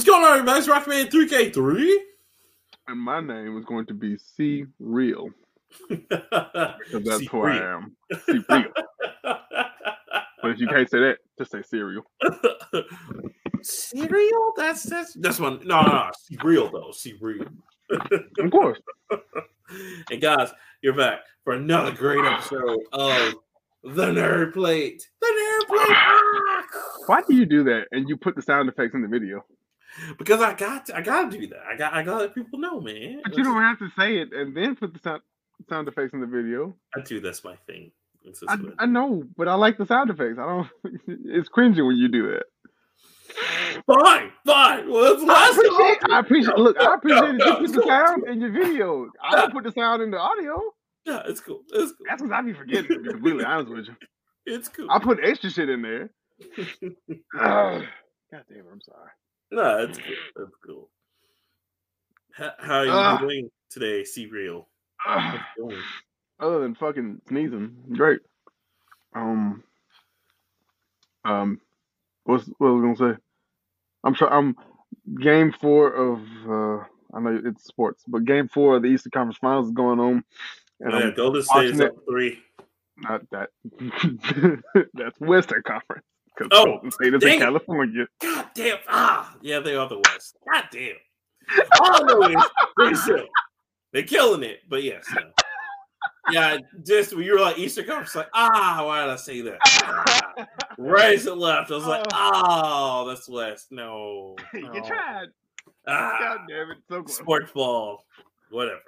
What's going on, everybody? It's Rockman 3K3. And my name is going to be C Real. Because that's who I am. C Real. but if you can't say that, just say cereal. cereal? That's that's that's one. No, no, no. C real though. C real. of course. and guys, you're back for another great episode of the Nerd Plate. The Nerd Plate. Why do you do that? And you put the sound effects in the video? Because I got to, I gotta do that. I got I gotta let people know, man. But you don't have to say it and then put the sound sound effects in the video. I do. That's my thing. I, I, know, but I like the sound effects. I don't. It's cringy when you do that. Fine, fine. Well, that's I appreciate. I appreciate. Look, I appreciate no, you put the sound in your video. I don't put the sound in the audio. Yeah, it's cool. It's cool. That's what I be forgetting. To be completely honest with you, it's cool. I put extra shit in there. God damn, I'm sorry. No, that's cool. That's cool. How, how are you uh, doing today, C Real? Uh, other than fucking sneezing, great. Um, um, what's what was I gonna say? I'm sure I'm game four of uh I know it's sports, but game four of the Eastern Conference Finals is going on. And yeah, Golden State's up three. Not that. That's Western Conference. Because oh, Golden State is in California. God damn. Ah, yeah, they are the West. God damn. All I know is they're, they're killing it, but yes. No. Yeah, just when you were like Easter Conference, like, ah, why did I say that? Ah, right as it left, I was like, oh, that's West. No. no. You tried. Ah, God damn it. So close. Sports ball. Whatever.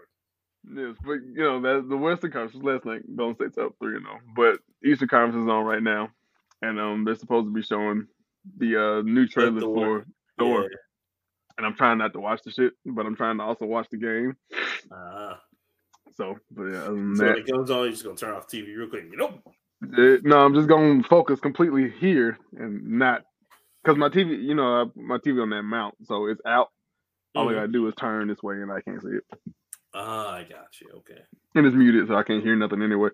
Yes, but you know that the Western Conference last night, Golden State's up three and zero, oh, but Eastern Conference is on right now and um, they're supposed to be showing the uh, new trailer for Thor. Yeah. And I'm trying not to watch the shit, but I'm trying to also watch the game. Uh, so, but yeah, other than so that, when it comes on, you're just gonna turn off TV real quick. You know? Uh, no, I'm just gonna focus completely here and not because my TV, you know, my TV on that mount, so it's out. All mm-hmm. I gotta do is turn this way, and I can't see it. Ah, I got you. Okay. And it's muted, so I can't hear nothing anyway.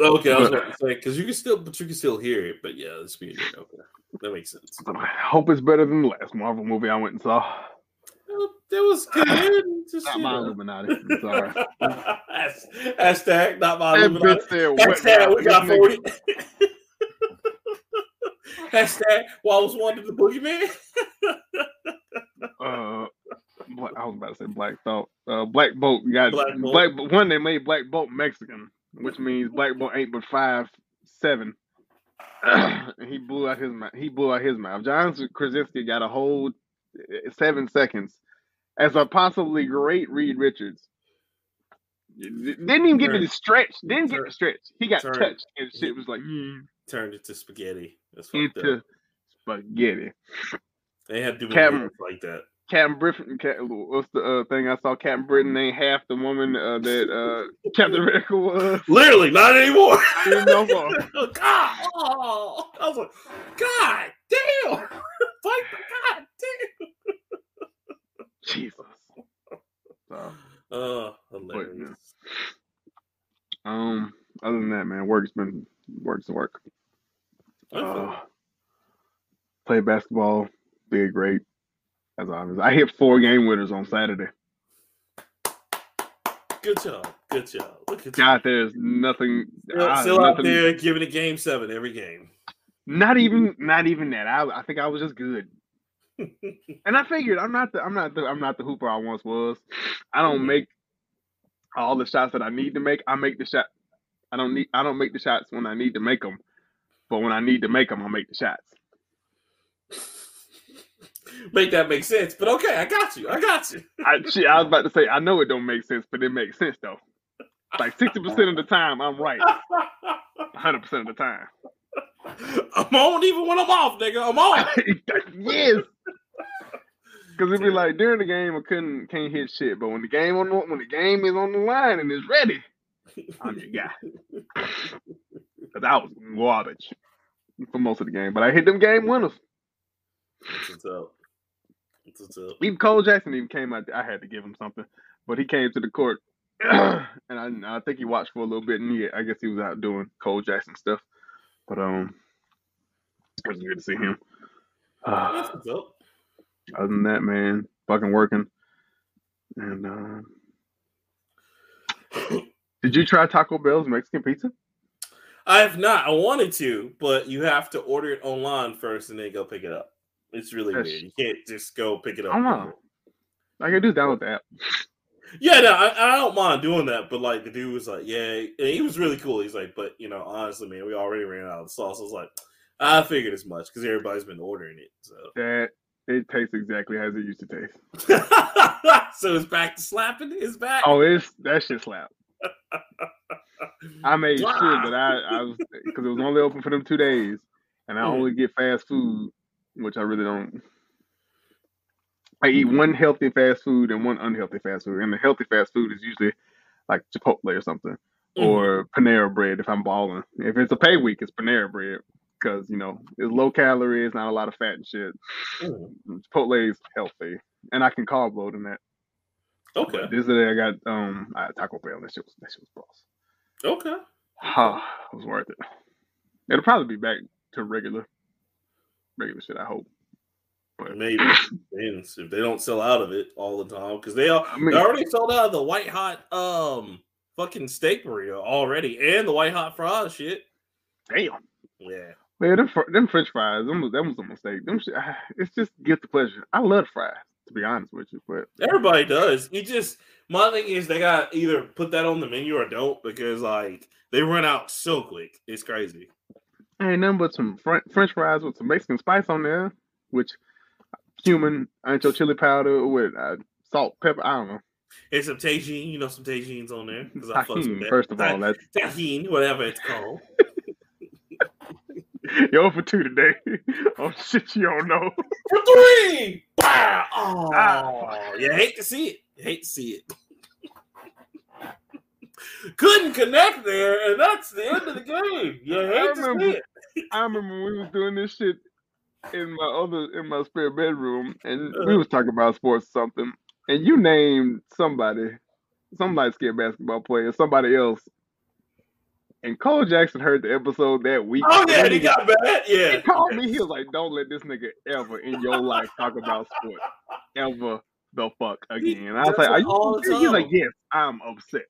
Okay, I was going to say because you can still, but you can still hear it. But yeah, it's muted. Okay, that makes sense. I hope it's better than the last Marvel movie I went and saw. Well, that was good. Just, not my know. Illuminati. I'm sorry. Hashtag not my that Illuminati. Hashtag we got forty. Hashtag was wanted the boogeyman. uh, I was about to say Black Thought. Uh, Black Bolt got Black, Bolt. Black One they made Black Bolt Mexican which means Black Bolt ain't but five seven. he blew out his mouth. He blew out his mouth. John Krasinski got a whole eh, seven seconds as a possibly great Reed Richards. Didn't even get to the stretch. Didn't get the stretch. He got turned, touched and shit was like mm. turned into spaghetti. into up. spaghetti. They had to do Captain, like that. Captain Britain, what's the uh, thing I saw? Captain Britain ain't half the woman uh, that uh, Captain America was. Literally, not anymore. no more. God, oh, I was like, God damn, fight God damn. Jesus. So, uh, hilarious. But, yeah. Um, other than that, man, work's been work's work. Uh, play basketball, did great as honest. I hit four game winners on Saturday. Good job. Good job. Look at God, you. there's nothing. Still, I, still nothing, out there giving a game seven every game. Not even, not even that. I, I think I was just good. and I figured I'm not the, I'm not the, I'm not the hooper I once was. I don't mm-hmm. make all the shots that I need to make. I make the shot. I don't need. I don't make the shots when I need to make them, but when I need to make them, I make the shots make that make sense. But okay, I got you. I got you. I, shit, I was about to say, I know it don't make sense, but it makes sense though. Like sixty percent of the time, I'm right. hundred percent of the time. I'm on even when I'm off, nigga. I'm on. yes. Because it'd be like during the game, I couldn't can't hit shit, but when the game on the, when the game is on the line and it's ready, I'm your guy. Because I was garbage for most of the game, but I hit them game winners. That's what's up. What's up. Even Cole Jackson even came out. I had to give him something, but he came to the court, and I, I think he watched for a little bit, and he, I guess he was out doing Cole Jackson stuff. But um, it was good to see him. Uh, That's what's up. Other than that, man, fucking working. And uh, did you try Taco Bell's Mexican pizza? I have not. I wanted to, but you have to order it online first and then go pick it up. It's really That's, weird. You can't just go pick it up. I. I can do download the app. Yeah, no, I, I, don't mind doing that, but like the dude was like, yeah, he was really cool. He's like, but you know, honestly, man, we already ran out of sauce. I was like, I figured as much because everybody's been ordering it. So that it tastes exactly as it used to taste. so it's back to slapping. It's back. Oh, it's that shit slap. I made wow. sure that I, I was because it was only open for them two days, and I mm. only get fast food, which I really don't. I eat one healthy fast food and one unhealthy fast food, and the healthy fast food is usually like Chipotle or something, mm. or Panera Bread if I'm balling. If it's a pay week, it's Panera Bread because you know it's low calories, not a lot of fat and shit. Mm. Chipotle is healthy, and I can carb load in that. Okay. But this day I got um I Taco Bell. That shit was that shit was boss. Okay. Huh, it was worth it. It'll probably be back to regular, regular shit. I hope. But maybe if they don't sell out of it all the time, because they are I mean, they already sold out of the white hot um fucking steak burrito already, and the white hot fries shit. Damn. Yeah. Man, them, them French fries, them, them was a mistake. Them, it's just get the pleasure. I love fries, to be honest with you, but everybody does. You just my thing is they got either put that on the menu or don't because like they run out so quick. It's crazy. Ain't nothing but some French fries with some Mexican spice on there, which cumin, ancho chili powder with uh, salt, pepper. I don't know. And some Tajín, you know, some Tajíns on there. Tajín, first of all, that's Tajín, whatever it's called. Yo for two today. oh shit, you don't know. For three. Wow. Oh, ah. you hate to see it. You hate to see it. Couldn't connect there, and that's the end of the game. You hate I remember, to see it. I remember when we was doing this shit in my other in my spare bedroom, and we uh-huh. was talking about sports or something, and you named somebody, some light skinned basketball player, somebody else. And Cole Jackson heard the episode that week. Oh yeah, he got mad. Yeah, he called me. He was like, "Don't let this nigga ever in your life talk about sports ever the fuck again." And I was like, "Are you?" He's like, "Yes, I'm upset."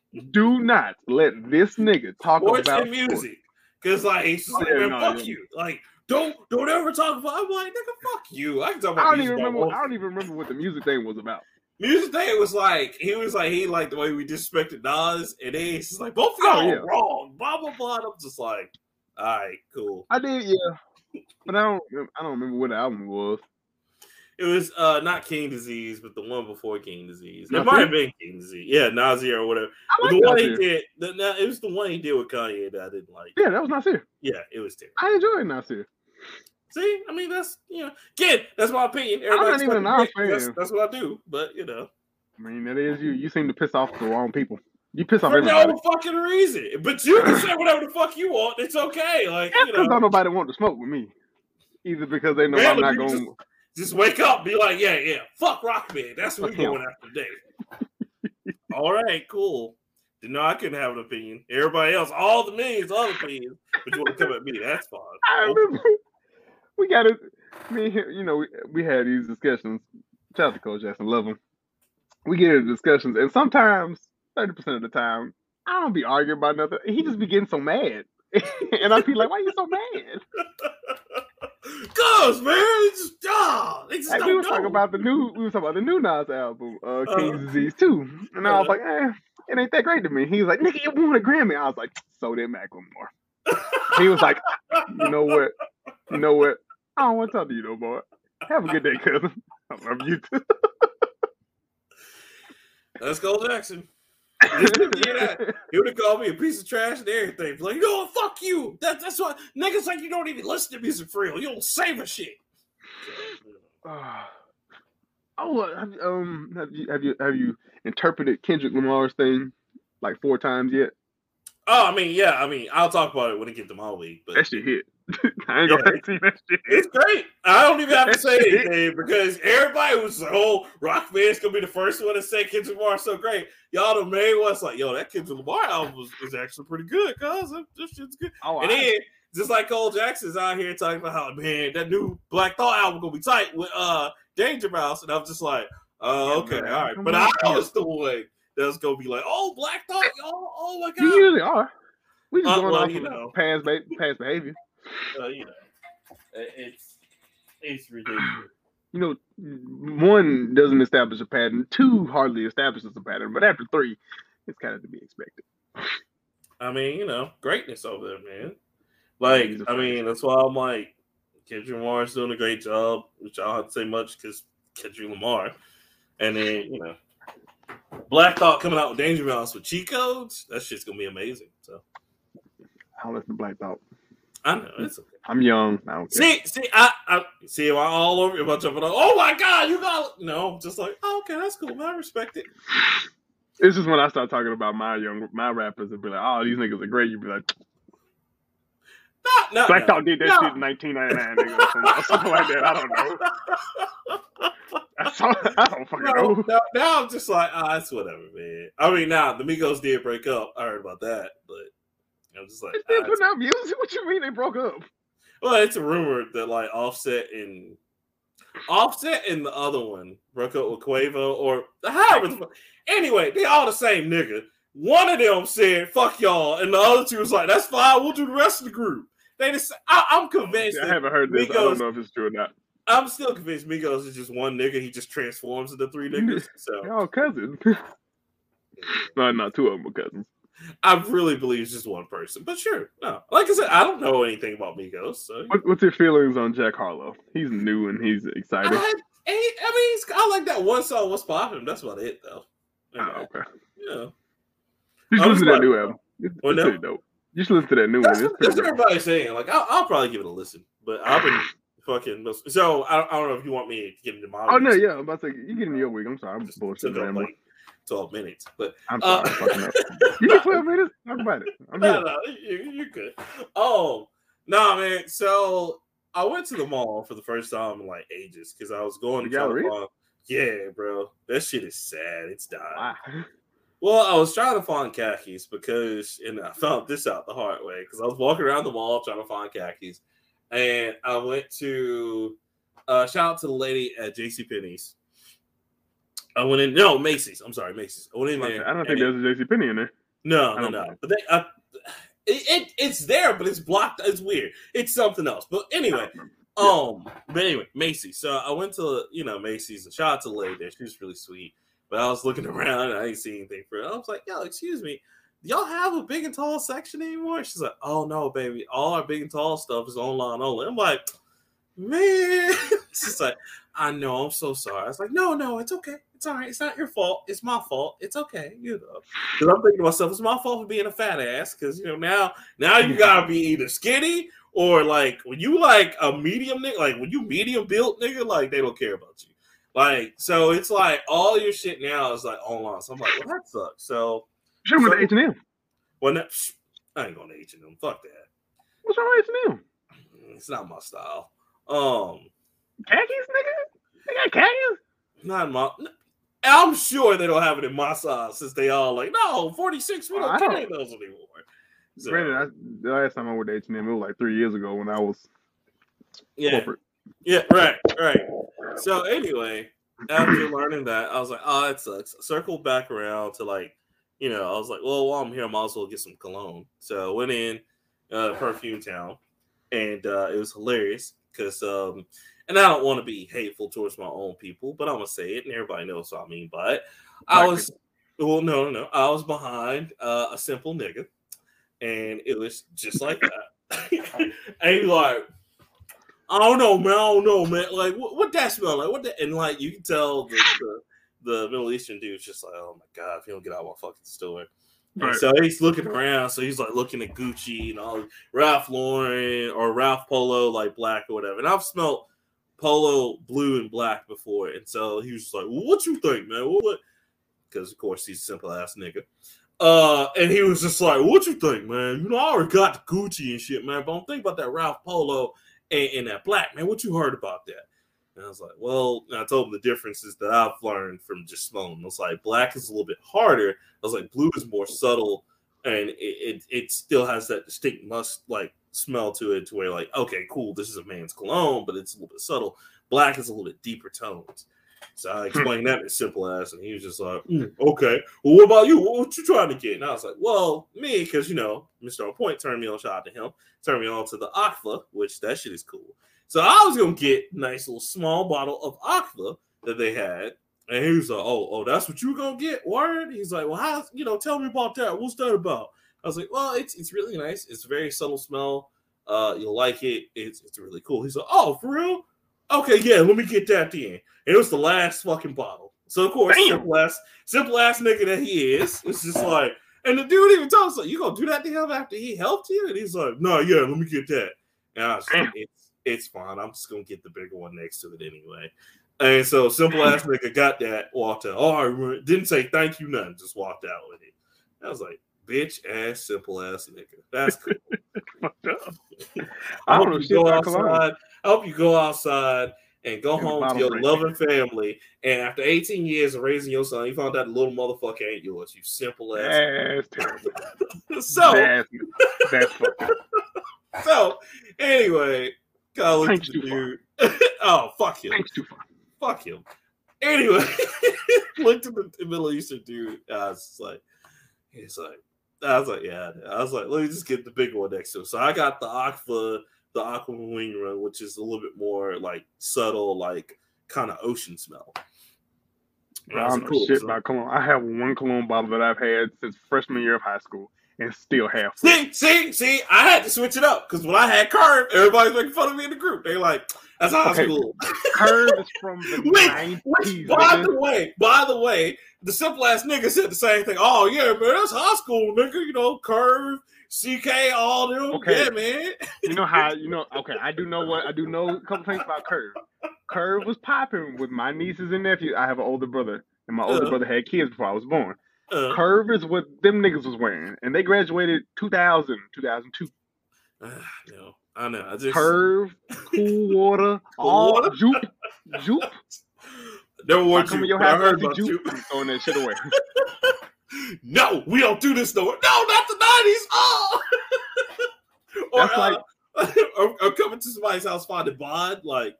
Do not let this nigga talk sports about and music. Because like he's just like, man, fuck yeah. you. Like don't don't ever talk about. I'm like, nigga, fuck you. I can talk about. I don't even remember. I don't even remember what the music thing was about. Music thing was like he was like he liked the way we disrespected Nas, and then he's like both of oh, y'all oh, yeah. wrong. Blah blah blah. I'm just like, all right, cool. I did, yeah, but I don't. I don't remember what the album was. It was uh not King Disease, but the one before King Disease. It might have been King Disease. Yeah, Nasir or whatever. Like the one he did. The, no, it was the one he did with Kanye that I didn't like. Yeah, that was Nasir. Yeah, it was terrible. I enjoyed Nasir. See, I mean that's you know, again, that's my opinion. Everybody's I'm not even an fan. That's, that's, what I do. But you know, I mean, that is you. You seem to piss off the wrong people. You piss off everybody for everybody. no fucking reason. But you can say whatever the fuck you want. It's okay. Like you know, don't nobody want to smoke with me. Either because they know Man, I'm not going. Just, wake up, be like, yeah, yeah, fuck rock man. That's what we're going after today. all right, cool. No, I couldn't have an opinion. Everybody else, all the millions, the opinions, but you want to come at me? That's fine. I remember we got to, me, you know, we, we had these discussions. Shout out to Coach Jackson, love him. We get into discussions, and sometimes, 30% of the time, I don't be arguing about nothing. He just be getting so mad. and I'd be like, why are you so mad? Cause man, it's just they just like, we were talking about the new we were talking about the new Nas album, uh, King's uh, Disease too. And I was like, eh, it ain't that great to me. He was like, nigga, you won a Grammy. I was like, so did Macklemore. he was like, you know what? You know what? I don't want to talk to you no more. Have a good day, cousin. I love you too. Let's go, Jackson. He would have called me a piece of trash and everything. Like, you know? Fuck you. That, that's what niggas like. You don't even listen to music for real. You don't save a shit. Uh, oh, have, um, have you have you have you interpreted Kendrick Lamar's thing like four times yet? Oh, I mean, yeah. I mean, I'll talk about it when it gets to my week. But that shit hit. I ain't gonna see that shit. It's great. I don't even have to say anything because everybody was like, "Oh, Rockman's gonna be the first one to say Kendrick Lamar so great." Y'all the main ones like, "Yo, that Kendrick Lamar album was, was actually pretty good, cuz this shit's good." Oh, and I... then just like Cole Jackson's out here talking about how man that new Black Thought album gonna be tight with uh Danger Mouse, and I'm just like, oh, okay, all right. But I was the one that's gonna be like, oh, Black Thought, oh, oh my god. You usually are. We just uh, going well, off you know, past, past behavior. You know, it's it's ridiculous. You know, one doesn't establish a pattern. Two hardly establishes a pattern. But after three, it's kind of to be expected. I mean, you know, greatness over there, man. Like, I mean, that's why I'm like, Kendrick Lamar is doing a great job, which I don't have to say much because Kendrick Lamar. And then, you know, Black Thought coming out with Danger Mouse with cheat codes, that shit's gonna be amazing. So I don't listen to Black Thought. I know it's okay. I'm young. I don't see, see, I, I see. Am I all over you? About jumping on? Oh my god, you got no. Just like, oh, okay, that's cool. I respect it. It's just when I start talking about my young my rappers and be like, oh, these niggas are great. You'd be like, no, no, Black no, Thought did that no. shit in 1999, nigga, something like that. I don't know. I don't fucking no, know. Now, now, I'm just like, ah, oh, it's whatever, man. I mean, now the Migos did break up. I heard about that, but I'm just like, they ah, putting out music. What you mean they broke up? Well, it's a rumor that like Offset and Offset and the other one broke up with Quavo or however. Anyway, they all the same nigga. One of them said "fuck y'all," and the other two was like, "That's fine. We'll do the rest of the group." They just, I, am convinced. I haven't heard this. Migos, I don't know if it's true or not. I'm still convinced Migos is just one nigga. He just transforms into three niggas. So they're all cousins. no, not two of them are cousins. I really believe it's just one person, but sure. No, like I said, I don't know anything about Migos. So what, what's your feelings on Jack Harlow? He's new and he's excited. I, I mean, I like that one song. What's popping? That's about it, though. Oh, okay. Yeah. You should listen to that new album. It's, well, no. pretty dope. You should listen to that new that's, one. It's that's what everybody's saying. Like, I'll, I'll, probably give it a listen, but I've been fucking. So I, I don't know if you want me to get into my. Oh no, yeah, I'm about to say you get into your week. I'm sorry, I'm just bullshitting. Like 12 minutes, but I'm uh, sorry. Uh, you get 12 minutes. Talk about it. I'm no, no, you, you're good. Oh, no, nah, man. So I went to the mall for the first time in like ages because I was going to the to Galleria. Yeah, bro, that shit is sad. It's dying. Wow. Well, I was trying to find khakis because, and I found this out the hard way because I was walking around the mall trying to find khakis, and I went to uh, shout out to the lady at J.C. Penney's. I went in. No, Macy's. I'm sorry, Macy's. I went in there. I don't think there's a J.C. Penney in there. No, no, no. But they, I, it, it, it's there, but it's blocked. It's weird. It's something else. But anyway, um, but anyway, Macy's. So I went to you know Macy's. And shout out to lady there. She was really sweet. But I was looking around and I didn't see anything for it. I was like, yo, excuse me. Y'all have a big and tall section anymore? She's like, oh no, baby. All our big and tall stuff is online only. I'm like, man. She's like, I know, I'm so sorry. I was like, no, no, it's okay. It's all right. It's not your fault. It's my fault. It's okay. You know. Because I'm thinking to myself, it's my fault for being a fat ass. Because you know, now now you gotta be either skinny or like when you like a medium nigga, like when you medium built nigga, like they don't care about you. Like, so it's like all your shit now is like online. So I'm like, well, that sucks. So should have so, H and M. Well, I ain't going to H and M. Fuck that. What's wrong with H and M? It's not my style. Um, khakis, nigga. They got khakis. Not my. I'm sure they don't have it in my size since they all like no 46. We don't carry those anymore. So, Granted, I, the last time I went to H and M, it was like three years ago when I was yeah, corporate. yeah, right, right. So anyway, after learning that, I was like, oh, it sucks. Circled back around to like, you know, I was like, well, while I'm here, I might as well get some cologne. So I went in uh, Perfume Town, and uh, it was hilarious because, um, and I don't want to be hateful towards my own people, but I'm gonna say it, and everybody knows what I mean But. I was, well, no, no, no, I was behind uh, a simple nigga, and it was just like that. and like I don't know, man. I don't know, man. Like, what, what that smell like? What that? And like, you can tell the, the, the Middle Eastern dude's just like, oh my god, if you don't get out of my fucking store. Right. So he's looking around. So he's like looking at Gucci and all Ralph Lauren or Ralph Polo, like black or whatever. And I've smelled Polo blue and black before. And so he was like, well, what you think, man? What? Because of course he's a simple ass nigga. Uh, and he was just like, "What you think, man? You know, I already got the Gucci and shit, man. But I'm thinking about that Ralph Polo and, and that black man. What you heard about that? And I was like, well, I told him the differences that I've learned from just smelling. I was like, black is a little bit harder. I was like, blue is more subtle, and it, it, it still has that distinct must like smell to it, to where like, okay, cool, this is a man's cologne, but it's a little bit subtle. Black is a little bit deeper tones. So I explained that in simple ass, and he was just like, mm, "Okay, well, what about you? What, what you trying to get?" And I was like, "Well, me, because you know, On Point turned me on. Shout out to him. Turned me on to the Aqua, which that shit is cool. So I was gonna get a nice little small bottle of Aqua that they had, and he was like, "Oh, oh, that's what you gonna get? Word?" He's like, "Well, how? You know, tell me about that. What's that about?" I was like, "Well, it's it's really nice. It's very subtle smell. Uh, you'll like it. It's it's really cool." He's like, "Oh, for real? Okay, yeah. Let me get that then." And it was the last fucking bottle. So of course, Damn. simple ass, simple ass nigga that he is, it's just like, and the dude even told us like, "You gonna do that to him after he helped you?" And he's like, "No, yeah, let me get that." And I was like, "It's it's fine. I'm just gonna get the bigger one next to it anyway." And so simple ass nigga got that, walked out. Oh, didn't say thank you, nothing, just walked out with it. I was like, bitch ass, simple ass nigga. That's cool. I, hope you go outside. I hope you go outside and go home to your loving family. And after 18 years of raising your son, you found out the little motherfucker ain't yours. You simple ass. That's terrible. so that's, that's so anyway, look dude. oh fuck him. Thanks too far. Fuck him. Anyway, looked at the Middle Eastern dude. Uh, I was like, he's like, I was like, yeah. I was like, let me just get the big one next to it. So I got the Aqua, the Aqua Wing Run, which is a little bit more like subtle, like kind of ocean smell. I don't cool, shit so. about cologne. I have one cologne bottle that I've had since freshman year of high school and still have. See, see, see, I had to switch it up because when I had Curve, everybody's making fun of me in the group. They're like, that's high okay. school. Curve is from the Wait, 90s. By the way, by the way, the simple ass nigga said the same thing. Oh yeah, man, that's high school, nigga. You know, Curve, CK, all them. Okay. Yeah, man. you know how you know? Okay, I do know what I do know. A couple things about Curve. Curve was popping with my nieces and nephews. I have an older brother, and my older uh, brother had kids before I was born. Uh, Curve is what them niggas was wearing, and they graduated 2000, 2002. Uh, no, I know. I just Curve, cool water, all water? Joop, Joop. Never wore Joop. Your house I heard about Joop. Joop. Throwing that shit away. no, we don't do this no more. No, not the nineties. Oh, or, That's like, uh, or, or, coming to somebody's house finding bond, like,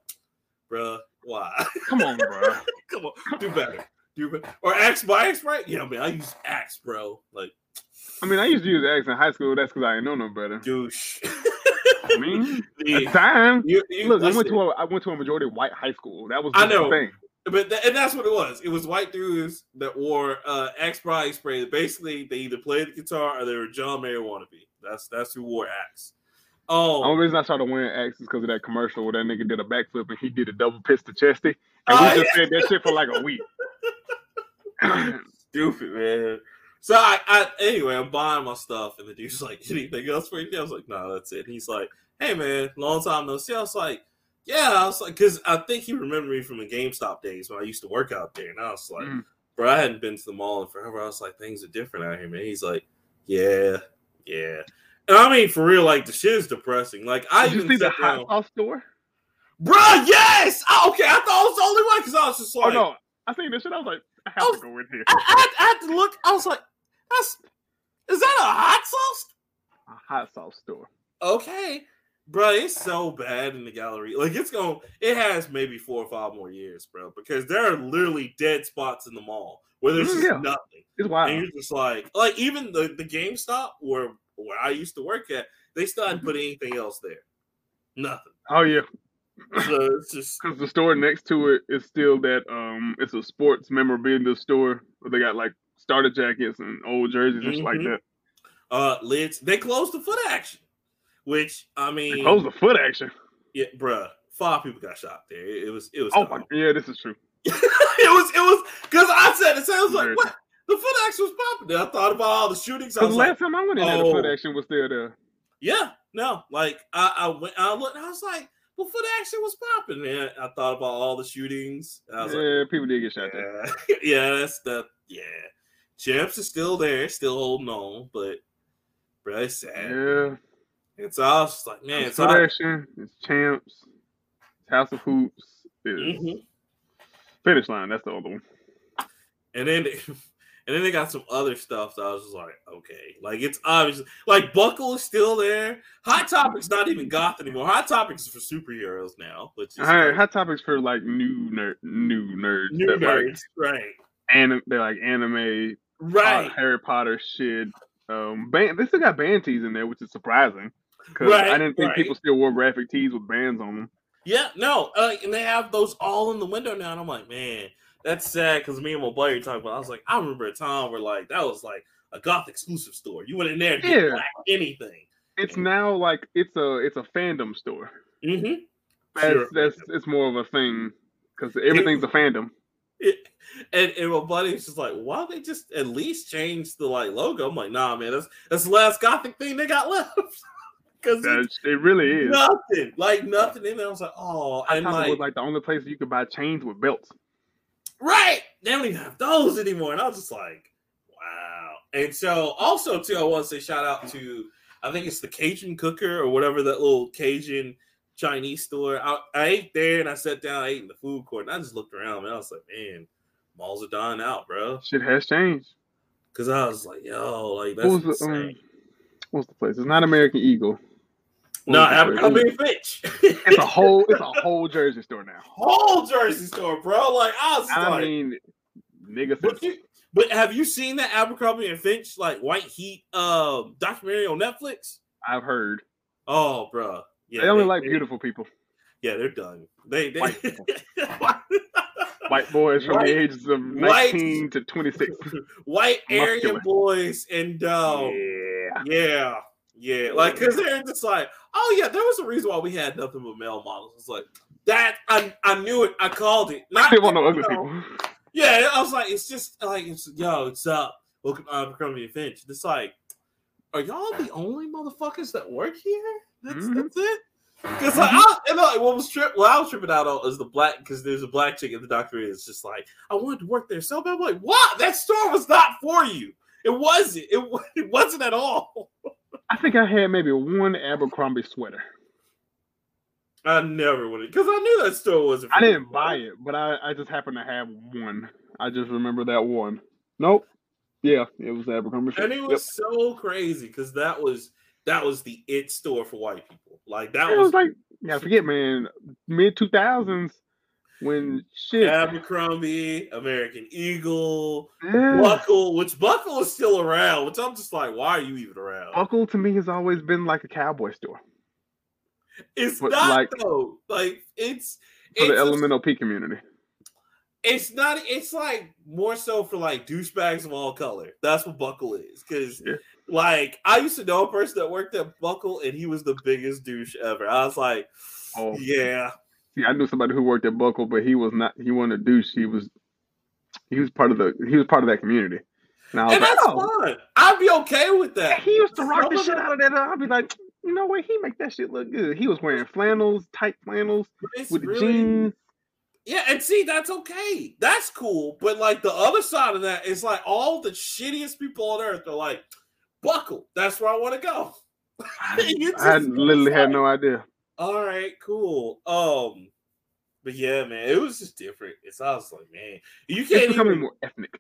bruh, why? Come on, bro. Come on, do better. Do. Or Axe by Axe, right? Yeah, man, I use Axe, bro. Like, I mean, I used to use Axe in high school. That's because I didn't know no better. Douche. I mean, the, at time, you, you, look, I went to a I went to a majority white high school. That was I know. thing. But th- and that's what it was. It was white dudes that wore uh Axe body spray. Basically, they either played the guitar or they were John Mayer wannabe. That's that's who wore Axe. Oh, the only reason I started wearing Axe is because of that commercial where that nigga did a backflip and he did a double pistol chesty, and we oh, just yeah. said that shit for like a week. Stupid man. So I, I, anyway, I'm buying my stuff, and the dude's like, "Anything else for you?" I was like, "No, nah, that's it." And he's like, "Hey man, long time no see." I was like, yeah, I was like, because I think he remembered me from the GameStop days when I used to work out there, and I was like, mm. bro, I hadn't been to the mall in forever. I was like, things are different out here, man. He's like, yeah, yeah. And I mean, for real, like the shit is depressing. Like I Did even you see the hot sauce store, bro. Yes. Oh, okay, I thought I was the only one because I was just like, oh no, I seen this shit. I was like, I have I was, to go in here. I, I, I, had to look. I was like, that's is that a hot sauce? A hot sauce store. Okay bro, it's so bad in the Galleria. Like it's going, it has maybe four or five more years, bro, because there are literally dead spots in the mall where there's mm, just yeah. nothing. It's wild. And you're just like, like even the the GameStop where where I used to work at, they still hadn't put mm-hmm. anything else there. Nothing. Oh yeah. So it's just because the store next to it is still that um, it's a sports memorabilia store where they got like starter jackets and old jerseys and mm-hmm. like that. Uh, lids. They closed the foot action. Which I mean, that was the foot action. Yeah, bruh. Five people got shot there. It, was. It was. Oh my. Yeah, this is true. it was. It was because I said it. Sounds like what the foot action was popping. I thought about all the shootings. Because last like, time I went in, oh, the foot action was still there. Yeah. No. Like I, I went. I looked. I was like. Well, foot action was popping, man, I thought about all the shootings. yeah, like, people did get shot yeah. there. yeah, that's the yeah. Champs is still there, still holding on, but bro, it's sad. Yeah. It's all just like man, it's action. It's champs. It's House of Hoops. It's mm-hmm. finish line. That's the other one. And then, And then they got some other stuff that I was just like, okay, like it's obviously like Buckle is still there. Hot Topic's not even goth anymore. Hot Topics is for superheroes now. Which is Hot, Hot Topics for like new nerd, new nerds, new that nerds, like, right? and they're like anime, Right, uh, Harry Potter shit. Um, band, they still got band tees in there, which is surprising because Right, I didn't think right. people still wore graphic tees with bands on them. yeah, no, uh, and they have those all in the window now, and I'm like, man, that's sad because me and my buddy were talking about. I was like, I remember a time where like that was like a goth exclusive store. You went in there to get Yeah. black anything. It's now like it's a it's a fandom store. Mm-hmm. That's Sure. that's it's more of a thing because everything's a fandom. It, and, and my buddy was just like, why don't they just at least change the like logo? I'm like, nah, man, that's that's the last gothic thing they got left. Because That's, it really is. nothing, like nothing in there. I was like, oh, I and thought it like, was like the only place you could buy chains with belts. Right, they don't even have those anymore. And I was just like, wow. And so also too, I want to say shout out to I think it's the Cajun Cooker or whatever that little Cajun Chinese store. I, I ate there and I sat down, I ate in the food court, and I just looked around and I was like, man, malls are dying out, bro. Shit has changed. Cause I was like, yo, like that's What was the insane. um, what's the place? It's not American Eagle. What no, was the place? Abercrombie and Fitch. It's a whole it's a whole Jersey store now. whole Jersey store, bro. Like I was I like, mean, nigga but, you, but have you seen that Abercrombie and Finch like White Heat um documentary on Netflix? I've heard. Oh, bro. Yeah, they only they- like they- beautiful people. Yeah, they're done. They, they White. White boys from White- the ages of white- 19 to 26. white Aryan boys and um, yeah. yeah, yeah, like because they're just like, oh yeah, there was a reason why we had nothing but male models. It's like that. I I knew it. I called it. Not They want no ugly people. Yeah, I was like, it's just like, it's yo, it's up. Welcome to Abercrombie and Finch. It's like, are y'all the only motherfuckers that work here? That's Mhm. that's it. Because like, I, and like, what was trip? What I was tripping out on is the black. Because there's a black chick in the documentary. It's just like, I wanted to work there so bad. I'm like, what? That store was not for you. It wasn't. It, it wasn't at all. I think I had maybe one Abercrombie sweater. I never would because I knew that store wasn't. For I didn't buy it, but I, I just happened to have one. I just remember that one. Nope. Yeah, it was Abercrombie. and it Yep. was so crazy because that was that was the it store for white people. Like that It was was like, yeah, forget, man, mid 2000s when shit. Abercrombie, American Eagle, Yeah. Buckle, which Buckle is still around, which I'm just like, why are you even around? Buckle to me has always been like a cowboy store It's but not like- though. Like it's for the it's, a- Elemental P community. it's not. It's like more so for like douchebags of all color. That's what Buckle is. Because Yeah. like I used to know a person that worked at Buckle, and he was the biggest douche ever. I was like, Oh, yeah, See, I knew somebody who worked at Buckle, but he was not. He wasn't a douche. He was. He was part of the. He was part of that community. And I was and like, that's oh, fine. I'd be okay with yeah, that. he used to rock Some the shit out of that. I'd be like, you know what? He make that shit look good. He was wearing flannels, tight flannels It's with the really- jeans. Yeah, and see, that's okay. That's cool. But like the other side of that is like all the shittiest people on earth are like, buckle. That's where I want to go. I just- literally had no idea. All right, cool. Um, but yeah, man, it was just different. It's I was like, man, you can't becoming even. more ethnic.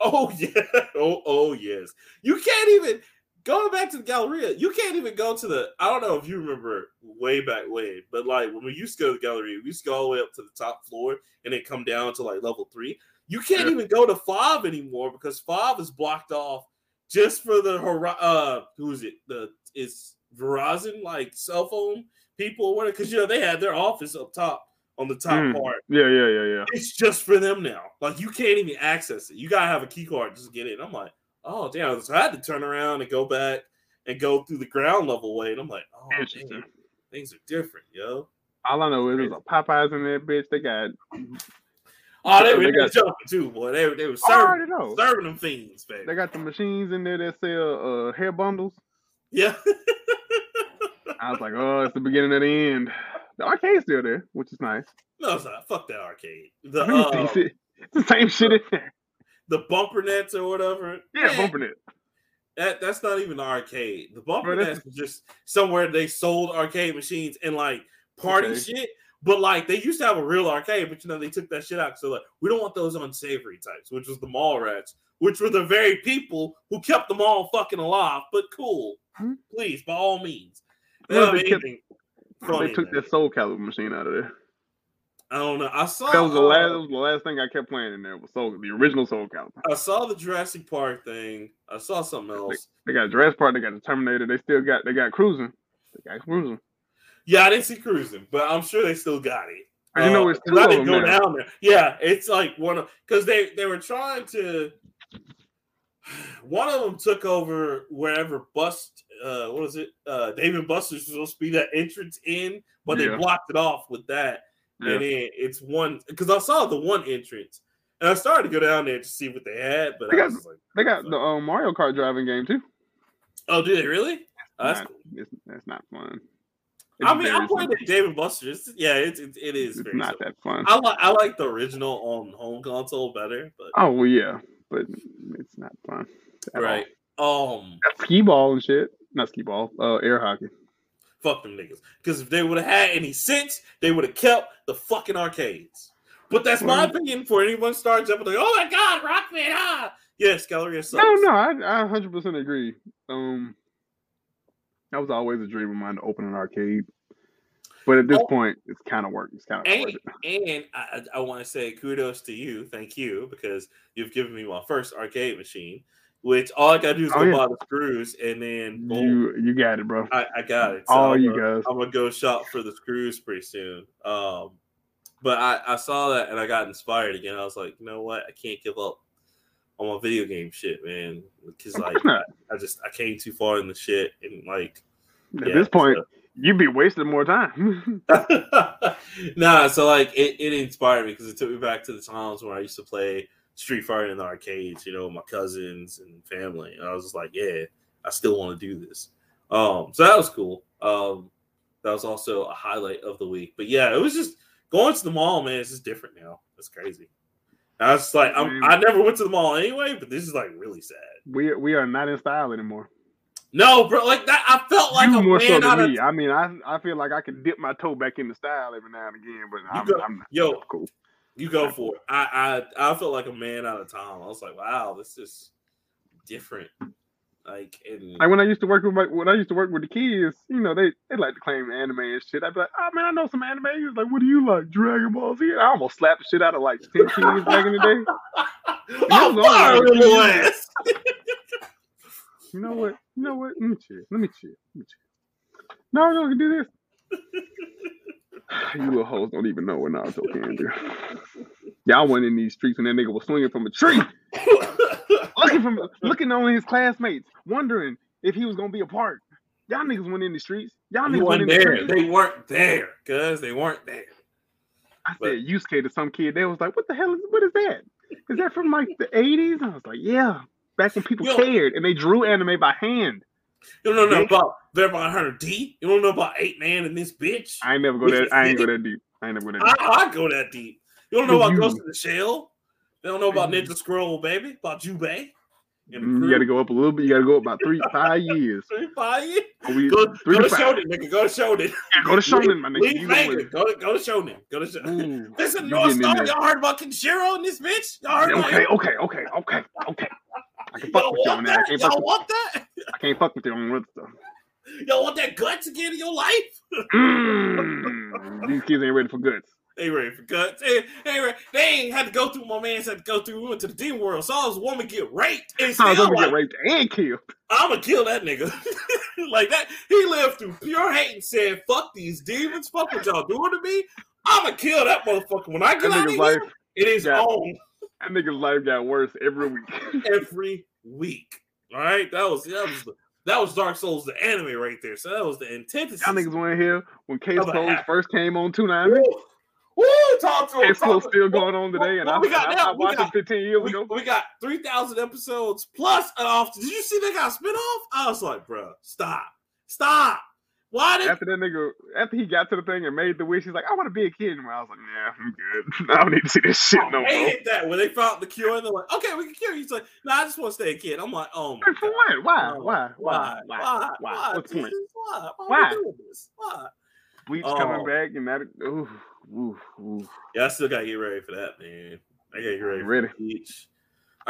Oh yeah. Oh oh yes. You can't even going back to the Galleria. You can't even go to the. I don't know if you remember way back when, but like when we used to go to the Galleria, we used to go all the way up to the top floor and then come down to like level three. You can't Yeah. even go to five anymore because five is blocked off just for the uh who is it? The is Verizon like cell phone people or whatever because you know they had their office up top on the top Mm. part. Yeah, yeah, yeah, yeah. It's just for them now. Like you can't even access it. You gotta have a key card just to get in. I'm like, oh damn. So I had to turn around and go back and go through the ground level way. And I'm like, oh damn, things are different, yo. All I know is there's a Popeyes in there, bitch. They got. Oh, they, They were they got- jumping too, boy. They, they were serving, serving them fiends, baby. They got the machines in there that sell uh, hair bundles. yeah. I was like, oh, it's the beginning of the end. The arcade's still there, which is nice. no, it's not. Fuck that arcade. The uh, it's, the same shit in there. the bumper nets or whatever. Yeah, Man, bumping it. That that's not even the arcade. The bumper Bro, nets was just somewhere they sold arcade machines and like party Okay. shit. But like they used to have a real arcade, but you know they took that shit out. So like we don't want those unsavory types, which was the mall rats, which were the very people who kept the mall fucking alive. But cool, hmm? please by all means. They, well, they, kept, they took that Soul Calibur machine out of there. I don't know. I saw that was the last. That was the last thing I kept playing in there was Soul, the original Soul Calibur. I saw the Jurassic Park thing. I saw something else. They, they got Jurassic Park. They got the Terminator. They still got. They got Cruis'n. They got Cruis'n. Yeah, I didn't see Cruis'n, but I'm sure they still got it. I uh, know it's two I didn't go now. down there. Yeah, it's like one of because they they were trying to. One of them took over wherever Bust. Uh, what was it? Uh, Dave & Buster's was supposed to be that entrance in, but yeah. they blocked it off with that. Yeah. And then it's one because I saw the one entrance, and I started to go down there to see what they had. But they got, like, they got the um, Mario Kart driving game too. Oh, do they really? Oh, that's not, cool. It's, that's not fun. It's I mean, I played it Dave & Buster's. Yeah, it, it, it is. It's not simple. that fun. I like I like the original on home console better. But oh well, yeah, but it's not fun. Right. All. Um. Skee ball and shit. Not skee ball. Uh, air hockey. Fuck them niggas. Because if they would have had any sense, they would have kept the fucking arcades. But that's my opinion. For anyone starts up with like, oh my god, Rockman, ah, yes, Galleria sucks. No, no, I, I 100% agree. Um, that was always a dream of mine to open an arcade. But at this oh, point, it's kind of work. It's kind of and, and I, I want to say kudos to you, thank you, because you've given me my first arcade machine. Which all I gotta do is oh, go yeah. buy the screws, and then boom, you you got it, bro. I, I got it. So all I'm you guys. I'm gonna go shop for the screws pretty soon. Um, but I, I saw that and I got inspired again. I was like, you know what? I can't give up on my video game shit, man. Because like I, I, just I came too far in the shit and like at yeah, this point so. You'd be wasting more time. nah, so like it, it inspired me because it took me back to the times when I used to play Street Fighter in the arcades, you know, my cousins and family. And I was just like, yeah, I still want to do this. Um, so that was cool. Um, that was also a highlight of the week. But yeah, it was just going to the mall, man. It's just different now. It's crazy. I was like, I'm, I never went to the mall anyway, but this is like really sad. We we are not in style anymore. No, bro, like that. I felt like you a more man so than me. Of... I mean, I I feel like I can dip my toe back into style every now and again, but I'm, go, I'm, yo, cool. You go for it. I I I felt like a man out of time. I was like, wow, this is different. Like, and like when I used to work with my when I used to work with the kids, you know, they they like to claim anime and shit. I'd be like, oh man, I know some anime. He was like, what do you like? Dragon Ball Z. I almost slapped the shit out of like ten kids back in the day. I'm fire You know what? You know what? Let me chill. Let me chill. Let me chill. No, no, I can do this. you little hoes don't even know what Naruto can do. Y'all went in these streets and that nigga was swinging from a tree, looking from looking on his classmates, wondering if he was gonna be a part. Y'all niggas went in the streets. Y'all niggas went in there. The they weren't there, cause they weren't there. I but, said Yusuke to some kid. They was like, "What the hell is? What is that? Is that from like the '80s?" I was like, "Yeah, back when people cared and they drew anime by hand." You don't know about Vampire Hunter D. You don't know about Eight Man and this bitch. I ain't never go that. I ain't go that deep. I ain't never go that deep. I, I go that deep. You don't know about Ghost in the Shell. They don't know about Ninja Scroll, baby. About Jubei. Mm, you got to go up a little bit. You got to go up about three, five years. three, five years. We, go, three go to, Shonen, nigga. Go to Shonen. Yeah, go to Shonen, my nigga. Leave you go, to, go to Shonen. Go to Shonen. Listen, North Star. Y'all heard about Kenshiro and this bitch? Y'all heard okay, okay, okay, okay, okay. I can fuck with you on that. I can't Y'all fuck want that? I can't fuck with you on with stuff. Y'all want that guts again in your life? mm, these kids ain't ready for guts. They ready for guts. They, they, they ain't had to go through. My man had to go through. We went to the demon world. Saw his woman get raped. And saw his woman like, get raped and killed. I'm gonna kill that nigga. like that. He lived through pure hate and said, "Fuck these demons. Fuck what y'all doing to me. I'm gonna kill that motherfucker when I get that out of here." It is got, on. That nigga's life got worse every week. every week. All right, that was that was the, that was Dark Souls, the anime right there. So that was the antithesis. Y'all niggas went here when Case Close first came on 290. Woo, talk to him. Case Close still going on today, and I, we got I, now? I watched got, 15 years we, ago. We got 3,000 episodes plus an off. Did you see they got a spinoff? I was like, bro, stop. Stop. Why did after that nigga after he got to the thing and made the wish, he's like, I want to be a kid. And I was like, Yeah, I'm good. I don't need to see this shit no more. They hit that when they found the cure they're like, Okay, we can cure you. He's like, No, I just want to stay a kid. I'm like, Oh my For what? Why? Why? Why? Why? Why? Why? What's the point? Why? Why? Why? Why? Bleach um, coming back and that. Ooh. oof, oof. Yeah, I still gotta get ready for that, man. I gotta get ready. Ready. For the beach.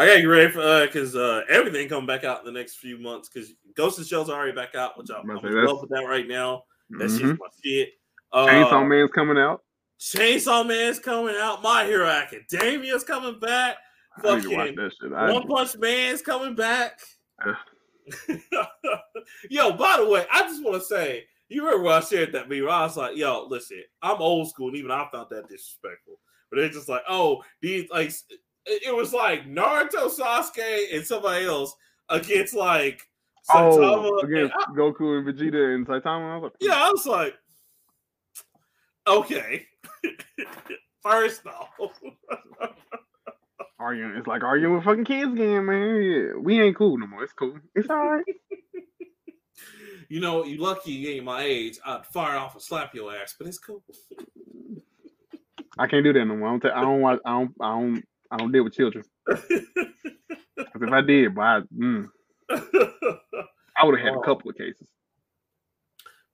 I gotta get ready for uh because uh everything coming back out in the next few months because Ghost the Shell's already back out, which I'm, I'm I'm about to in love with that right now. That Mhm. shit's my shit. Uh, Chainsaw Man's coming out. Chainsaw Man's coming out. My Hero Academia's coming back. I need to watch Fucking One Punch Man's coming back. Yo, by the way, I just want to say, you remember when I shared that meme? I was like, yo, listen, I'm old school, and even I found that disrespectful. But it's just like, oh, these like it was like Naruto, Sasuke, and somebody else against like oh, Saitama. and I- Goku and Vegeta and Saitama. I was like, yeah, I was like, okay. First off, arguing. It's like arguing with fucking kids again, man. Yeah, we ain't cool no more. It's cool. It's all right. you know, you lucky you ain't my age. I'd fire off and slap your ass, but it's cool. I can't do that no more. I don't. ta- I don't watch. I don't. I don't. I don't deal with children. 'Cause if I did, but I, mm, I would have had a Oh. couple of cases.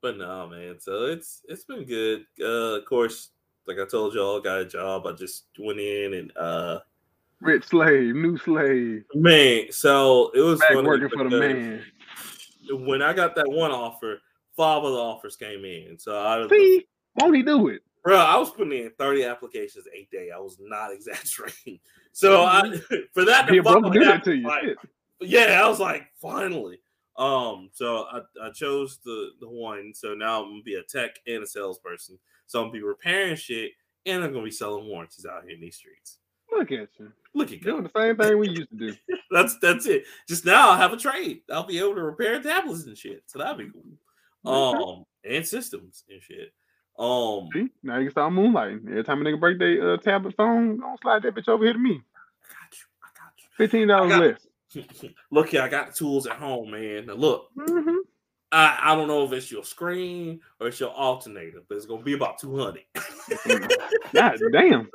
but no, man. So it's it's been good. Uh, of course, like I told y'all, I got a job. I just went in and uh, Rich slave, new slave, man. So it was back working for the man. When I got that one offer, five other offers came in. So of the See, won't he do it? Bro, I was putting in 30 applications a day. I was not exaggerating. So I for that to brother do that to you. like, yeah, I was like, finally. Um, so I, I chose the the one. So now I'm gonna be a tech and a salesperson. So I'm gonna be repairing shit and I'm gonna be selling warranties out here in these streets. Look at you Look at doing the same thing we used to do. That's that's it. Just now I'll have a trade. I'll be able to repair tablets and shit. So that'd be cool. Um and systems and shit. Um See, now you can start moonlighting. Every time a nigga break their uh, tablet phone, don't slide that bitch over here to me. I got you. I got you. Fifteen dollars less. look here, I got the tools at home, man. Now look, hmm I, I don't know if it's your screen or it's your alternator, but it's gonna be about 200. God damn.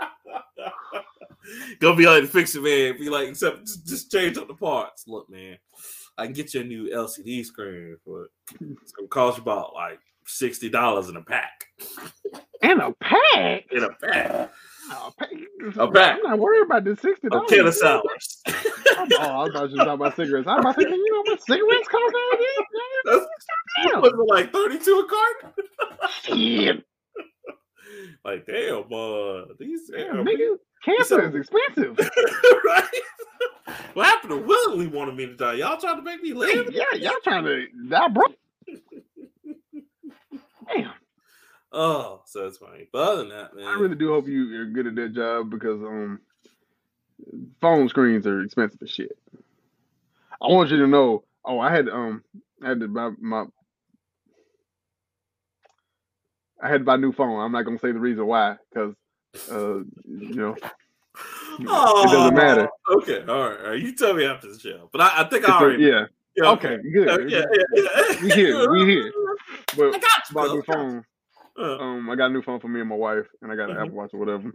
gonna be like to fix it, man. Be like, except just, just change up the parts. Look, man, I can get you a new LCD screen, but it's gonna cost you about like sixty dollars in a pack. And a pack. In a pack, A pack. A pack. I'm not worried about the sixty dollars. of sours. Oh, I thought you were talking about cigarettes. I was about to you know what cigarettes cost nowadays? was it like thirty-two a carton? Shit. Like, damn, uh, these Damn, damn, nigga. Cancer is expensive. right? What happened to willingly wanted me to die? Y'all trying to make me live? yeah, y'all trying to die broke. Damn. Oh, so it's funny. But other than that, man, I really do hope you are good at that job because um phone screens are expensive as shit. I want you to know. Oh, I had um I had to buy my I had to buy a new phone. I'm not gonna say the reason why because uh you know Oh, doesn't matter. Okay, all right, all right. You tell me after the show. But I, I think it's I a- already. yeah yeah, okay good. Uh, yeah, yeah, yeah. We here, we here. I But got you. bought a new I got phone. Uh, Um, I got a new phone for me and my wife, and I got an Mhm. Apple Watch or whatever.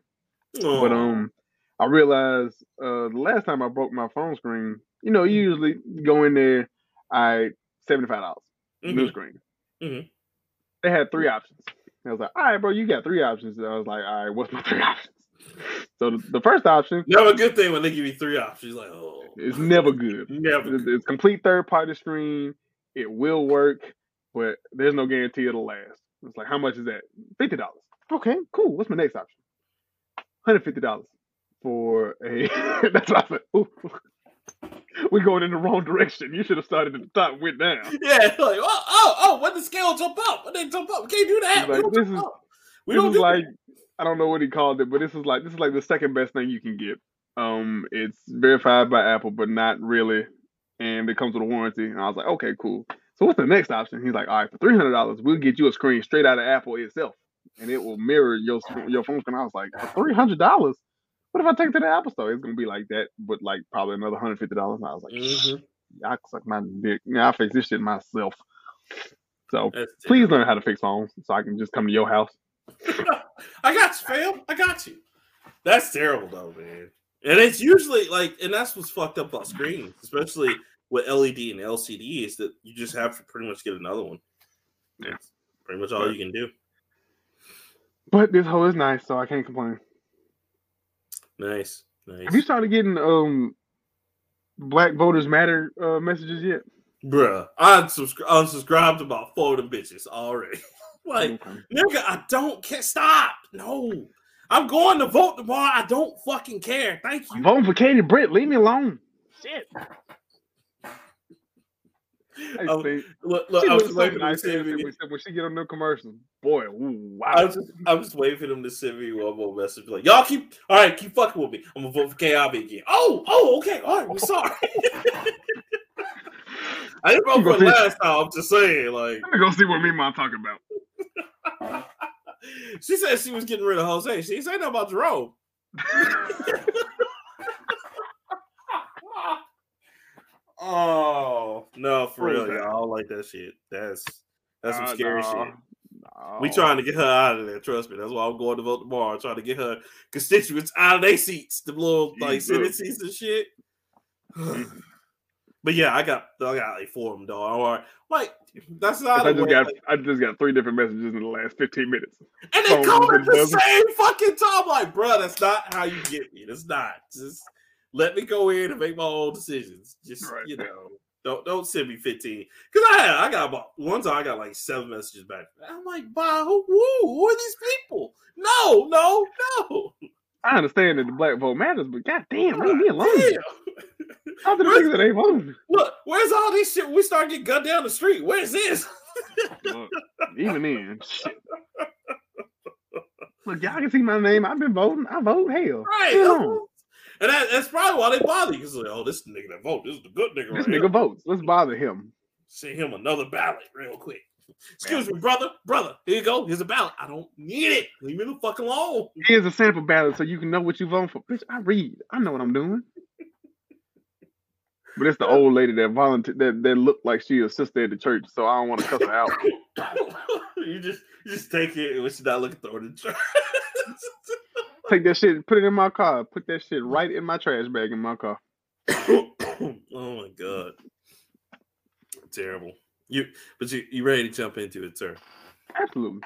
oh. But um, I realized uh the last time I broke my phone screen, you know, you usually go in there, I seventy five dollars new Mhm. screen. Mhm. They had three options. I was like, all right, bro, you got three options. And I was like, all right, what's my three options? So the, first option Never a good thing when they give you three options. Like, oh, it's never good. never. It's, it's complete third party screen. It will work, but there's no guarantee it'll last. It's like, how much is that? Fifty dollars. Okay, cool. What's my next option? Hundred fifty dollars for a. That's what I said. Ooh. We're going in the wrong direction. You should have started at the top, and went down. Yeah, like, oh, oh, oh, when the scale jump up, when they jump up, we can't do that. He's we like, don't this jump is- up. We this don't is do like that. I don't know what he called it, but this is like this is like the second best thing you can get. Um, it's verified by Apple, but not really, and it comes with a warranty. And I was like, okay, cool. So what's the next option? He's like, all right, for three hundred dollars, we'll get you a screen straight out of Apple itself, and it will mirror your your phone screen. I was like, three hundred dollars, what if I take it to the Apple store? It's gonna be like that, but like probably another hundred fifty dollars. And I was like, mm-hmm. I suck my dick. Yeah, I fix this shit myself. So please learn how to fix phones, so I can just come to your house. I got you, fam. I got you. That's terrible though, man. And it's usually like, and that's what's fucked up about screens, especially with LED and LCD, is that you just have to pretty much get another one. Yeah. That's pretty much all you can do. But this hoe is nice, so I can't complain. Nice, nice. Have you started getting um Black Voters Matter uh, messages yet? Bruh, I unsubscri- unsubscribed about four of them bitches already. like, okay. nigga, I don't care. Stop. No. I'm going to vote tomorrow. I don't fucking care. Thank you. I'm voting for Katie Britt. Leave me alone. Shit. Hey, um, look, look, I was waiting nice to me. When she get on the commercial, boy, ooh, wow. I was, just, I was waiting for them to send me one more message. Like, y'all keep, all right, keep fucking with me. I'm gonna vote for KIB again. Oh, oh, okay, all right, I'm sorry. I didn't vote for last time. I'm just saying, like, let me go see what me and mom talking about. she said she was getting rid of Jose. She say nothing about Jerome. oh no, for real, y'all. I don't like that shit. That's that's some scary shit. No. We trying to get her out of there. Trust me. That's why I'm going to vote tomorrow. trying to get her constituents out of their seats, the little like Senate seats and shit. But yeah, I got I got like four of them, dog. Or like that's not. I just got like, I just got three different messages in the last fifteen minutes, and they come at the same fucking time. Like, bro, that's not how you get me. That's not. Just let me go in and make my own decisions. Just right. you know, don't don't send me fifteen because I had, I got about one time I got like seven messages back. I'm like, bah, who, who are these people? No, no, no. I understand that the black vote matters, but goddamn, leave me alone. How the niggas that ain't voting? Look, where's all this shit? We start getting gunned down the street. Where's this? Look, even then, shit. Look, y'all can see my name. I've been voting. I vote. Hell, right. And that, that's probably why they bother you. Because like, oh, this nigga that vote, this is the good nigga. This right nigga here. votes. Let's bother him. Send him another ballot real quick. Excuse me, brother, brother. Here you go. Here's a ballot. I don't need it. Leave me the fuck alone. Here's a sample ballot so you can know what you vote for. Bitch, I read. I know what I'm doing. But it's the old lady that volunteer that, that looked like she a sister at the church, so I don't want to cuss her out. you just you just take it and she's not looking in the trash. take that shit, put it in my car, put that shit right in my trash bag in my car. oh my god. Terrible. You but you you ready to jump into it, sir? Absolutely.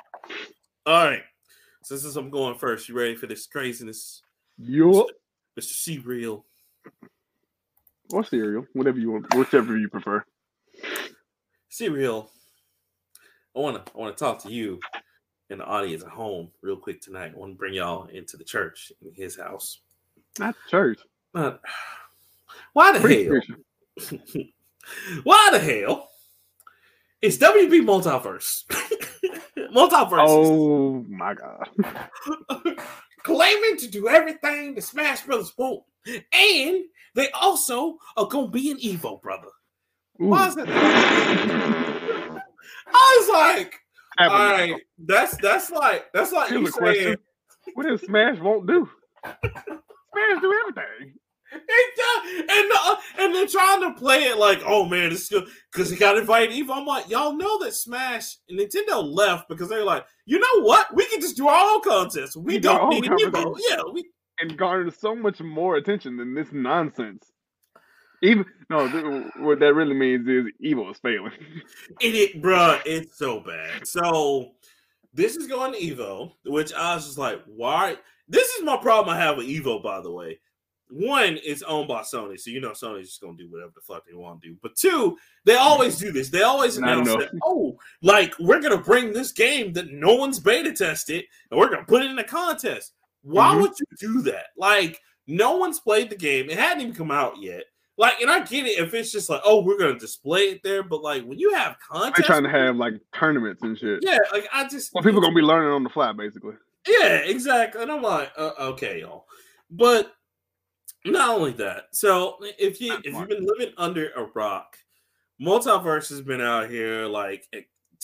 All right. So since I'm going first, you ready for this craziness? Yup. Mr. C real or cereal, whatever you want, whichever you prefer. Cereal. I wanna I wanna talk to you and the audience at home real quick tonight. I want to bring y'all into the church in his house. Not church. Not, why the Pretty hell? why the hell is WB multiverse? multiverse. Oh my god. Claiming to do everything the Smash Brothers won't. And they also are gonna be an Evo, brother. Ooh. Why is that? I was like, all right, that's that's like that's like Here's you saying. What does Smash won't do? Smash do everything. And, and, uh, and they're trying to play it like, oh man, it's good because he got invited Evo. I'm like, y'all know that Smash and Nintendo left because they're like, you know what? We can just do our own contest. We, we don't need Evo. Yeah, we and garnered so much more attention than this nonsense. Even no, th- what that really means is Evo is failing. it, it, bruh, it's so bad. So this is going to Evo, which I was just like, why? This is my problem I have with Evo, by the way. One, is owned by Sony, so you know Sony's just gonna do whatever the fuck they want to do. But two, they always do this. They always announce that, oh, like we're gonna bring this game that no one's beta tested, and we're gonna put it in a contest. Why mm-hmm. would you do that? Like, no one's played the game. It hadn't even come out yet. Like, and I get it if it's just like, oh, we're gonna display it there, but like when you have contests, they're trying to have like tournaments and shit. Yeah, like I just well, people gonna be learning on the fly, basically. Yeah, exactly. And I'm like, uh, okay, y'all. But not only that, so if you if you've been living under a rock, Multiverse has been out here like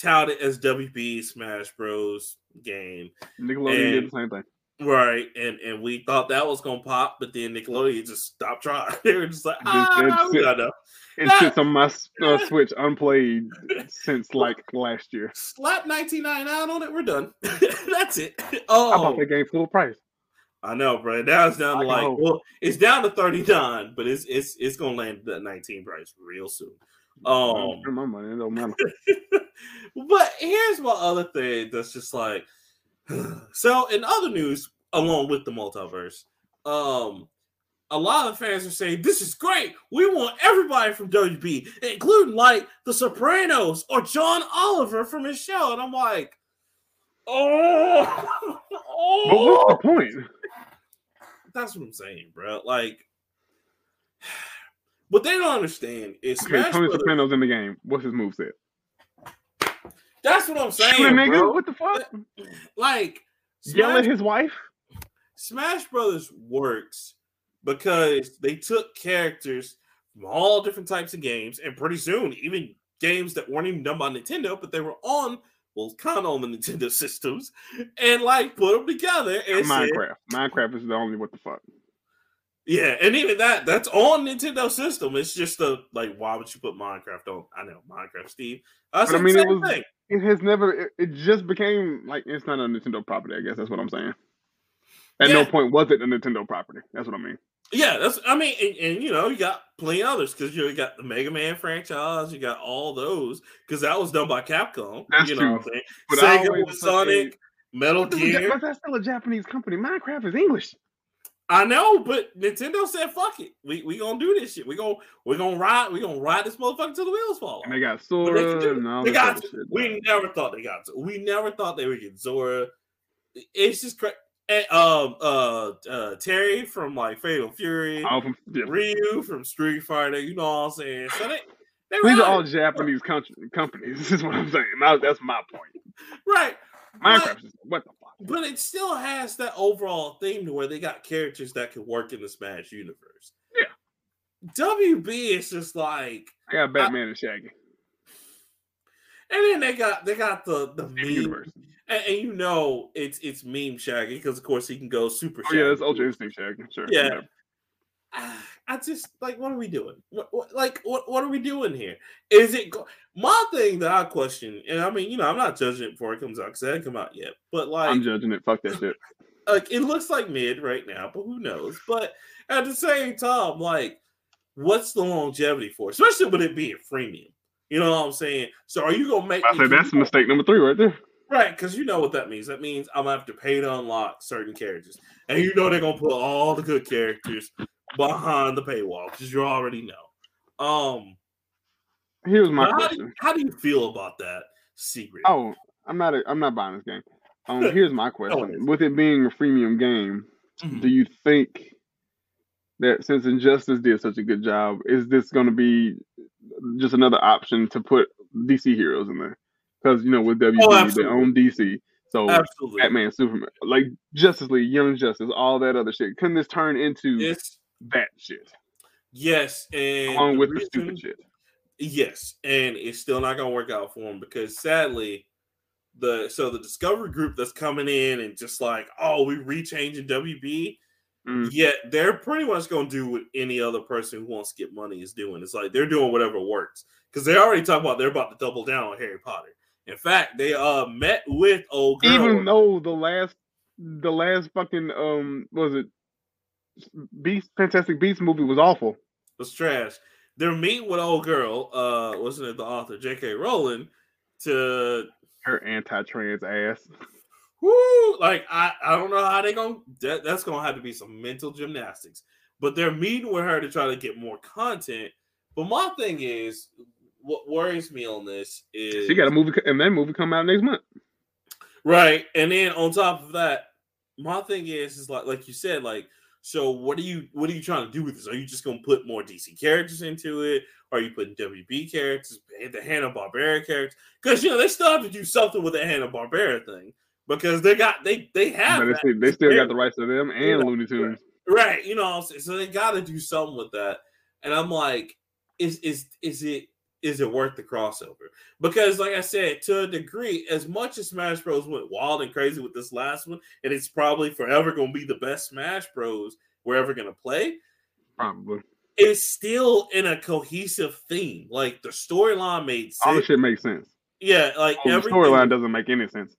touted as WB Smash Bros. game. Nickelodeon did the same thing. Right, and and we thought that was gonna pop, but then Nickelodeon just stopped trying. they were just like, ah, it, it, it sits on my uh, Switch unplayed since like last year. Slap nineteen ninety nine on it. We're done. That's it. Oh, I bought that game full price. I know, bro. Now it's down to like, well, it's down to thirty nine, but it's it's it's gonna land at nineteen price real soon. Um, my money, don't matter. but here's my other thing that's just like so, in other news, along with the multiverse, um, a lot of fans are saying this is great. We want everybody from WB, including like The Sopranos or John Oliver from his show. And I'm like, oh, oh. but what's the point? That's what I'm saying, bro. Like, what they don't understand is okay, Smash Tony Brothers, Soprano's in the game. What's his move set? That's what I'm saying, nigga. Bro. What the fuck? Like, yell at his wife. Smash Brothers works because they took characters from all different types of games, and pretty soon, even games that weren't even done by Nintendo, but they were on, well, kind of on the Nintendo systems, and like put them together. And Minecraft. Said, Minecraft is the only what the fuck. Yeah, and even that, that's on Nintendo system. It's just a like, why would you put Minecraft on? I know Minecraft, Steve. I, mean, it was. Thing. It has never. It, it, just became like it's not a Nintendo property. I guess that's what I'm saying. At yeah. no point was it a Nintendo property. That's what I mean. Yeah, that's. I mean, and, and you know, you got plenty others because you got the Mega Man franchise. You got all those because that was done by Capcom. That's you know true. But Sega with Sonic, Metal Gear. But that's still a Japanese company. Minecraft is English. I know, but Nintendo said, "Fuck it, we we gonna do this shit. We gonna we gonna ride we gonna ride this motherfucker till the wheels fall off." And they got Sora. They, and all they got. Shit, we never thought they got. To. We never thought they would get Sora. It's just crazy um uh uh Terry from like Fatal Fury, from, yeah. Ryu from Street Fighter, you know what I'm saying? So they, they these are all Japanese country, companies. This is what I'm saying. that's my point. Right. Minecraft but, is what the fuck. But it still has that overall theme to where they got characters that can work in the Smash universe. Yeah. WB is just like I got Batman I, and Shaggy. And then they got they got the the meme, and, and, you know it's it's meme Shaggy because of course he can go super. Oh, yeah, it's Ultra Instinct Shaggy. Sure. Yeah. yeah. Ah, I just like what are we doing? What, what, like what what are we doing here? Is it go- my thing that I question? And I mean, you know, I'm not judging it before it comes out because it hasn't come out yet. But like, I'm judging it. Fuck that shit. Like it looks like mid right now, but who knows? But at the same time, like, what's the longevity for? Especially with it being freemium. You know what I'm saying? So are you gonna make? I say that's mistake number three right there. Right, because you know what that means. That means I'm gonna have to pay to unlock certain characters, and you know they're gonna put all the good characters behind the paywall because you already know. Um, here's my how question: do, you, how do you feel about that secret? Oh, I'm not. A, I'm not buying this game. Um, here's my question: With it being a freemium game, mm-hmm. do you think that since Injustice did such a good job, is this going to be just another option to put DC heroes in there because you know with WB oh, they own DC. So absolutely. Batman, Superman, like Justice League, Young Justice, all that other shit. Couldn't this turn into it's, that shit? Yes, and along with the, reason, the stupid shit. Yes, and it's still not gonna work out for him because sadly, the so the Discovery Group that's coming in and just like, oh, we rechanging WB Mm. Yet they're pretty much going to do what any other person who wants to get money is doing. It's like they're doing whatever works because they already talk about they're about to double down on Harry Potter. In fact, they uh met with old girl. Even though the last the last fucking um was it Beast Fantastic Beast movie was awful. It was trash. They're meeting with old girl, uh wasn't it the author J.K. Rowling to her anti-trans ass. Woo! Like I, I don't know how they gonna. That, that's gonna have to be some mental gymnastics. But they're meeting with her to try to get more content. But my thing is, what worries me on this is she got a movie, and that movie come out next month. Right, and then on top of that, my thing is, is like, like you said, like, so what are you, what are you trying to do with this? Are you just gonna put more DC characters into it? Are you putting WB characters, eh, the Hanna Barbera characters? Because you know they still have to do something with the Hanna Barbera thing because they got they they have they still, they still got the rights to them and you know, Looney Tunes. Right, you know, so they got to do something with that. And I'm like, is is is it is it worth the crossover? Because, like I said, to a degree, as much as Smash Bros went wild and crazy with this last one, and it's probably forever going to be the best Smash Bros we're ever going to play. Probably. It's still in a cohesive theme. Like the storyline made sense. All the shit makes sense. Yeah, like oh, the storyline doesn't make any sense.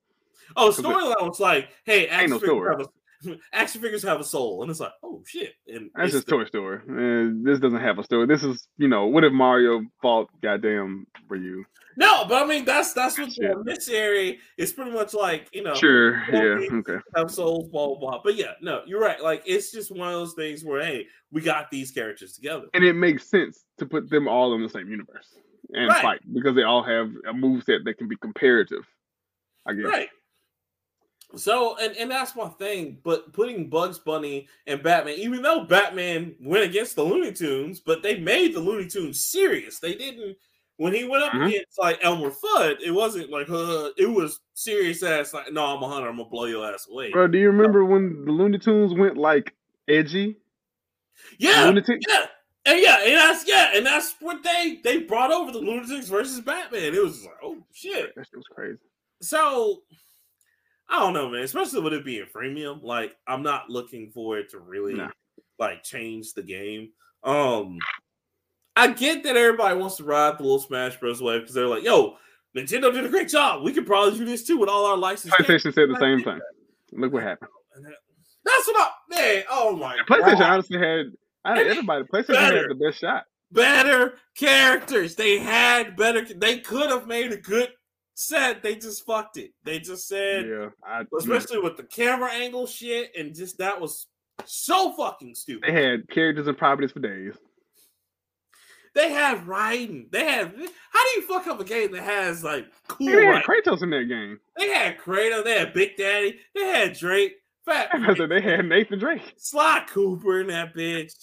Oh, storyline was like, hey, Axe no Figure, action figures have a soul, and it's like, oh shit. And That's just the- Toy Story. This doesn't have a story. This is, you know, what if Mario fought goddamn Ryu? no, but I mean that's that's what Shit. the emissary is pretty much like. You know, Sure. Yeah. Okay. have souls, blah blah blah. But yeah, no, you're right. Like it's just one of those things where hey, we got these characters together. And it makes sense to put them all in the same universe and Right. fight because they all have a move set that can be comparative. I guess. Right. So and and that's my thing. But putting Bugs Bunny and Batman, even though Batman went against the Looney Tunes, but they made the Looney Tunes serious. They didn't when he went up Mhm. against like Elmer Fudd. It wasn't like uh, it was serious ass. Like no, I'm a hunter. I'm gonna blow your ass away. Bro, do you remember when the Looney Tunes went like edgy? Yeah, Loonatic? yeah. And yeah, and that's yeah, and that's what they they brought over the Loonatics versus Batman. It was like, oh shit. That shit was crazy. So I don't know, man. Especially with it being freemium, like I'm not looking for it to really like change the game. Um, I get that everybody wants to ride the little Smash Bros. wave because they're like, "Yo, Nintendo did a great job. We could probably do this too with all our licenses." PlayStation said the same thing. Look what happened. That's what I man. Oh my And PlayStation God. honestly had out of everybody, PlayStation Better. had the best shot. better characters. They had better. They could have made a good set. They just fucked it. They just said. Yeah, I, especially with the camera angle shit, and just that was so fucking stupid. they had characters and properties for days. They had riding. They had. How do you fuck up a game that has like cool? They had riding? Kratos in that game. They had Kratos. They had Big Daddy. They had Drake. Fat they had Nathan Drake. Sly Cooper in that bitch.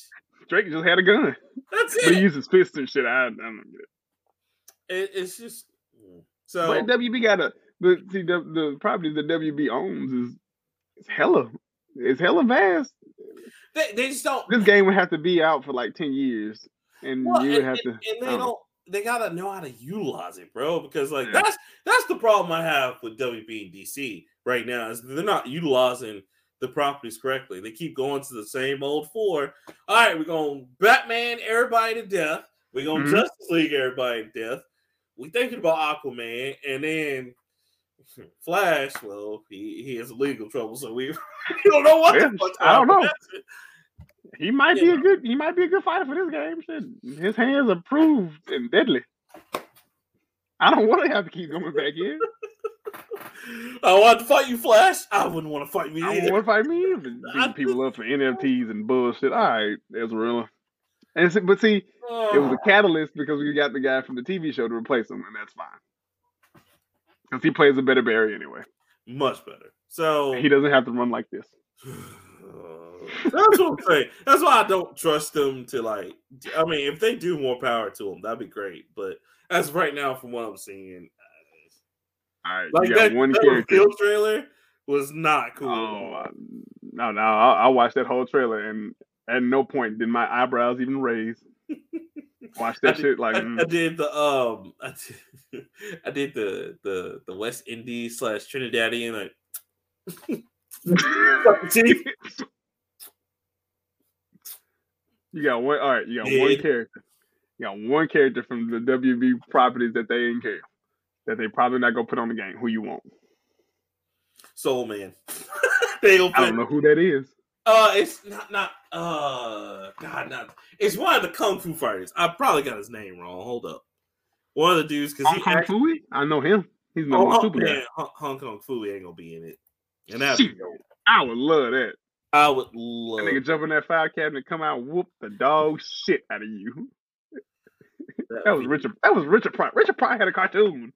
Drake just had a gun, That's it. but he uses used his fist and shit. I, I don't get it. it it's just so. But WB got a the see the the property that WB owns is it's hella it's hella vast. they, they just don't. This game would have to be out for like ten years, and Well, you and, would have and- to. and they I don't They gotta know how to utilize it, bro. Because like Yeah. that's that's the problem I have with WB and DC right now is they're not utilizing the properties correctly. They keep going to the same old four. All right, we're gonna Batman everybody to death. We're gonna Mhm. Justice League everybody to death. We thinking about Aquaman, and then Flash. Well, he he has legal trouble, so we, we don't know what Yeah, the fuck. I don't know. He might Yeah. be a good. He might be a good fighter for this game. Shit, his hands are proved and deadly. I don't want to have to keep going back in. I want to fight you, Flash. I wouldn't want to fight me I don't want to fight me either. Beating people up for NFTs and bullshit. All right, Ezreal. And see, but see, it was a catalyst because we got the guy from the TV show to replace him, and that's fine. Because he plays a better Barry anyway. much better. So He doesn't have to run like this. that's what I'm saying. That's why I don't trust them to like. I mean, if they do more power to them, that'd be great. But as right now, from what I'm seeing, All right, like you got that, one that character. trailer was not cool. Oh uh, no, no! I, I watched that whole trailer, and at no point did my eyebrows even raise. Watch that did- shit like I, mm. I did the um, I did, I did the the the West Indies slash Trinidadian like. you got one. All right, you got Yeah. one character. You got one character from the WB properties that they didn't care that they probably not gonna put on the game. Who you want? Soul Man. I don't know who that is. Uh, it's not not uh God not. It's one of the kung fu fighters. I probably got his name wrong. Hold up. One of the dudes because Hong Kong Phooey? I know him. He's the oh, super man, Hong, Hong Kong Phooey ain't gonna be in it, and that I would love that. I would That love. nigga jump in that file cabinet, come out, whoop the dog shit out of you. That was Richard. That was Richard Pryor. Richard Pryor had a cartoon.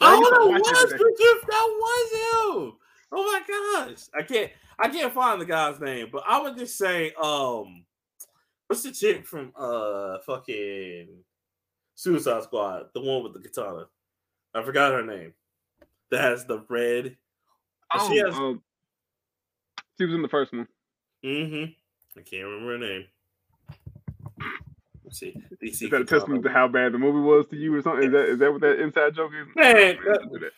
I used to Oh, that that was. Richard. That was him. Oh my gosh, I can't. I can't find the guy's name, but I would just say, um, what's the chick from uh fucking Suicide Squad, the one with the katana? I forgot her name. That has the red. Oh, She has- um, she was in the first one. Mm-hmm. I can't remember her name. Let's see. DC Is that a testament to how bad the movie was to you or something? Is that is that what that inside joke is? Man, Man, that- don't do that.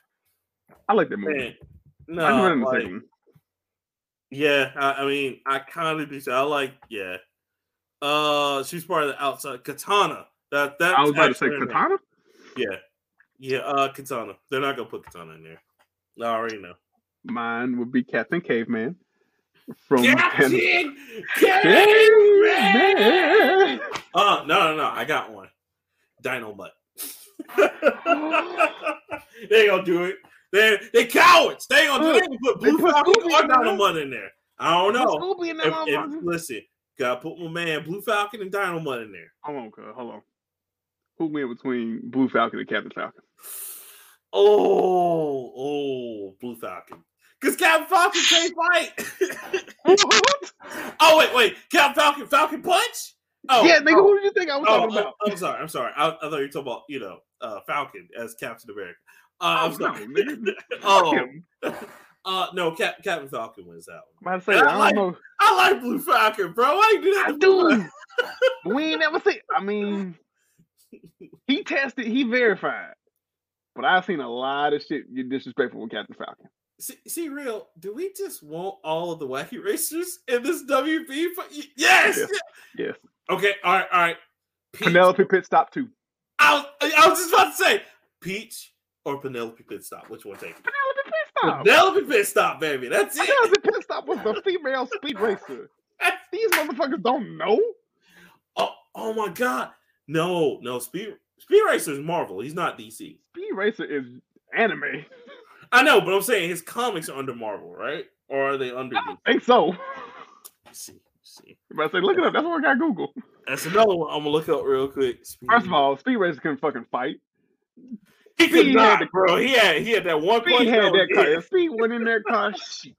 I like that movie. Man, no, I can run in the like, second. Yeah. I, I mean, I kind of do. I like, yeah. Uh, she's part of the outside Katana. That that I was about to say name. Katana. Yeah, yeah. Uh, Katana. They're not gonna put Katana in there. I already know. Mine would be Captain Caveman. from Captain Caveman. Oh no no no! I got one. Dynomutt. they gonna do it. They they cowards. They ain't gonna do it. They put Blue Falcon Scooby or in there. Dynomutt in there. I don't know. Scooby in If, if, listen, gotta put my man Blue Falcon and Dynomutt in there. Hold on, cuz. Hold on. Who win between Blue Falcon and Captain Falcon? Oh, oh, Blue Falcon. Because Captain Falcon can't fight. oh, wait, wait. Captain Falcon, Falcon Punch? Oh, yeah, nigga, oh, who did you think I was oh, talking about? I'm sorry. I'm sorry. I, I thought you were talking about, you know, uh, Falcon as Captain America. Uh, I'm Oh, sorry. no, nigga. Oh. Uh, no, Cap- Captain Falcon wins that one. I'm say, I I like- don't know. I like Blue Falcon, bro. Why you do that? I to Blue do. Falcon? We ain't never see. I mean, he tested, he verified. But I've seen a lot of shit you disrespectful with Captain Falcon. See, see, real. Do we just want all of the wacky racers in this WB? fight? Y- Yes. Yes. Yes. Okay. All right. All right. Peach, Penelope Pit Stop 2. I was, I was just about to say Peach or Penelope Pit Stop. Which one take? Penelope Pit Stop. Penelope Pit Stop, baby. That's it. Penelope Pit Stop was the female speed racer. These motherfuckers don't know. Oh, oh my God. No, no. Speed Speed Racer is Marvel. He's not DC. Speed Racer is anime. I know, but I'm saying his comics are under Marvel, right? Or are they under I DC? don't think so. See, see. I'm about to say, look it up. That's what I got Google. That's another one I'm gonna look up real quick. Speed. First of all, Speed Racer can fucking fight. He could Speed not, had the- bro. He had he had that one Speed point. had that car. If Speed went in that car, shit.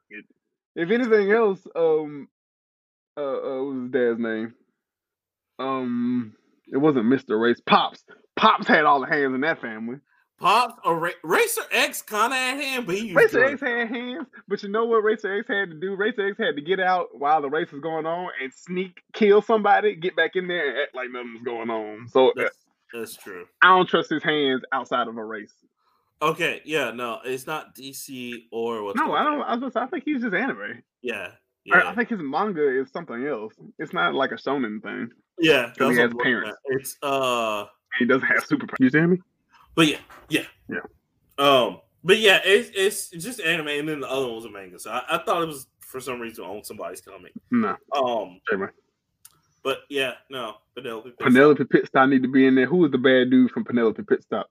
If anything else, um, uh, uh, what was his dad's name? Um, it wasn't Mr. Race. Pops. Pops had all the hands in that family. Pops or Ra- Racer X kind of had him, but he Racer drugs. X had hands, but you know what Racer X had to do? Racer X had to get out while the race was going on and sneak, kill somebody, get back in there and act like nothing was going on. So uh, That's, true. I don't trust his hands outside of a race. Okay, yeah, no, it's not DC or what's No, I don't. I, was I think he's just anime. Yeah, yeah, I think his manga is something else. It's not like a shonen thing. yeah. he has parents. It's uh, He doesn't have superpowers. You see me? but yeah, yeah, Yeah. Um, but yeah, it's it's just anime, and then the other one was a manga. So I, I thought it was for some reason on somebody's comic. No. Um, Anyway. But yeah, no, Penelope. Pitstop. Penelope Pitstop need to be in there. Who was the bad dude from Penelope Pitstop?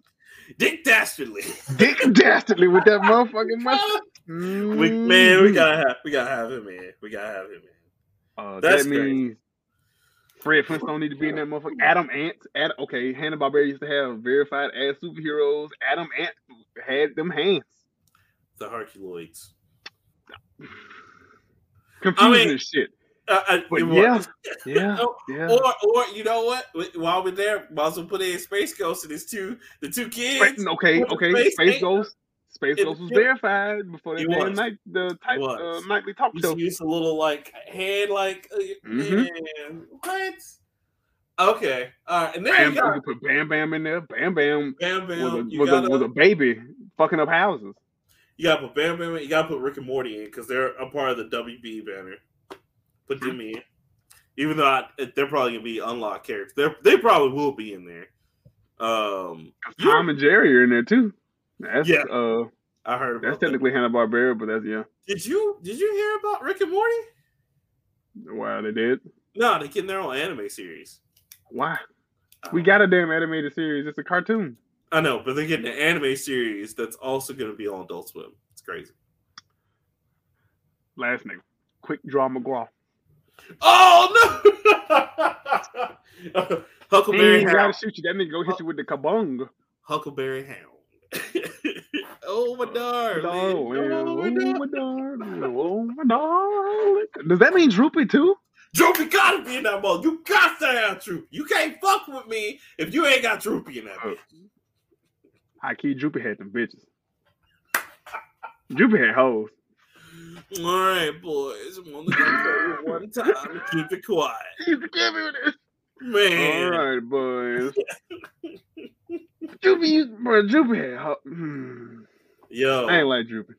Dick Dastardly. Dick Dastardly with that motherfucking mustache. we, man, we gotta have we gotta have him in. We gotta have him in. Uh, That's that means Fred Flintstone need to be in that motherfucker. Atom Ant. Ad, okay, Hanna Barbera used to have verified as superheroes. Atom Ant had them hands. The Herculoids. Confusing mean- as shit. Uh, uh, yeah, yeah, yeah. Or, or you know what? While we're there, might as well put in Space Ghost and his two, the two kids. Okay, okay. Space Space Ghost. Space Ghost was verified before they was. night the type uh, nightly talk You show. see it's a little like head, like uh, Mhm. man, what? Okay, all right, and then Bam, you you got put Bam Bam in there. Bam Bam Bam was a, Bam. Was, gotta, a, was a baby fucking up houses. you gotta put Bam Bam. in, You gotta put Rick and Morty in because they're a part of the WB banner. Put them in, even though I, they're probably gonna be unlocked characters. They they probably will be in there. Um, Tom and Jerry are in there too. That's Yeah. uh I heard that's technically Hanna Barbera, but that's yeah. Did you did you hear about Rick and Morty? Why they did? No, they're getting their own anime series. Why? We got a damn animated series. It's a cartoon. I know, but they're getting an anime series that's also going to be on Adult Swim. It's crazy. Last name. Quick Draw McGraw. Oh no! Huckleberry gotta Hound. shoot you. That nigga go hit you with the kabong. Huckleberry Hound. oh my darling! Oh, my oh, darling. my darling, oh, my darling. Does that mean Droopy too? Droopy gotta be in that mode. You got to have Droopy. You can't fuck with me if you ain't got Droopy in that Oh. bitch. High key, Droopy had them bitches. Droopy had hoes. All right, boys. I'm only gonna tell you one time keep it quiet, Give me this. man. All right, boys. Droopy, you- bro, Droopy had ho- hmm. Yo, I ain't like Droopy.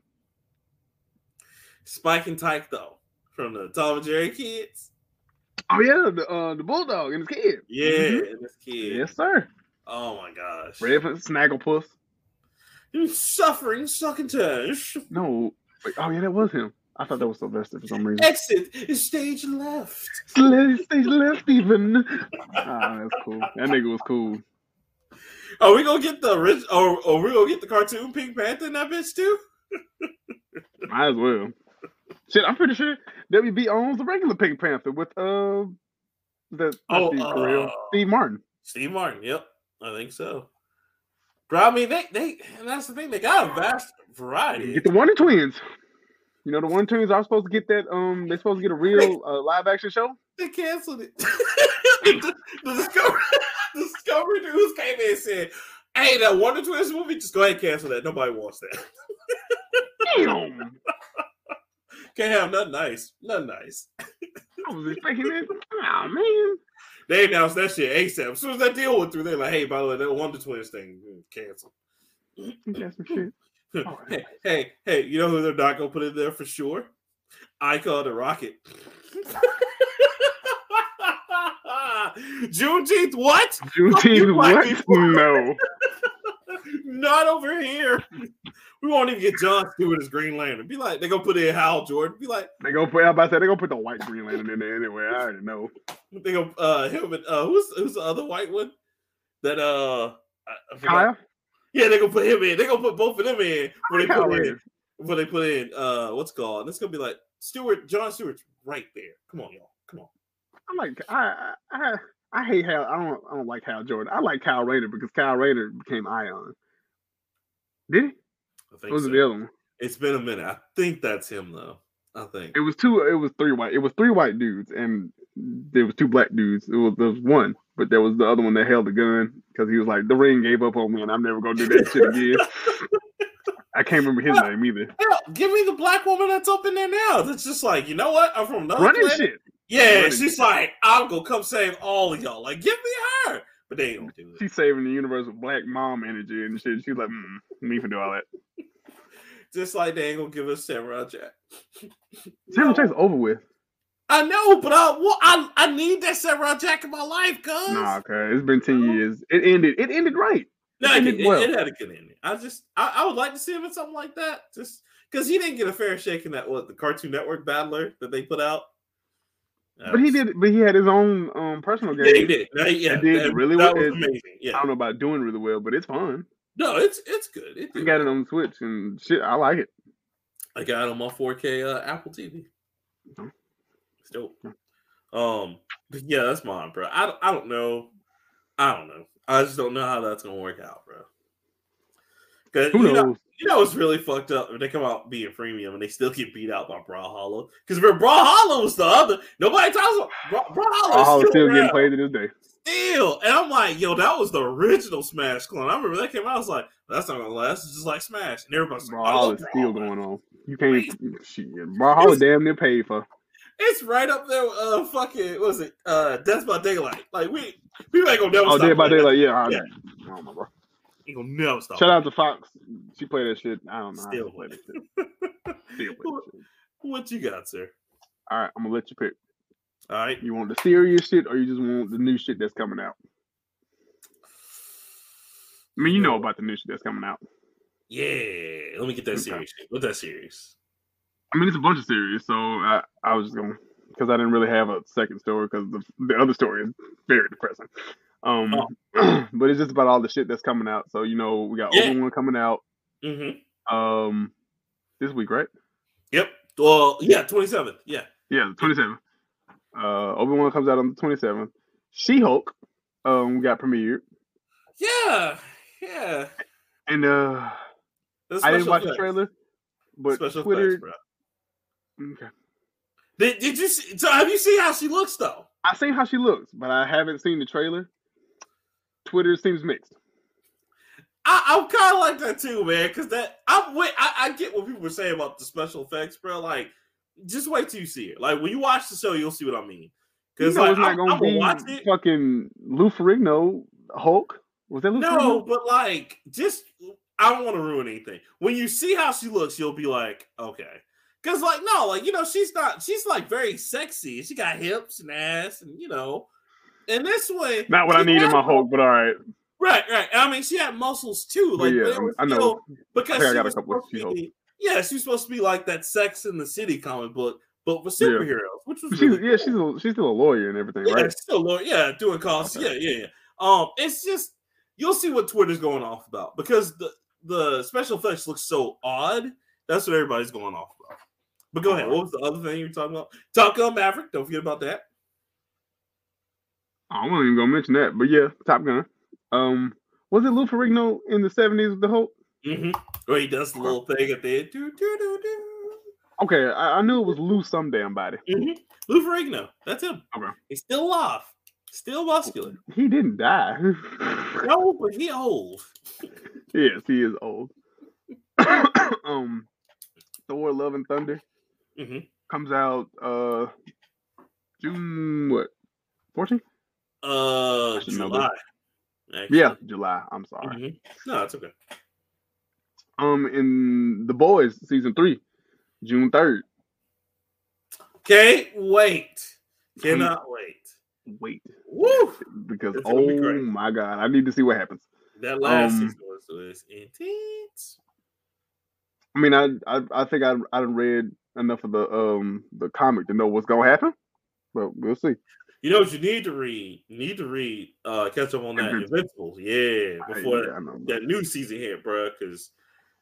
Spike and Tyke though, from the Tom and Jerry kids. Oh yeah, the uh, the bulldog and his kid. Yeah, Mhm. and his kid. Yes, sir. Oh my gosh. Red Snagglepuss. He's suffering succotash. No, wait, oh yeah, that was him. I thought that was Sylvester for some reason. Exit is stage left. Stage left, even. ah, that's cool. That nigga was cool. Are we gonna get the rich? Or are we gonna get the cartoon Pink Panther in that bitch too? Might as well. Shit, I'm pretty sure WB owns the regular Pink Panther with uh the Oh, Steve, uh, Steve Martin. Steve Martin. Yep, I think so. Bro, I mean, they they and that's the thing. They got a vast variety. Get the Wonder Twins. You know the Wonder Twins are supposed to get that. Um, they're supposed to get a real uh, live action show. They canceled it. the, the Discovery, the Discovery News came in and said, "Hey, that Wonder Twins movie, just go ahead and cancel that. Nobody wants that. Damn, Can't have nothing nice. Nothing nice." I was expecting it. Oh man. They announced that shit ASAP. As soon as that deal went through, they're like, "Hey, by the way, that Wonder Twins thing mm, canceled." That's some shit. hey, hey, hey, you know who they're not gonna put in there for sure? I call the Rocket. Juneteenth, what? Juneteenth, black what? No. Not over here. We won't even get John Stewart as Green Lantern. Be like, they're gonna put in Hal Jordan. Be like, They go put. I about to say they gonna put the white Green Lantern in there anyway. I already know. they go uh him and uh who's who's the other white one? That uh. Kyle. Yeah, they gonna put him in. They gonna put both of them in. when they put in where they put in uh what's it called? And it's gonna be like Stewart, John Stewart's right there. Come on, y'all. Come on. I'm like I I I, I hate Hal. I don't I don't like Hal Jordan. I like Kyle Rayner because Kyle Rayner became Ion. Did he? I What think was so. the other one? It's been a minute. I think that's him though. I think. It was two. It was three white. It was three white dudes, and there was two black dudes. It was there was one, but there was the other one that held the gun because he was like, "The ring gave up on me, and I'm never gonna do that shit again." I can't remember his name either. Hell, give me the black woman that's up in there now. That's just like, you know what? I'm from another Running planet. shit. Yeah, Running she's like, I'm gonna come save all of y'all. Like, give me her. But they gonna do it. She's saving the universe with black mom energy and shit. She's like, mm, me for do all that. Just like they ain't gonna give us Samurai Jack. Samurai. Jack's over with. I know, but I, well, I I need that Samurai Jack in my life, cuz. Nah, okay. It's been ten years. It ended. It ended right. No, it, ended it, well. it had a good ending. I just I, I would like to see him in something like that. Just because he didn't get a fair shake in that what the Cartoon Network Battler that they put out. But he did. But he had his own um personal game. Yeah, he did. Yeah, It did that, really that well. was It- amazing. I don't know about doing really well, but it's fun. No, it's it's good. It I got it on the Switch and shit. I like it. I got it on my 4K uh, Apple TV. It's dope. Um, yeah, that's mine, bro. I don't, I don't know. I don't know. I just don't know how that's gonna work out, bro. Cause Who you know, knows? you know, it's really fucked up if they come out being freemium and they still get beat out by Brawlhalla. Because Brawlhalla was the other. Nobody talks about Bra- Brawlhalla. All is still still, getting played to this day. Still, and I'm like, yo, that was the original Smash clone. I remember that came out. I was like, that's not gonna last. It's just like Smash, and everybody's like, Brawlhalla love is still going on. You can't. Shit, Brawlhalla damn near paid for. It's right up there. with, Uh, fucking, what was it? Uh, Death by Daylight. Like we, people ain't gonna never. Oh, Dead by Daylight. Yeah. I, Yeah. I don't know, bro. Ain't gonna never stop. Shout out to Fox. She played that shit. I don't know. Still Still play that shit. Still play that shit. what you got, sir? All right, I'm gonna let you pick. All right. You want the serious shit or you just want the new shit that's coming out? I mean, you know about the new shit that's coming out. Yeah. Let me get that Okay. serious. shit. What's that serious? I mean, it's a bunch of series, so I, I was just gonna, because I didn't really have a second story because the the other story is very depressing. Um, but it's just about all the shit that's coming out. So you know, we got Yeah. Obi Wan coming out Mm-hmm. um this week, right? Yep. Well, yeah, 27th. Yeah. Yeah, the 27th. Uh, Obi Wan comes out on the 27th. She Hulk um got premiered, Yeah. Yeah. and uh, I didn't watch the trailer, but Special Twitter. effects, bro. Okay. Did, did you see? So have you seen how she looks though? I seen how she looks, but I haven't seen the trailer. Twitter seems mixed. I, I'm kind of like that too, man. Because that I'm with. I, I get what people were saying about the special effects, bro. Like, just wait till you see it. Like when you watch the show, you'll see what I mean. You Because know like I'm, gonna I'm gonna be watch it. fucking Lou Ferrigno Hulk. Was that Lou No, Ferrigno? but like, just I don't want to ruin anything. When you see how she looks, you'll be like, okay. Because like, no, like you know, she's not. She's like very sexy. She got hips and ass, and you know. And this way, Not what I need in my Hulk, but all right. Right, right. I mean, she had muscles too. Like, yeah, I know. because I got a couple of supposed She-Hulk. be- yeah, she's supposed to be like that Sex in the City comic book, but with superheroes, yeah. which was she's, really yeah, cool. she's a, she's still a lawyer and everything, yeah, right? still a lawyer, yeah, doing calls, okay. yeah, yeah, yeah. Um, it's just you'll see what Twitter's going off about because the the special effects look so odd. That's what everybody's going off about. But go ahead. What was the other thing you were talking about? Top Gun Maverick. Don't forget about that. I wasn't even gonna mention that, but yeah, Top Gun. Um, was it Lou Ferrigno in the seventies with the Hulk? Mm-hmm. Where he does the little thing at the end. Do, do, do, do. Okay, I, I, knew it was Lou some damn body. Mm-hmm. Lou Ferrigno. That's him. Okay. He's still alive. Still muscular. He didn't die. no, but he old. yes, he is old. um, Thor: Love and Thunder mm-hmm. comes out uh June what 14th? Uh, July. Yeah, July. I'm sorry. Mm-hmm. No, it's okay. Um, in the boys season three, June third. Okay, wait. Cannot wait. Wait. Woo! Because oh be my god, I need to see what happens. That last um, season was, was intense. I mean, I I, I think I I read enough of the um the comic to know what's gonna happen, but we'll see. You know what you need to read? You need to read, uh, catch up on that Invincibles, yeah, before yeah, that new season hit, bro. Because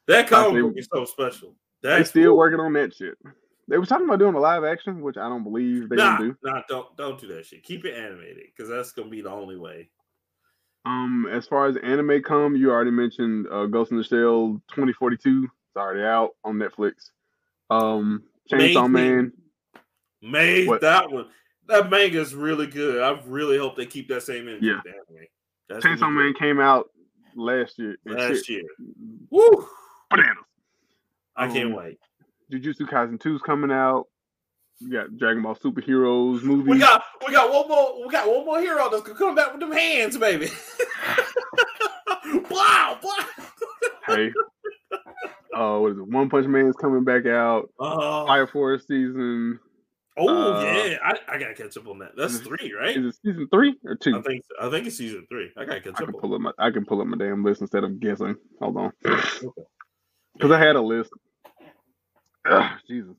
that comic book is so special. That's they still cool. working on that shit. They were talking about doing a live action, which I don't believe they nah, do. Nah, don't don't do that shit. Keep it animated because that's gonna be the only way. Um, as far as anime come, you already mentioned uh, Ghost in the Shell 2042. It's already out on Netflix. Um, Chainsaw Man. Made what? that one. That manga is really good. I really hope they keep that same energy. Yeah. That's Chainsaw Man came out last year. Last year. Woo! Bananas. I can't um, wait. Jujutsu Kaisen 2 is coming out. We got Dragon Ball Superheroes movie. We got we got one more we got one more hero that's gonna come back with them hands, baby. wow, wow. hey. Oh, uh, what is it? One Punch Man is coming back out. Uh, Fire Force season Oh uh, yeah, I, I gotta catch up on that. That's three, right? Is it season three or two? I think. I think it's season three. I gotta catch I up. Can pull up my, I can pull up my damn list instead of guessing. Hold on, because. I had a list. Ugh, Jesus,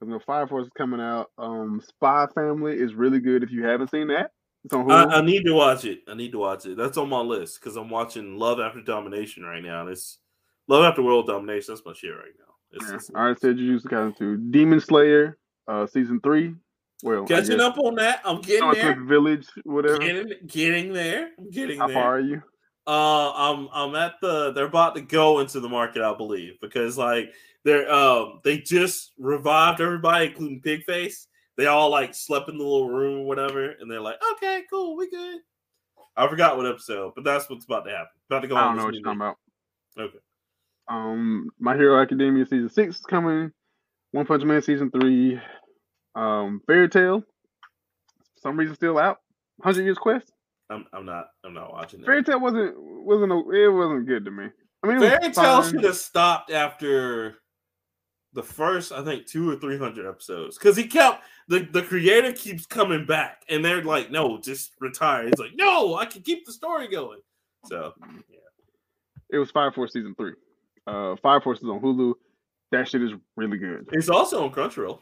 because no Fire Force is coming out. Um, Spy Family is really good. If you haven't seen that, it's on Hulu. I, I need to watch it. I need to watch it. That's on my list because I'm watching Love After Domination right now. It's Love After World Domination. That's my shit right now. It's, yeah. it's, I already said to kind of do Demon Slayer uh, season three. Well, catching up on that. I'm getting there. Village, whatever. Getting, getting there. I'm getting How there. How far are you? Uh, I'm I'm at the. They're about to go into the market, I believe, because like they're um they just revived everybody, including Pigface. They all like slept in the little room or whatever, and they're like, okay, cool, we good. I forgot what episode, but that's what's about to happen. About to go. I don't know what you're talking about. Okay. Um, My Hero Academia season six is coming. One Punch Man season three, um, Fairy Tail, for some reason still out. Hundred Years Quest. I'm, I'm not I'm not watching that. Fairy Tail wasn't wasn't a, it wasn't good to me. I mean, Fairy Tail should have stopped after the first I think two or three hundred episodes because he kept the the creator keeps coming back and they're like, no, just retire. He's like, no, I can keep the story going. So yeah, it was Fire Force season three. Uh, Fire Force is on Hulu. That shit is really good. It's also on Crunchyroll.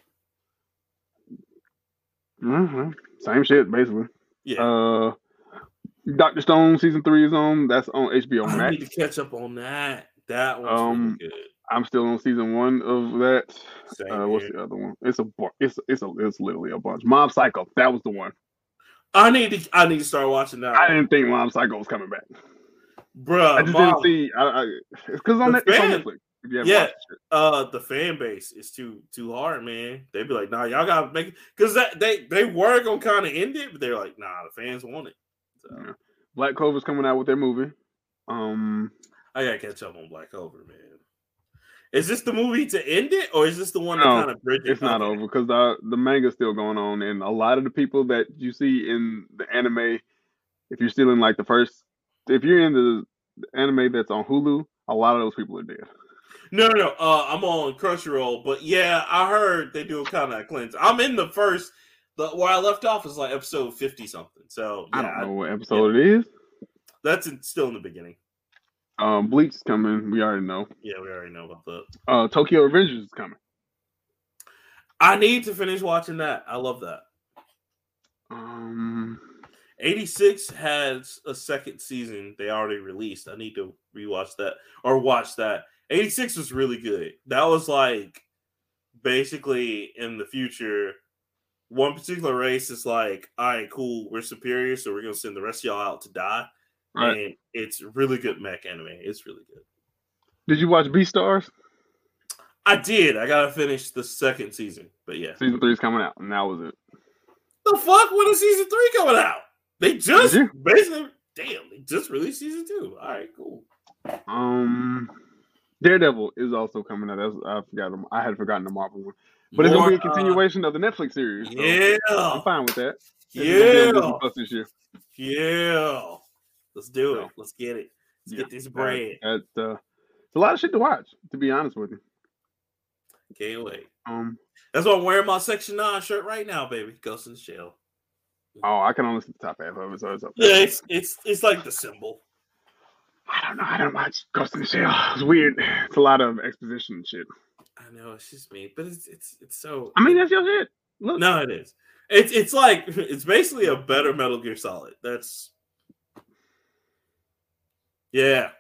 Mm-hmm. Same shit, basically. Yeah. Uh, Doctor Stone season three is on. That's on HBO Max. I need to catch up on that. That one's um, really good. I'm still on season one of that. Uh, what's the other one? It's a it's it's a it's literally a bunch. Mob Psycho. That was the one. I need to I need to start watching that. I one. didn't think Mob Psycho was coming back. Bruh, I just Mob, didn't see. I, I, it's because on, on Netflix yeah, uh, the fan base is too too hard, man. They'd be like, "Nah, y'all gotta make it," because that they they were gonna kind of end it, but they're like, "Nah, the fans want it." So. Yeah. Black Clover's coming out with their movie. Um, I gotta catch up on Black Clover, man. Is this the movie to end it, or is this the one no, that kind of bridges? It's not over because the the manga's still going on, and a lot of the people that you see in the anime, if you're still in like the first, if you're in the anime that's on Hulu, a lot of those people are dead. No, no, no. Uh, I'm on Crunchyroll, but yeah, I heard they do a kind of cleanse. I'm in the first. The where I left off is like episode fifty something. So yeah, I don't know what episode yeah. it is. That's in, still in the beginning. Um, Bleach is coming. We already know. Yeah, we already know about that. Uh, Tokyo Revengers is coming. I need to finish watching that. I love that. Um, 86 has a second season they already released. I need to rewatch that or watch that. 86 was really good. That was like basically in the future, one particular race is like, all right, cool, we're superior, so we're gonna send the rest of y'all out to die. Right. And it's really good mech anime. It's really good. did you watch Beastars? I did. I gotta finish the second season, but yeah. Season three is coming out, and that was it. The fuck? When is season three coming out? They just basically, damn, they just released season two. All right, cool. Um, Daredevil is also coming out. That's, I forgot. I had forgotten the Marvel one, but it's gonna be a uh, continuation of the Netflix series. so yeah, I'm fine with that. It's gonna be on yeah, this year. yeah. Let's do it. Let's get it. Let's yeah, get this bread. That, uh, it's a lot of shit to watch. To be honest with you. Can't wait. Um. That's why I'm wearing my Section Nine shirt right now, baby. Ghost in the Shell. Oh, I can only see the top half of it, so it's up there. Yeah, it's it's it's like the symbol. I don't know. I don't watch Ghost in the Shell. It's weird. It's a lot of exposition shit. Know it's just me, but it's it's it's so. I mean, that's your shit. Look, no, it is. It's it's like it's basically a better Metal Gear Solid. That's yeah.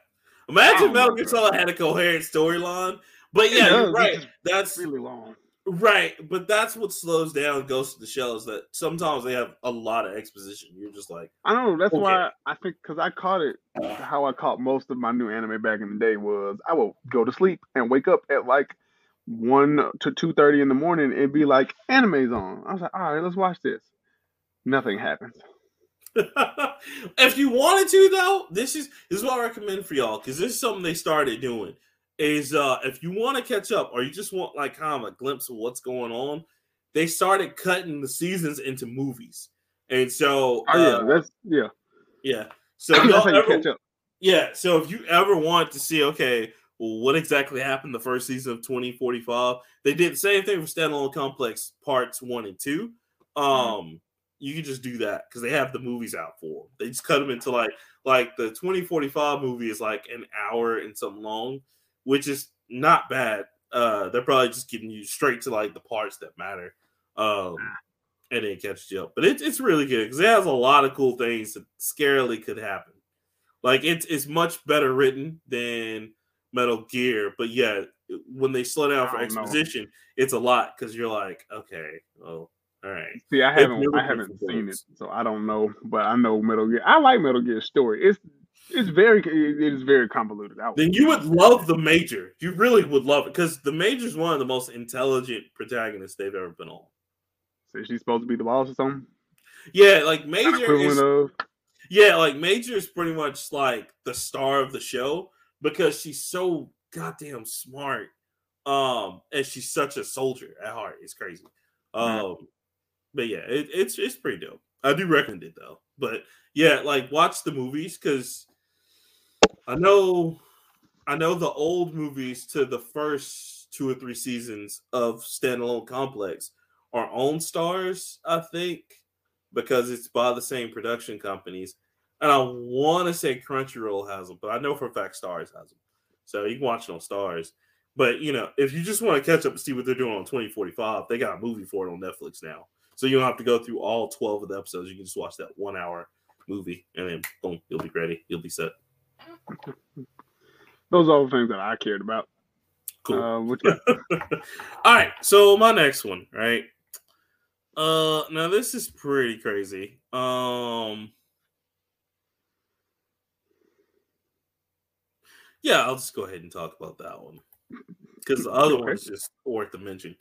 Imagine Oh, Metal Gear Solid had a coherent storyline. But yeah, does, you're right. That's really long. right. But that's what slows down Ghost of the Shell is that sometimes they have a lot of exposition. You're just like, I don't know. That's Okay. why I think because I caught it. How I caught most of my new anime back in the day was I would go to sleep and wake up at like one to two thirty in the morning and be like, "Anime's on." I was like, "All right, let's watch this." Nothing happens. if you wanted to though, this is this is what I recommend for y'all because this is something they started doing. Is uh if you want to catch up or you just want like kind of a glimpse of what's going on, they started cutting the seasons into movies. And so Oh yeah, uh, that's yeah. yeah. So that's y'all how you ever, catch up. yeah, so if you ever want to see, okay, what exactly happened the first season of 2045, they did the same thing for Standalone Complex parts one and two. Um, you can just do that because they have the movies out for them. They just cut them into like like the 2045 movie is like an hour and something long, which is not bad. Uh, they're probably just getting you straight to like the parts that matter. Um, and then catch you up. But it's it's really good because it has a lot of cool things that scarily could happen. Like it's it's much better written than Metal Gear, but yeah, when they slow down for don't know. exposition, it's a lot because you're like, okay, well, all right. See, I haven't I haven't seen it, so I don't know. But I know Metal Gear. I like Metal Gear's story. It's it's very it is very convoluted. Then you would love the Major. You really would love it because the Major is one of the most intelligent protagonists they've ever been on. say she's supposed to be the boss or something. Yeah, like Major is of Yeah, like Major is pretty much like the star of the show because she's so goddamn smart. Um, and she's such a soldier at heart. It's crazy. Um, but yeah, it, it's it's pretty dope. I do recommend it though. But yeah, like watch the movies because I know I know the old movies to the first two or three seasons of standalone complex are on Starz, I think, because it's by the same production companies. And I want to say Crunchyroll has them, but I know for a fact Starz has them. So you can watch it on Starz. But you know, if you just want to catch up and see what they're doing on 2045, they got a movie for it on Netflix now. So you don't have to go through all 12 of the episodes. You can just watch that one hour movie and then boom, you'll be ready. You'll be set. those are all the things that I cared about. Cool. Uh, what you got? All right, so my next one, right? Uh now this is pretty crazy. Um Yeah, I'll just go ahead and talk about that one. Because the other Okay. one is just worth the mention.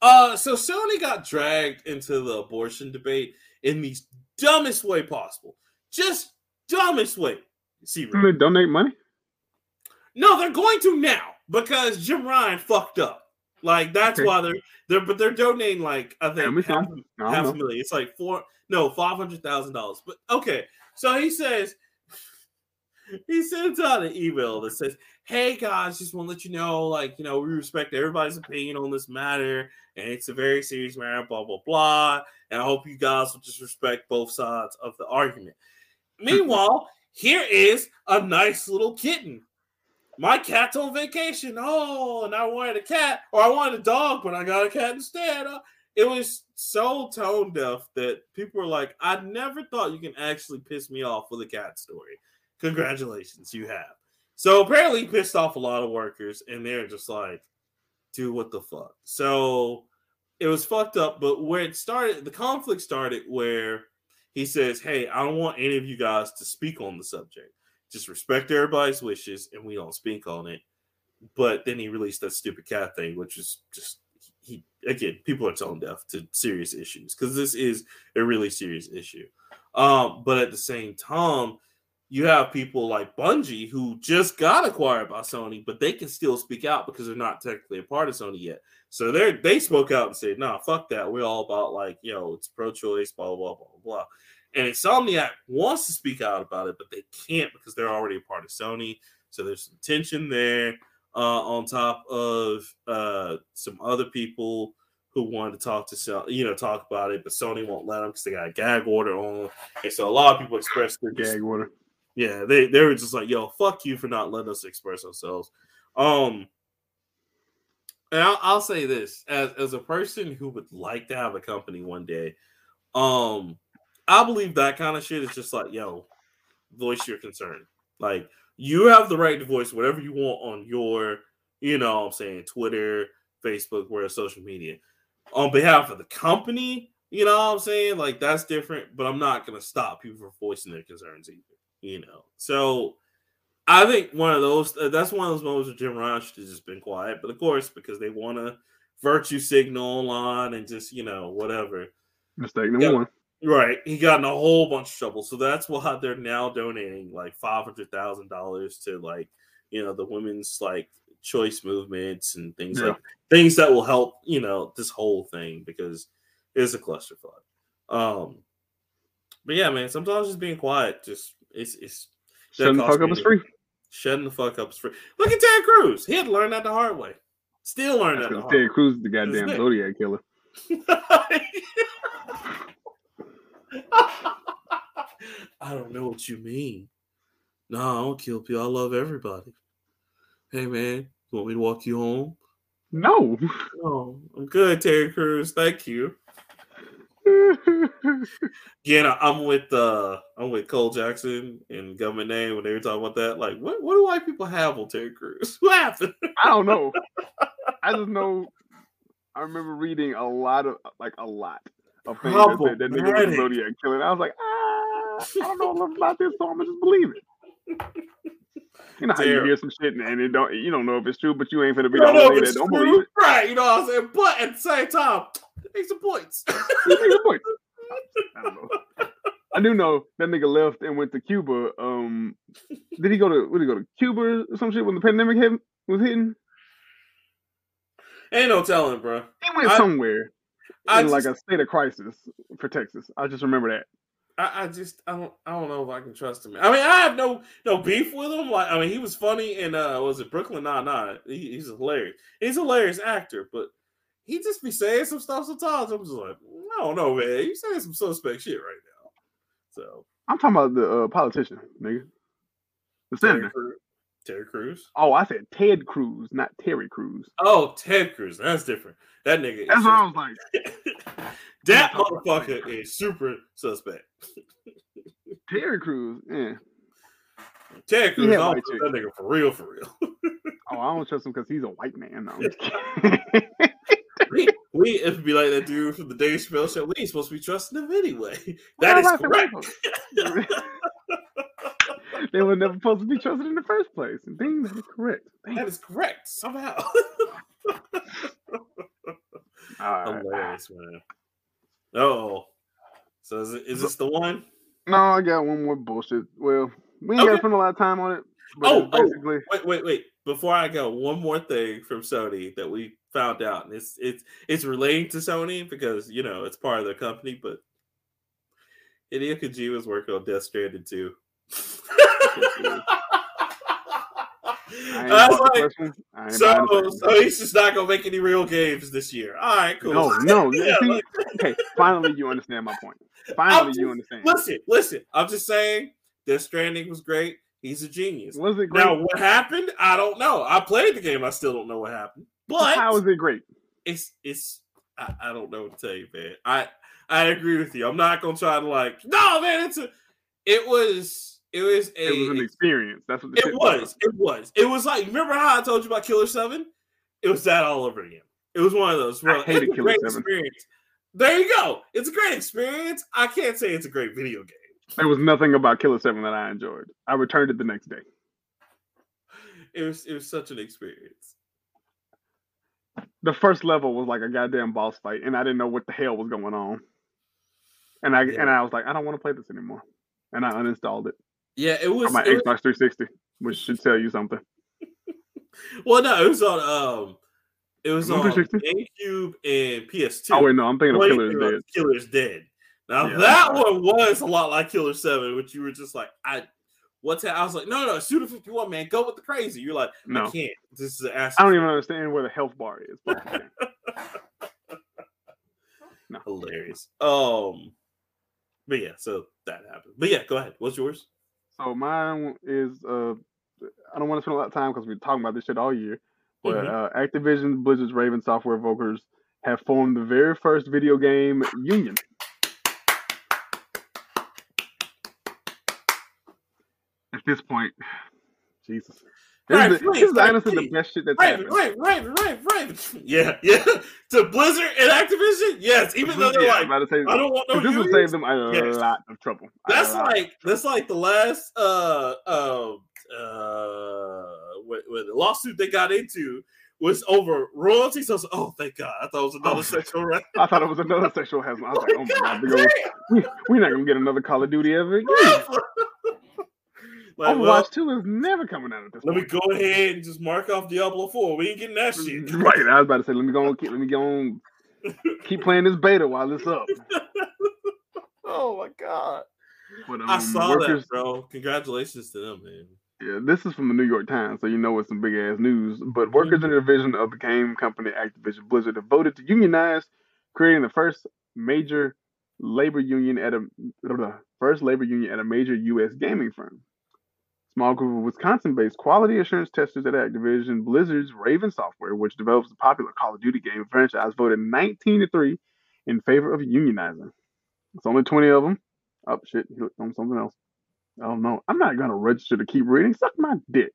Uh so Sony got dragged into the abortion debate in the dumbest way possible. Just dumbest way. See, they donate money? no, they're going to now because Jim Ryan fucked up. Like that's Okay. why they're they're but they're donating like I think half, half a million. It's like four no five hundred thousand dollars. But okay, so he says he sends out an email that says, "Hey guys, just want to let you know, like you know, we respect everybody's opinion on this matter, and it's a very serious matter. Blah blah blah. And I hope you guys will just respect both sides of the argument." Meanwhile, here is a nice little kitten my cat's on vacation. Oh, and I wanted a cat, or I wanted a dog, but I got a cat instead. Uh, it was so tone deaf that people were like, I never thought you can actually piss me off with a cat story. Congratulations, you have. So apparently pissed off a lot of workers, and they're just like, dude, what the fuck? So it was fucked up, but where it started, the conflict started where he says, Hey, I don't want any of you guys to speak on the subject. Just respect everybody's wishes, and we don't speak on it. But then he released that stupid cat thing, which is just he again, people are tone deaf to serious issues because this is a really serious issue. Um, but at the same time, you have people like Bungie who just got acquired by Sony, but they can still speak out because they're not technically a part of Sony yet. So they they spoke out and said, "Nah, fuck that. We're all about like, you know, it's pro-choice, blah blah blah blah blah." And Insomniac wants to speak out about it, but they can't because they're already a part of Sony. So there's some tension there. Uh, on top of uh, some other people who wanted to talk to you know talk about it, but Sony won't let them because they got a gag order on. And so a lot of people expressed their gag order yeah, they they were just like, "Yo, fuck you for not letting us express ourselves." Um, and I'll, I'll say this as as a person who would like to have a company one day, um, I believe that kind of shit is just like, "Yo, voice your concern." Like you have the right to voice whatever you want on your, you know, I'm saying Twitter, Facebook, where social media. On behalf of the company, you know what I'm saying? Like that's different, but I'm not gonna stop people from voicing their concerns either you know. So I think one of those uh, that's one of those moments where Jim Ryan should have just been quiet, but of course because they want to virtue signal online and just you know whatever. Mistake number one. Right, he got in a whole bunch of trouble, so that's why they're now donating like five hundred thousand dollars to like you know the women's like choice movements and things yeah. like things that will help you know this whole thing because it's a clusterfuck. Um, but yeah, man, sometimes just being quiet just it's it's shutting the fuck up is free. Shutting the fuck up is free. Look at Ted Cruz. He had to learn that the hard way. Still learn that. Ted. Cruz is the goddamn Zodiac killer. I don't know what you mean. No, I don't kill people. I love everybody. Hey man, you want me to walk you home? No. No, I'm good, Terry Crews. Thank you. Yeah, I'm with uh I'm with Cole Jackson and Government Name when they were talking about that. Like, what what do white people have on Terry Crews? What happened? I don't know. I just know I remember reading a lot of like a lot of things that said that nigga was Zodiac killer. I was like, ah, I don't know enough about this, so I'm gonna just believe it. You know how Terrible. you hear some shit and it don't you don't know if it's true, but you ain't gonna be the only that don't believe it. Right, you know what I'm saying? But at the same time, Make some points. Make some points. I don't know. I do know that nigga left and went to Cuba. Um, did he go to? Did he go to Cuba or some shit when the pandemic hit, was hitting? Ain't no telling, bro. He went I, somewhere I in just, like a state of crisis for Texas. I just remember that. I, I, just I don't I don't know if I can trust him. I mean, I have no no beef with him. Like I mean, he was funny and uh was it Brooklyn Nine Nine? He, he's hilarious. He's a hilarious actor, but he just be saying some stuff sometimes. I'm just like, I don't know, man. You saying some suspect shit right now. So I'm talking about the uh, politician, nigga. The senator. Terry, Terry Crews. Oh, I said Ted Cruz, not Terry Crews. Oh, Ted Cruz. That's different. That nigga. That's what I was like. that motherfucker is super suspect. Terry Crews. yeah. Ted Cruz, that nigga for real, for real. oh, I don't trust him because he's a white man. No, we, we if be like that dude from the Dave Chappelle show, we ain't supposed to be trusting them anyway. That is correct. they were never supposed to be trusted in the first place. And dang, that is correct. Dang. That is correct somehow. Hilarious, man. Oh, so is, it, is this the one? No, I got one more bullshit. Well, we ain't okay. got to spend a lot of time on it. oh, oh, wait, wait, wait. Before I go, one more thing from Sony that we found out, and it's it's it's relating to Sony because you know it's part of their company, but Hideo Kojima was working on Death Stranding too. I was like, so, so he's just not gonna make any real games this year. All right, cool. No, no. yeah. See, okay, finally you understand my point. Finally, just, you understand. Listen, listen. I'm just saying, Death Stranding was great. He's a genius. Was it great? Now, what happened? I don't know. I played the game. I still don't know what happened. But how is it great? It's it's. I, I don't know what to tell you, man. I I agree with you. I'm not gonna try to like. No, man. It's a. It was. It was a. It was an experience. That's what it was. It was. It was like. Remember how I told you about Killer Seven? It was that all over again. It was one of those. I hated Killer great 7. experience. There you go. It's a great experience. I can't say it's a great video game. There was nothing about Killer Seven that I enjoyed. I returned it the next day. It was it was such an experience. The first level was like a goddamn boss fight, and I didn't know what the hell was going on. And I Yeah. and I was like, I don't want to play this anymore, and I uninstalled it Yeah, it was. on my it was- Xbox 360, which should tell you something. well, no, it was on. Um, it was On on 360? GameCube and PS2. Oh wait, no, I'm thinking of Killer's Dead. Killer's Dead. Now Yeah, that one was a lot like Killer Seven, which you were just like, I. What's that? I was like, no, no, Suda 51, man, go with the crazy. You're like, I can't. This is. I don't even understand where the health bar is. Fuck this game. no. hilarious. Um, but yeah, so that happened. But yeah, go ahead. What's yours? So mine is uh I don't want to spend a lot of time because we're talking about this shit all year. But Mhm. uh, Activision Blizzard's Raven Software Vokers have formed the very first video game union. At this point, Jesus. This Right, is, the- please, this is right, honestly the best shit that's Raven, happened. Raven, Raven, Raven, Raven. Yeah, yeah. to Blizzard and Activision, yes. Even though they're Yeah, like, I'm say, I don't want no this would save them a Yes. lot of trouble. That's lot. like that's like the last uh uh uh what, what the lawsuit they got into was over royalties. So I was like, oh thank God. I thought it was another Oh. sexual right. I thought it was another sexual harassment. I was like, oh my god, God we, we're not gonna get another Call of Duty ever again. Like, Overwatch well, 2 is never coming out at this let me go ahead and just mark off Diablo 4. We ain't getting that shit. Right, I was about to say, let me go on, keep, let me go on, keep playing this beta while it's up. Oh my god. But, um, I saw workers, that, bro. Congratulations to them, man. Yeah, this is from the New York Times, so you know it's some big ass news. But workers in the division of the game company Activision Blizzard have voted to unionize, creating the first major labor union at a first labor union at a major U.S. gaming firm. Small group of Wisconsin-based quality assurance testers at Activision Blizzard's Raven Software, which develops the popular Call of Duty game franchise, voted 19 to three in favor of unionizing. It's only 20 of them. Oh shit, he looked on something else. Oh no, I'm not gonna register to keep reading. Suck my dick.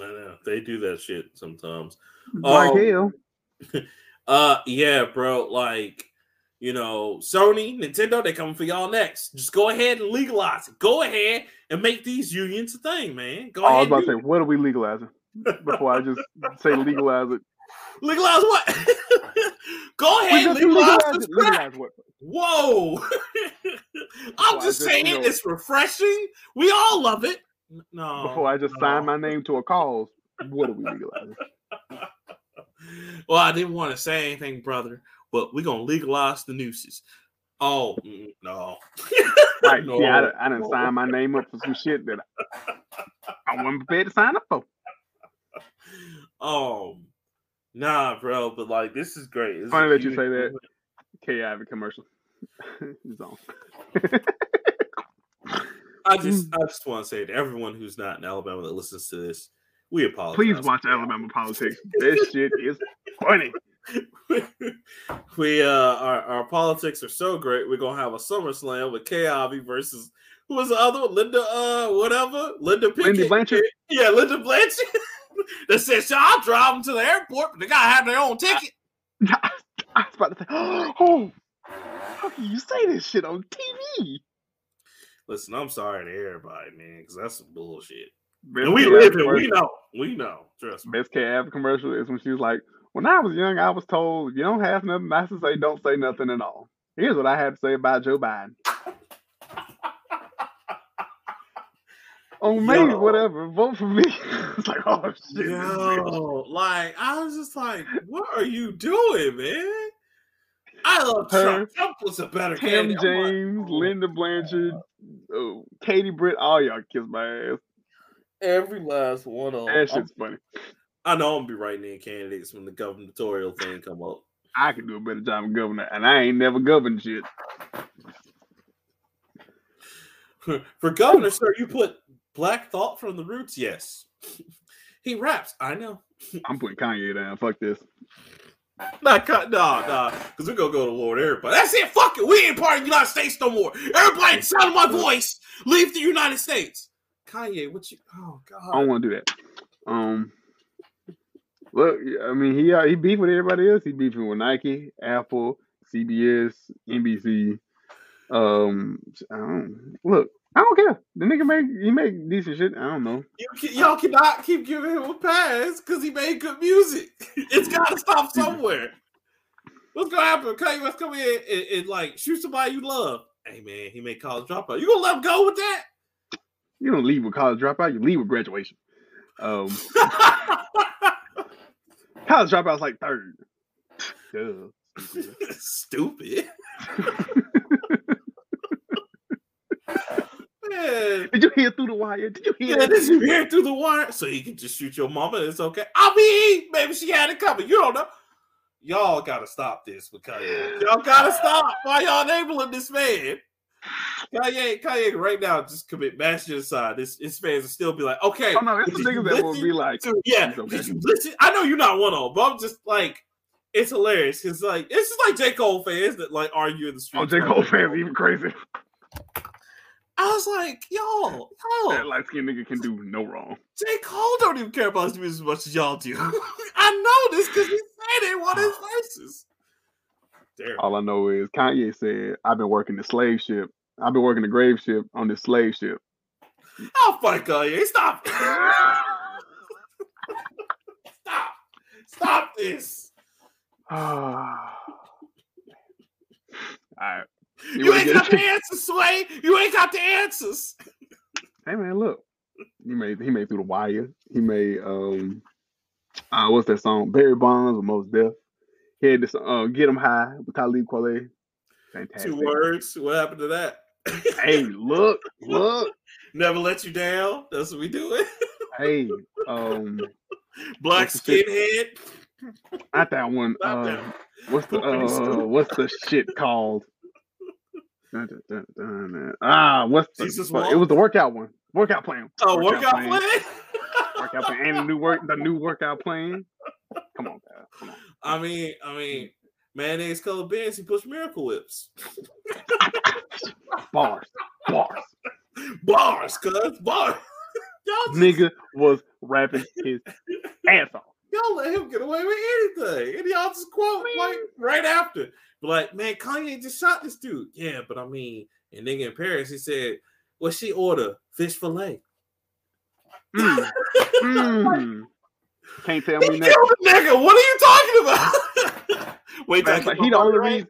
I know they do that shit sometimes. Like Oh. hell. Uh, yeah, bro. Like, you know, Sony, Nintendo, they coming for y'all next. Just go ahead and legalize it. Go ahead and make these unions a thing, man. Go Oh, I was ahead. about to say, what are we legalizing? Before I just say legalize it. legalize what? go ahead, legalize legalize it. Legalize what? Whoa! I'm Before just saying it's refreshing. We all love it. No. Before I just no. sign my name to a cause, what are we legalizing? well, I didn't want to say anything, brother, but we're gonna legalize the nooses. Oh no. Right? No, yeah, I, done- I done no. signed my name up for some shit that I wasn't prepared to sign up for. Um, nah, bro, but like this is great. This Funny that you say that. Okay, I have a commercial. it's on. I just, I just want to say to everyone who's not in Alabama that listens to this, we apologize. Please watch Alabama politics. This shit is funny. we uh our, our politics are so great. We're gonna have a SummerSlam with K versus who was the other one? Linda uh whatever Linda Pickett. Lindy Blanchard. Yeah, Linda Blanchard. that said, "So I'll drive them to the airport, but they gotta have their own ticket." I was about to say, oh, how can you say this shit on TV? Listen, I'm sorry to everybody, man, because that's some bullshit. Best And we live here. We know. We know. Trust me. Best Kay Ivey commercial is when she was like, "When I was young, I was told if you don't have nothing nice to say, don't say nothing at all." Here's what I had to say about Joe Biden. Oh, maybe Yo. whatever. Vote for me. it's like, oh shit. Yo, like I was just like, what are you doing, man? I love Her, Trump. Trump was a better Tim candidate. I'm like, James, oh. Linda Blanchard, oh, Katie Britt, all y'all kiss my ass. Every last one of them. That shit's funny. I know I'm gonna be writing in candidates when the gubernatorial thing come up. I could do a better job of governor, and I ain't never governed shit. For governor, sir, you put Black Thought from the Roots, yes. he raps. I know. I'm putting Kanye down. Fuck this. Not cut, nah, nah, because we're gonna go to war with everybody. That's it. Fuck it. We ain't part of the United States no more. Everybody, sound my voice. Leave the United States. Kanye, what you? Oh God. I don't want to do that. Um, look, I mean, he uh, he beef with everybody else. He beefing with Nike, Apple, CBS, NBC. Um, I don't, look, I don't care. The nigga make he make decent shit. I don't know. You, y'all cannot keep giving him a pass because he made good music. it's got to stop somewhere. What's gonna happen? Kanye West come in and, and, like shoot somebody you love. Hey man, he made college dropout. You gonna let him go with that? You don't leave with college dropout. You leave with graduation. Um, college dropout's like third. Duh. Stupid. Man. Did you hear through the wire? Did you hear? Yeah, did you hear through the wire? So you can just shoot your mama. It's okay. I mean, maybe she had it coming. You don't know. Y'all gotta stop this because y'all gotta stop. Why y'all enabling this man? Kanye, Kanye, right now, just commit mass genocide. His, his fans will still be like, okay. Oh no, it's the niggas that will be like, to, yeah. Okay. Did you listen? I know you're not one of them, but I'm just like, it's hilarious because like it's just like J Cole fans that like argue in the street. Oh, J Cole fans even crazy. I was like, yo, yo. That light skinned nigga can do no wrong. J. Cole don't even care about his music as much as y'all do. I know this because he said it one of his verses. All I know is Kanye said, I've been working the slave ship. I've been working the grave ship on this slave ship. Oh fuck Kanye. Stop. Stop. Stop this. All right. You, you ain't got the answers, Sway. You ain't got the answers. Hey man, look. He made he made through the wire. He made um uh what's that song? Barry Bonds with Mos Def. He had this uh Get Him High with Talib Kweli. Fantastic. Two words. What happened to that? hey, look, look. Never let you down. That's what we do it. hey, um Black skinhead. Not that one. Not uh, that. What's the uh, what's the shit called? Dun, dun, dun, ah, what's the, Jesus it was the workout one. Workout plan. Oh, workout, workout plan. plan? workout plan and the new work the new workout plan. Come on, guys. Come on. I mean, I mean, mayonnaise colored Benz, he pushed miracle whips. bars. Bars. Bars, cuz bars. Nigga was rapping his ass off. Y'all let him get away with anything. And y'all just quote like right after. Like, man, Kanye just shot this dude. Yeah, but I mean, and nigga in Paris, he said, what she order? Fish fillet. Mm. mm. Can't tell me nothing. Nigga, what are you talking about? Wait, Flashlight, he the only reason.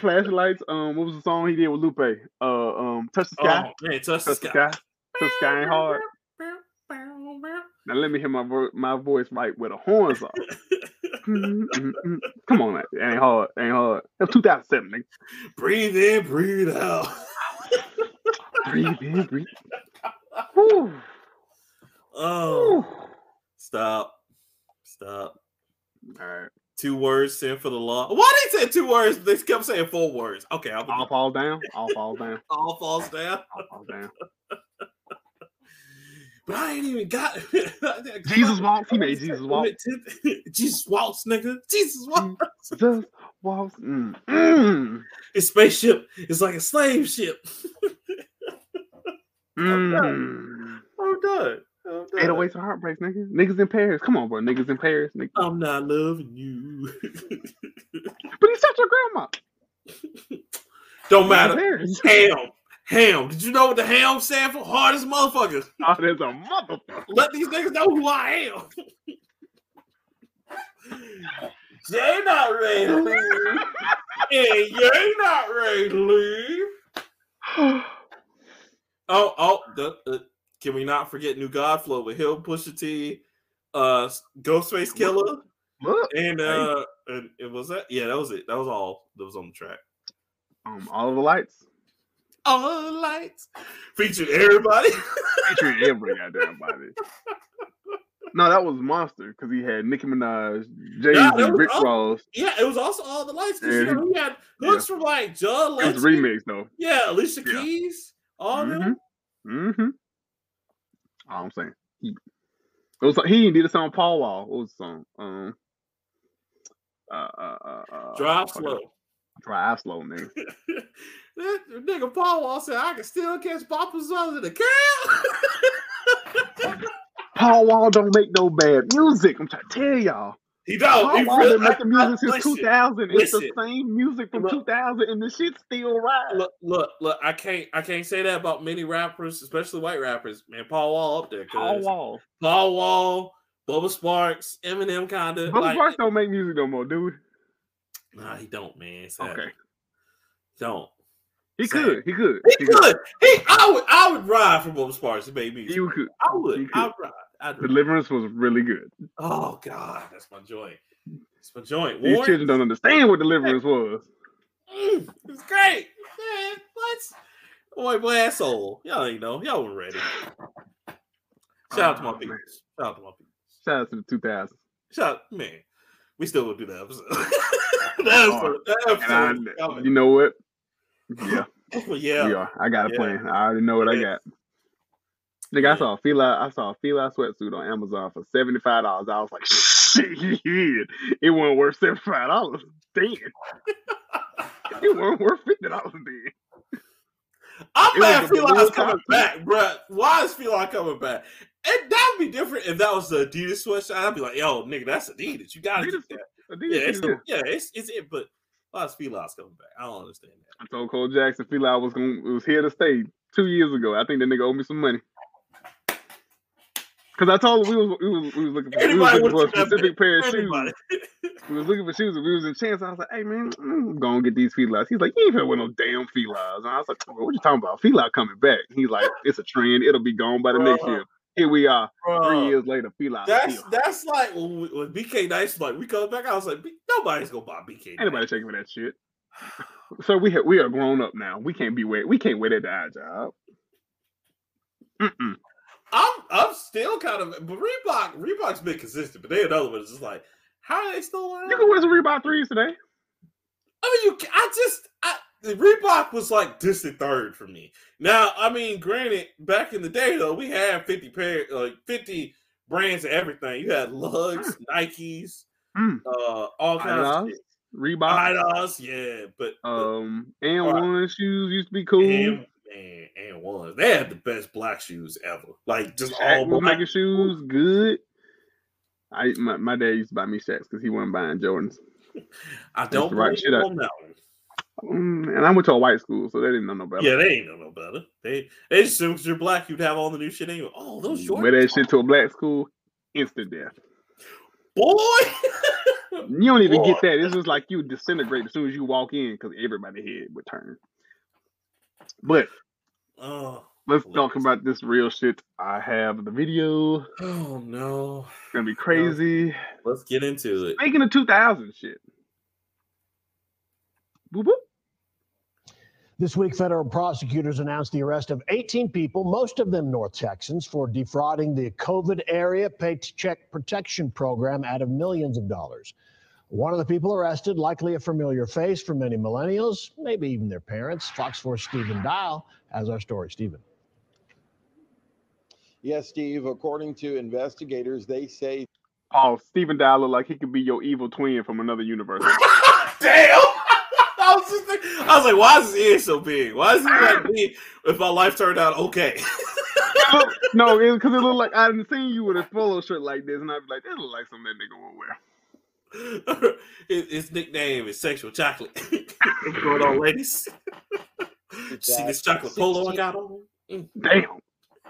Flashlights. Um, what was the song he did with Lupe? Uh, um, touch the sky. Oh, man, touch, touch the sky. sky. Touch the sky ain't hard. Now let me hear my vo- my voice right where the horns are. Come on, that ain't hard. Ain't hard. That's 2007, nigga. Breathe in, breathe out. breathe in, breathe. Whew. Oh, Whew. Stop, stop. All right. Two words stand for the law. Why they said two words? They kept saying four words. Okay, I'll all falls down. All falls down. all falls down. All falls down. But I ain't even got Jesus walks. He made Jesus walk. Jesus walks, nigga. Jesus walks. Jesus walks. Mm. Mm. His spaceship is like a slave ship. I'm done. I'm done. I'm done. 808s and heartbreaks, nigga. Niggas in Paris. Come on, bro. Niggas in Paris. Nigga. I'm not loving you. but he's such a grandma. Don't matter. Ham. Ham. Did you know what the ham stand for? Hardest motherfuckers. Oh, there's a motherfucker. Let these niggas know who I am. Jay not ready to leave. hey, you not ready to leave. oh, oh, the, the, can we not forget New Godflow with Hill, Pusha T, uh, Ghostface Killah, Look, and uh, and it was that. Yeah, that was it. That was all that was on the track. Um, all of the lights all the lights. Featured everybody. Featured every goddamn body. No, that was Monster because he had Nicki Minaj, Jay Z, yeah, Rick all, Ross. Yeah, it was also all the lights because you know, he had hooks yeah. from like John Legend. It was remix though. Yeah, Alicia yeah. Keys, all mm-hmm. them. Mm-hmm. I'm saying he it was he did a song Paul Wall. What was the song? Um, uh, uh, uh, uh drive slow. Drive slow, nigga. that nigga Paul Wall said I can still catch Papa's in the cab. Paul Wall don't make no bad music. I'm trying to tell y'all. He don't. He really, making music since listen, 2000. It's listen. the same music from look, 2000, and the shit still right. Look, look, look. I can't, I can't say that about many rappers, especially white rappers. Man, Paul Wall up there. Paul Wall. Paul Wall, Bubba Sparxxx, Eminem, kind of. Bubba like, Sparxxx don't make music no more, dude. Nah, he don't, man. Sadly. Okay. Don't. He could. He could. He, he could. He. I would. I would ride for Bubba Sparxxx. to make music. You could. I would. I would ride. Deliverance was really good. Oh God, that's my joint. It's my joint. These Warren, children don't understand what deliverance was. Mm, it's great. Man, let's. Boy, boy, asshole. Y'all ain't know. Y'all were ready. Shout out to my oh, people. Shout out to my people. Shout out to the 2000s. Shout out, man. We still would do that episode. that episode, that episode I, you know what? Yeah. yeah. We are. I got a yeah. plan. I already know what yeah. I got. Nigga. I saw a Fila, I saw a Fila sweatsuit on Amazon for seventy five dollars. I was like, shit, it wasn't worth seventy five dollars. Damn, it wasn't worth fifty dollars. Then I'm it mad Fila coming back, bro. Why is Fila coming back? And that would be different if that was the Adidas sweatshirt. I'd be like, yo, nigga, that's Adidas. You gotta Adidas, get that. Adidas, yeah, it's the, yeah, it's it's it, but why is Fila's coming back? I don't understand that. I told Cole Jackson Fila was going was here to stay two years ago. I think the nigga owed me some money. Cause I told him we was we was, we was looking for, we was looking for a specific pair of Anybody. shoes. we was looking for shoes and we was in chance. I was like, hey man, I'm gonna get these Filas. He's like, you ain't wear no damn Filas. And I was like, what you talking about? Fila coming back. He's like, it's a trend. It'll be gone by the next year. Here we are, Bro, three years later. Fila. That's that's like when, we, when BK Nice like we come back. I was like, nobody's gonna buy BK. Anybody checking for that shit? so we have, we are grown up now. We can't be wear we can't wait at the our job. Mm-mm. I'm I'm still kind of but Reebok Reebok's been consistent, but they another one is just like how are they still alive? You can wear some Reebok threes today. I mean, you. I just I Reebok was like distant third for me. Now, I mean, granted, back in the day though, we had fifty pair like fifty brands of everything. You had Lugz, Nikes, mm. uh, all kinds of shit. Reebok, yeah, but um, and one shoes used to be cool. And, and, and ones. They had the best black shoes ever. Like just Shaq all black. shoes good. I my, my dad used to buy me Shaqs because he wasn't buying Jordans. I don't right shit on that one. Mm, and I went to a white school, so they didn't know no better. Yeah, they ain't know no better. They they assumed because you're black, you'd have all the new shit anyway. Oh, those Jordans. Wear that shit to a black school, instant death. Boy, you don't even Boy. get that. It's just like you disintegrate as soon as you walk in because everybody head would turn. But oh, let's talk about this real shit. I have the video. Oh no, it's gonna be crazy. No. Let's get into it. Making the 2000 shit. Boop, boop. This week, federal prosecutors announced the arrest of 18 people, most of them North Texans, for defrauding the COVID area Paycheck Protection Program out of millions of dollars. One of the people arrested, likely a familiar face for many millennials, maybe even their parents. Fox 4 Stephen Dial has our story. Stephen. Yes, Steve. According to investigators, they say. Oh, Stephen Dial look like he could be your evil twin from another universe. Damn! I was just thinking, I was like, why is his ear so big? Why is he like me if my life turned out okay? no, because it, it looked like I didn't see you with a polo shirt like this, and I'd be like, that look like something that nigga would wear. His, his, nickname is Sexual Chocolate. What's going on, ladies? See this chocolate polo I got on? Mm. Damn.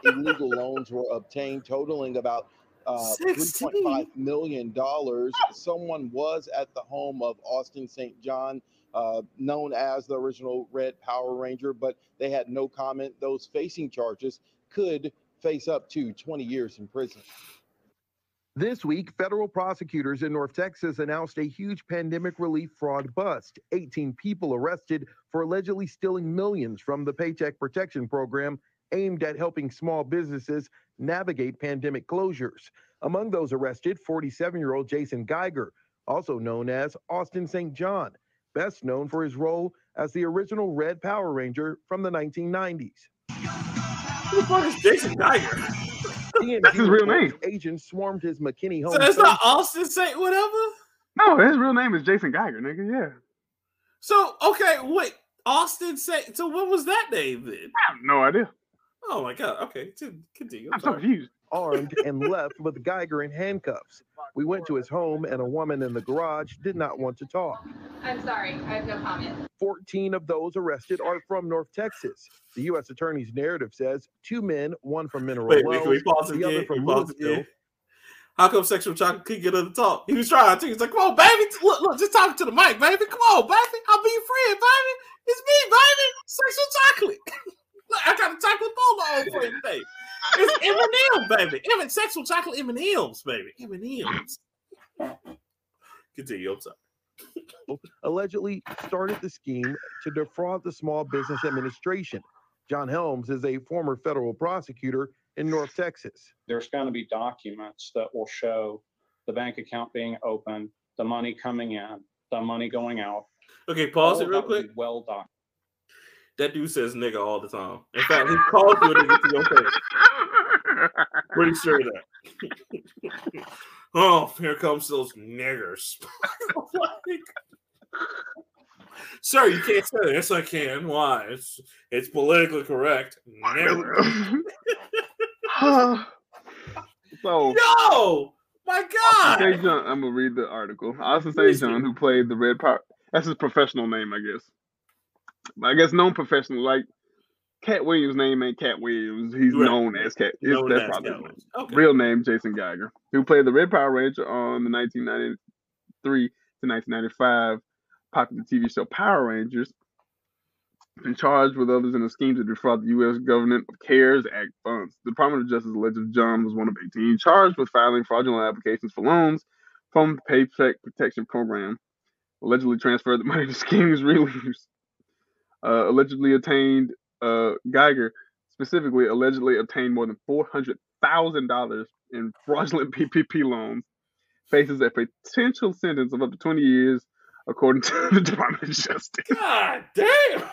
Illegal loans were obtained, totaling about uh, $3.5 million. Someone was at the home of Austin St. John, uh, known as the original Red Power Ranger, but they had no comment. Those facing charges could face up to 20 years in prison. This week, federal prosecutors in North Texas announced a huge pandemic relief fraud bust. 18 people arrested for allegedly stealing millions from the Paycheck Protection Program aimed at helping small businesses navigate pandemic closures. Among those arrested, 47 year old Jason Geiger, also known as Austin St. John, best known for his role as the original Red Power Ranger from the 1990s. Who the fuck is Jason Geiger? That's his real name. Agents swarmed his McKinney home. So it's not Austin Saint whatever. No, his real name is Jason Geiger, nigga. Yeah. So okay, wait, Austin Saint. So what was that name then? I have no idea. Oh my god. Okay, continue. I'm, I'm so confused. Armed and left with Geiger in handcuffs. We went to his home, and a woman in the garage did not want to talk. I'm sorry, I have no comment. 14 of those arrested are from North Texas. The U.S. Attorney's narrative says two men, one from Mineral Wait, Wells, wait, can we pause the again? other Can from we pause Louisville. again? How come sexual chocolate couldn't get her to talk? He was trying to. He's like, "Come on, baby, look, look, just talk to the mic, baby. Come on, baby, I'll be your friend, baby. It's me, baby, sexual chocolate. look, I got a chocolate bowl on for you today. It's M&M, baby. M sexual chocolate M&Ms, baby. M&Ms. Continue. I'm sorry. allegedly started the scheme to defraud the Small Business Administration. John Helms is a former federal prosecutor in North Texas. there's going to be documents that will show the bank account being open, the money coming in, the money going out. Okay, pause All it real that quick. Well documented. That dude says nigga all the time. In fact, he calls you a nigga to your face. Pretty sure of that. oh, here comes those niggers. Like, Sir, you can't say that. Yes, I can. Why? It's it's politically correct. Nigger. so Yo, my God. John, I'm gonna read the article. Austin St. John, who played the Red Power, that's his professional name, I guess. I guess known professional, like Katt Williams' name ain't Katt Williams. He's Right. known as Cat. It's, Known that's probably Cat his name. Okay. Real name Jason Geiger, who played the Red Power Ranger on the 1993 to 1995 popular TV show Power Rangers. Been charged with others in a scheme to defraud the U.S. government of CARES Act funds. The Department of Justice alleged John was one of 18 charged with filing fraudulent applications for loans from the Paycheck Protection Program. Allegedly transferred the money to schemes reliefs. Uh, allegedly attained uh, Geiger specifically allegedly obtained more than four hundred thousand dollars in fraudulent PPP loans. Faces a potential sentence of up to twenty years, according to the Department of Justice. God damn.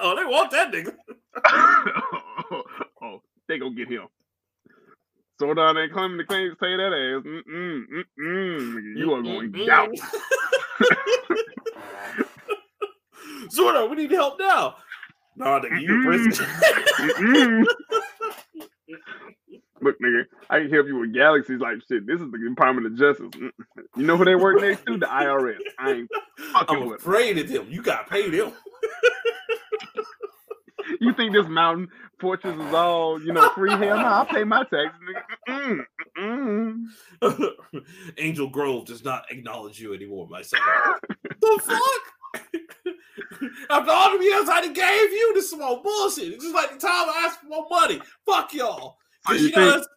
oh, they want that nigga. oh, they gonna get him. So down there claiming the claims say that ass. Mm-mm, mm-mm. You are going Mm-mm. out. Zordon, we need help now. Nah, nigga, you in prison. Look, nigga, I can help you with galaxies like shit. This is the Department of Justice. You know who they work next to? The IRS. I ain't fucking I'm with. afraid of them. You got paid them. You think this mountain fortress is all, you know, free? Hell no, I pay my taxes. nigga. Angel Grove does not acknowledge you anymore, my son. the fuck? After all the years I done gave you this is small bullshit. It's just like the time I asked for more money. Fuck y'all. You you, know that's,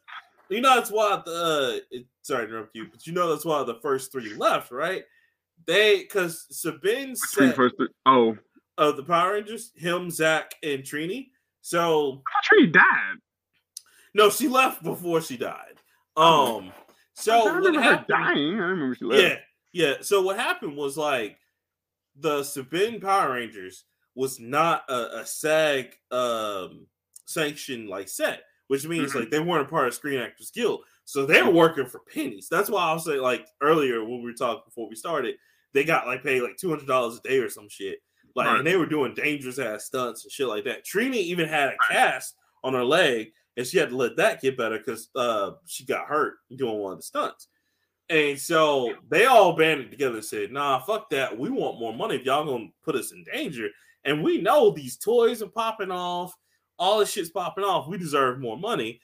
you know that's why the uh, it, sorry to interrupt you, but you know that's why the first three left, right? They because Saban said first three- Oh, of the Power Rangers, him, Zach, and Trini. So Tree died. no, she left before she died. Um, so I remember her dying. I remember she left. Yeah, yeah. So what happened was like the Saban Power Rangers was not a, a SAG um sanctioned like set, which means Mhm. like they weren't a part of Screen Actors Guild. So they were working for pennies. That's why I was saying like earlier when we were talking before we started, they got like paid like two hundred dollars a day or some shit. Like Right. and they were doing dangerous ass stunts and shit like that. Trini even had a cast on her leg, and she had to let that get better because uh she got hurt doing one of the stunts. And so they all banded together and said, nah, fuck that. We want more money if y'all gonna put us in danger. And we know these toys are popping off, all this shit's popping off. We deserve more money.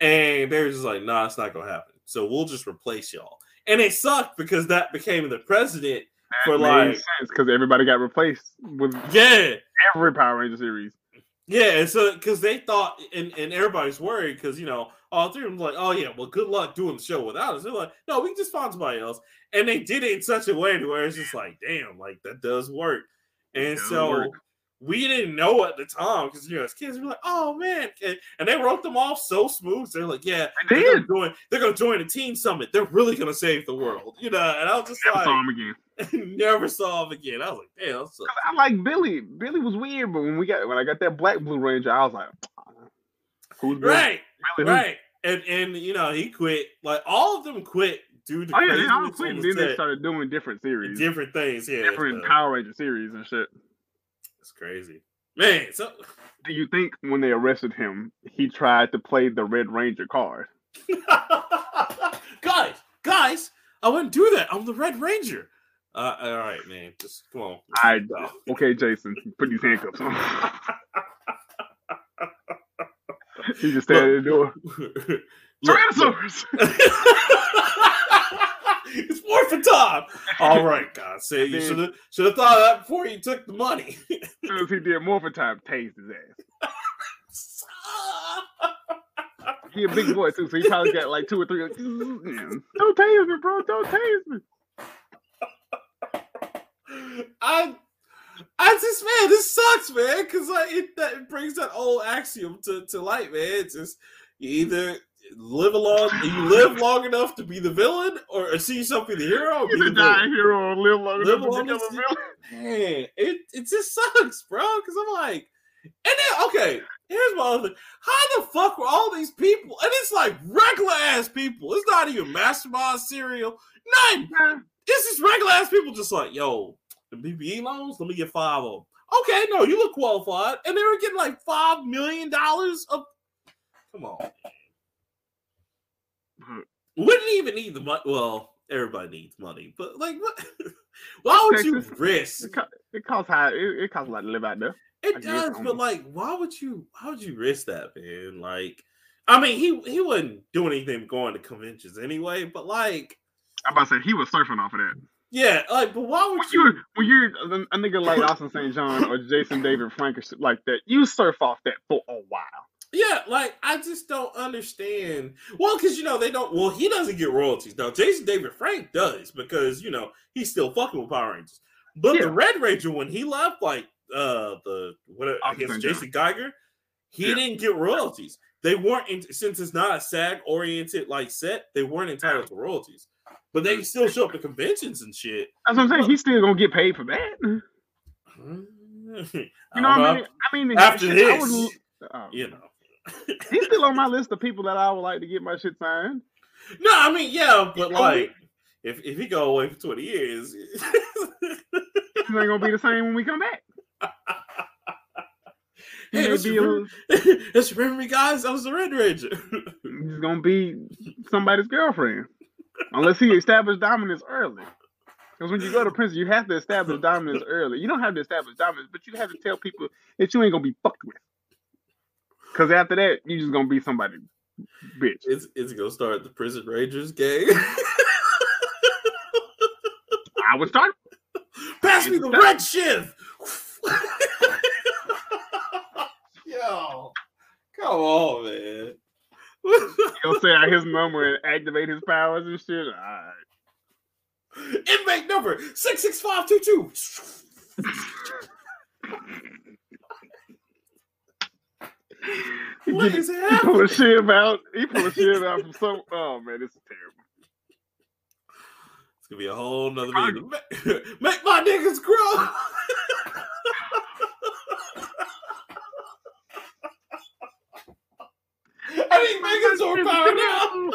And they're just like, nah, it's not gonna happen. So we'll just replace y'all. And it sucked because that became the president for Made like, sense because everybody got replaced with yeah, every Power Ranger series. Yeah, and so because they thought, and, and everybody's worried because you know all three of them like, oh yeah, well, good luck doing the show without us. They're like, no, we can just find somebody else, and they did it in such a way to where it's just like, damn, like that does work. And does so work. we didn't know at the time because you know as kids we were like, oh man, and, they wrote them off so smooth. They're like, yeah, They they're gonna join, they're gonna join a team summit. They're really gonna save the world, you know. And I was just Never like, saw him again. never saw him again. I was like, damn, sucks. I like Billy. Billy was weird, but when we got when I got that Black Blue Ranger, I was like, who's Billy? Right. Really? Right. And and you know, he quit. Like all of them quit due to Oh yeah, they all quit and then they started doing different series. Different things, yeah. Different so. Power Ranger series and shit. It's crazy. Man, so do you think when they arrested him, he tried to play the Red Ranger card? guys, guys, I wouldn't do that. I'm the Red Ranger. Uh, all right, man. Just come on. I okay, Jason. Put these handcuffs on. he just standing in the door. Tyrannosaurus. it's Morphin time. All right, God, Say you should have should have thought of that before you took the money. as soon as he did Morphin time, tased his ass. he a big boy too, so he probably got like two or three. Like, Don't tase me, bro. Don't tase me. I, I just man, this sucks, man, because like it that brings that old axiom to, to light, man. It's just you either live along, you live long enough to be the villain, or see yourself be the hero. Or be the die hero, or live long live enough to become a villain. Man, it it just sucks, bro. Because I'm like, and then okay, here's my other. Thing. How the fuck were all these people? And it's like regular ass people. It's not even mastermind serial. None. This is regular ass people just like, yo, the PPE loans, let me get five of them. Okay, no, you look qualified. And they were getting like five million dollars of come on. Wouldn't even need the money. Well, everybody needs money, but like what why would you risk it, it costs high it, it, costs a lot to live out there. It I does, but like why would you why would you risk that, man? Like I mean he he wouldn't do anything going to conventions anyway, but like I'm about to say he was surfing off of that. Yeah, like, but why would when you? When you're a nigga like Austin St. John or Jason David Frank or like that, you surf off that for a while. Yeah, like I just don't understand. Well, because you know they don't. Well, he doesn't get royalties now. Jason David Frank does because you know he's still fucking with Power Rangers. But yeah. the Red Ranger when he left, like uh the what I guess Jason Geiger, he yeah. didn't get royalties. They weren't in, since it's not a SAG oriented like set. They weren't entitled to royalties but they still show up to conventions and shit. That's what I'm saying. He's still gonna get paid for that. you know, what I uh-huh. mean, I mean, after shit, this, would, oh, you know, he's still on my list of people that I would like to get my shit signed. No, I mean, yeah, but like, if if he go away for 20 years, it's ain't gonna be the same when we come back. Hey, let's remember, let's remember me, guys. I was the Red Ranger. He's gonna be somebody's girlfriend unless he established dominance early. Because when you go to prison, you have to establish dominance early. You don't have to establish dominance, but you have to tell people that you ain't gonna be fucked with. Because after that, you just gonna be somebody bitch. It's it's gonna start the prison rangers game. I would start. Pass me the red shiv. Yo, come on, man. He'll say out his number and activate his powers and shit. All right. Inmate number six six five two two. What is happening? He pull a shit out. He pull a shit out from some. Oh man, this is terrible. It's gonna be a whole nother meeting. Make my niggas grow. I need Megazord power now.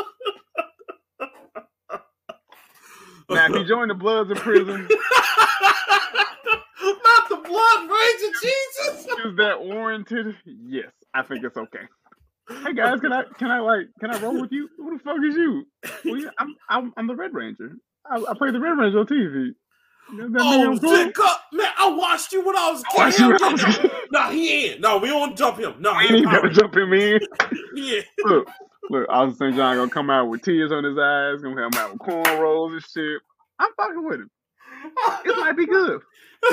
now, if you join the Bloods in prison, not the Blood Ranger, Jesus. Is that warranted? Yes, I think it's okay. Hey guys, can I can I like can I roll with you? Who the fuck is you? Well, yeah, I'm, I'm I'm the Red Ranger. I, I play the Red Ranger on TV. Oh, Dick up, man! I watched you when I was a kid. nah, he ain't. No, we don't jump him. No, we ain't gotta jump him in. yeah. Look, look, Austin St. John gonna come out with tears on his eyes. Gonna come out with cornrows and shit. I'm fucking with him. It might be good.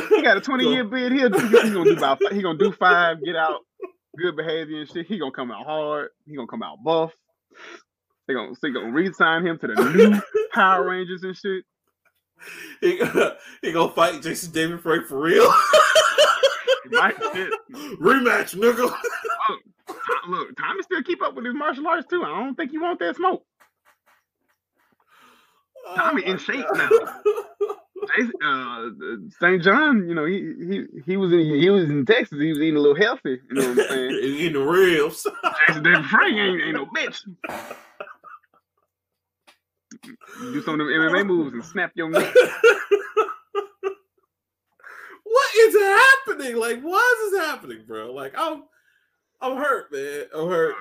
He got a 20 year bid. He'll he gonna do about he gonna do five, get out, good behavior and shit. He gonna come out hard. He gonna come out buff. They gonna they gonna re-sign him to the new Power Rangers and shit. He, he gonna fight Jason David Frank for real. Rematch, nigga. look, look, Tommy still keep up with his martial arts too. I don't think you want that smoke. Tommy oh in shape God. now. uh, St. John, you know, he he he was in he was in Texas. He was eating a little healthy. You know what I'm saying? eating the ribs. Jason David Frank ain't, ain't no bitch. Do some of them MMA moves and snap your neck. what is happening? Like, why is this happening, bro? Like, I'm, I'm hurt, man. I'm hurt.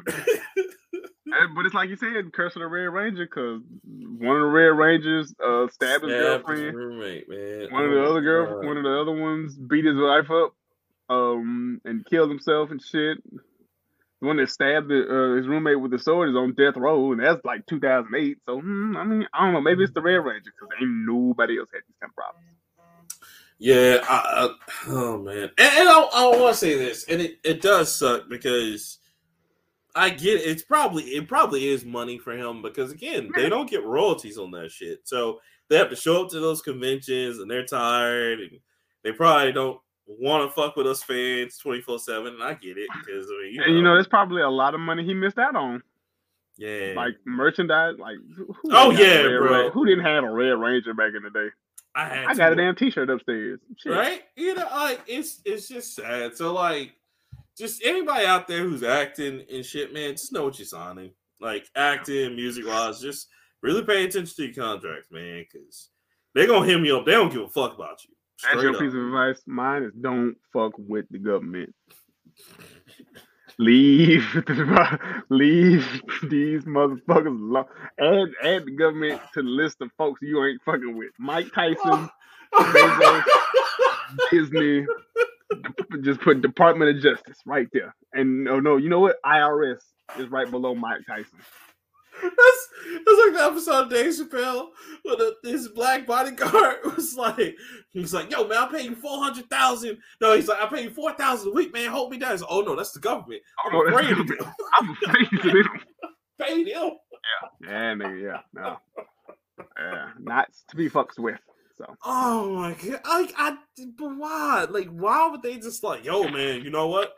but it's like you said, curse of the Red Ranger, because one of the Red Rangers uh, stabbed his girlfriend. His roommate, man. One oh, of the other girl, God. one of the other ones beat his wife up, um, and killed himself and shit. The one that stabbed the, uh, his roommate with the sword is on death row, and that's like 2008. So hmm, I mean, I don't know. Maybe it's the Red Ranger because ain't nobody else had these kind of problems. Yeah, I, I, oh man, and, and I, I want to say this, and it, it does suck because I get it. it's probably it probably is money for him because again they don't get royalties on that shit, so they have to show up to those conventions and they're tired and they probably don't want to fuck with us fans twenty four seven, and I get it because I mean, you know, and you know, there's probably a lot of money he missed out on. Yeah, like merchandise, like oh yeah, bro. Who didn't have a Red Ranger back in the day? I, had I got a damn T-shirt upstairs. Shit. Right? You know, like it's it's just sad. So like, just anybody out there who's acting and shit, man, just know what you're signing. Like acting, music wise, just really pay attention to your contracts, man, because they're gonna hit me up. They don't give a fuck about you. That's your up. piece of advice. Mine is don't fuck with the government. leave leave these motherfuckers alone. Add add the government to the list of folks you ain't fucking with. Mike Tyson, Bezos, Disney. Just put Department of Justice right there. And no, no, you know what? IRS is right below Mike Tyson. That's that's like the episode of Dave Chappelle where the, this black bodyguard was like, he's like, "Yo, man, I pay you four hundred thousand. No, he's like, I pay you four thousand a week, man. Hold me down." He's like, "Oh no, that's the government. Oh, I'm oh, afraid of them. I'm afraid of them. Pay them. Yeah, yeah, nigga, yeah, no, yeah, not to be fucked with. So. Oh my god, I, I, but why? Like, why would they just like, yo, man? You know what?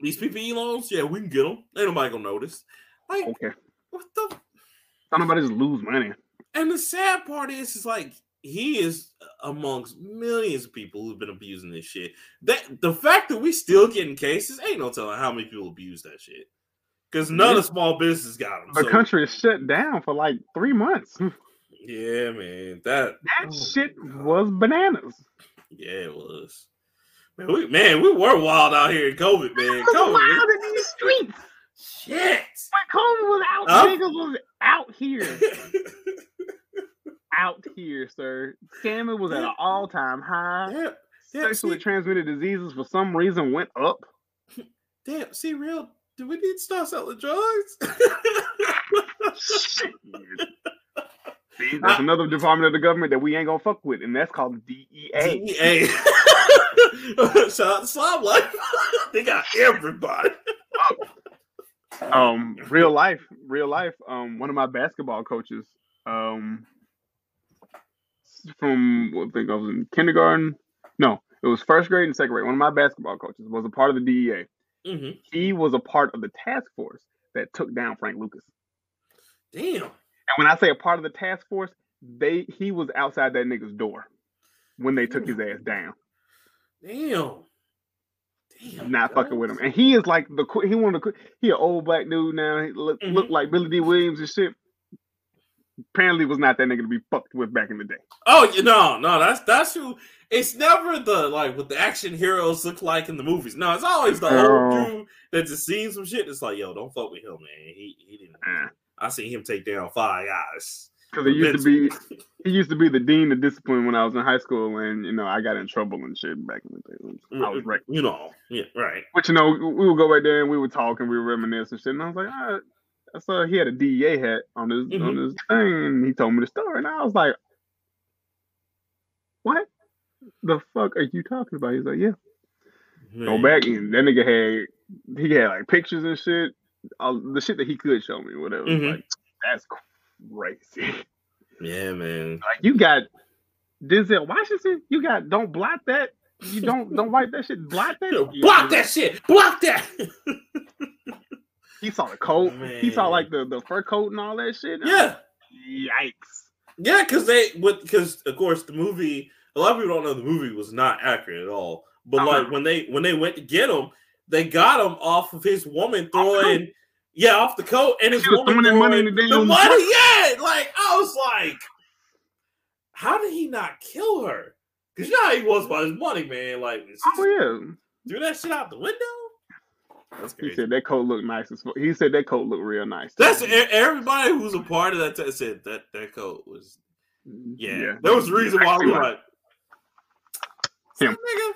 These PPE loans, yeah, we can get them. Ain't nobody gonna notice. Like, okay. What the? Somebody just lose money. And the sad part is, is like he is uh, amongst millions of people who've been abusing this shit. That the fact that we still getting cases ain't no telling how many people abuse that shit. Because none yeah. of small business got them. The so. country is shut down for like three months. yeah, man. That that oh, shit God. was bananas. Yeah, it was. Man we, man, we were wild out here in COVID, man. COVID, wild in these streets. Shit. When COVID was out, huh? niggas was out here. out here, sir. Scamming was at an all time high. Damn. Damn, Sexually see, transmitted diseases for some reason went up. Damn, see, real, do we need to start selling drugs? See, that's I, another department of the government that we ain't gonna fuck with, and that's called DEA. DEA. Shout out to Slob Life. they got everybody um, real life, real life. Um, one of my basketball coaches, um, from I think I was in kindergarten. No, it was first grade and second grade. One of my basketball coaches was a part of the DEA. Mm-hmm. He was a part of the task force that took down Frank Lucas. Damn. And when I say a part of the task force, they he was outside that nigga's door when they took his ass down. Damn. Not fucking with him. And he is like the he one of the he an old black dude now. He look, mm-hmm. look like Billy Dee Williams and shit. Apparently, was not that nigga to be fucked with back in the day. Oh you no, no, that's that's who. It's never the like what the action heroes look like in the movies. No, it's always the old dude that just seen some shit. It's like, yo, don't fuck with him, man. He he didn't. Uh. I seen him take down five guys. Because it used to be, he used to be the dean of discipline when I was in high school, and you know I got in trouble and shit back in the day. I was right, you know, yeah, right. But you know, we would go right there and we would talk and we would reminisce and shit. And I was like, ah, I saw he had a DEA hat on his mm-hmm. on his thing, and he told me the story, and I was like, what the fuck are you talking about? He's like, yeah. Man. Go back and that nigga had he had like pictures and shit, all, the shit that he could show me, whatever. Mm-hmm. Like that's crazy. Yeah, man. Like you got Denzel Washington. You got don't block that. You don't don't wipe that shit. Block that. Block that shit. Block that. he saw the coat. Man. He saw like the the fur coat and all that shit. Yeah. Yikes. Yeah, because they would because of course the movie. A lot of people don't know the movie was not accurate at all. But Uh-huh. like when they when they went to get him, they got him off of his woman throwing. Yeah, off the coat, and it's throwing that money in the damn the money. Yeah, like I was like, how did he not kill her? Because you know how he was about his money, man. Like, Oh yeah. do that shit out the window. That's He said that coat looked nice as. He said that coat looked real nice. That's e- everybody who's a part of that. T- said that that coat was. Yeah, Yeah. there was a reason why we were like, Him. nigga.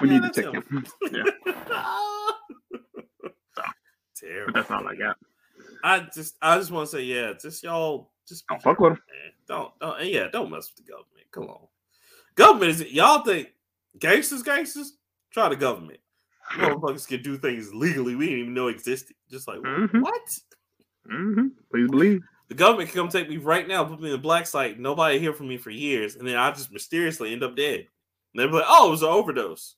we yeah, need to check him. him. yeah, Terrible. but that's all I got. I just, I just want to say, yeah, just y'all, just Don't fuck with man. Don't, don't, and yeah, don't mess with the government. Come on, government is it y'all think gangsters, gangsters? Try the government. Motherfuckers can do things legally we didn't even know existed. Just like Mhm. what? hmm Please believe. The government can come take me right now, put me in the black site. Nobody hear from me for years, and then I just mysteriously end up dead. And they'd be like, "Oh, it was an overdose."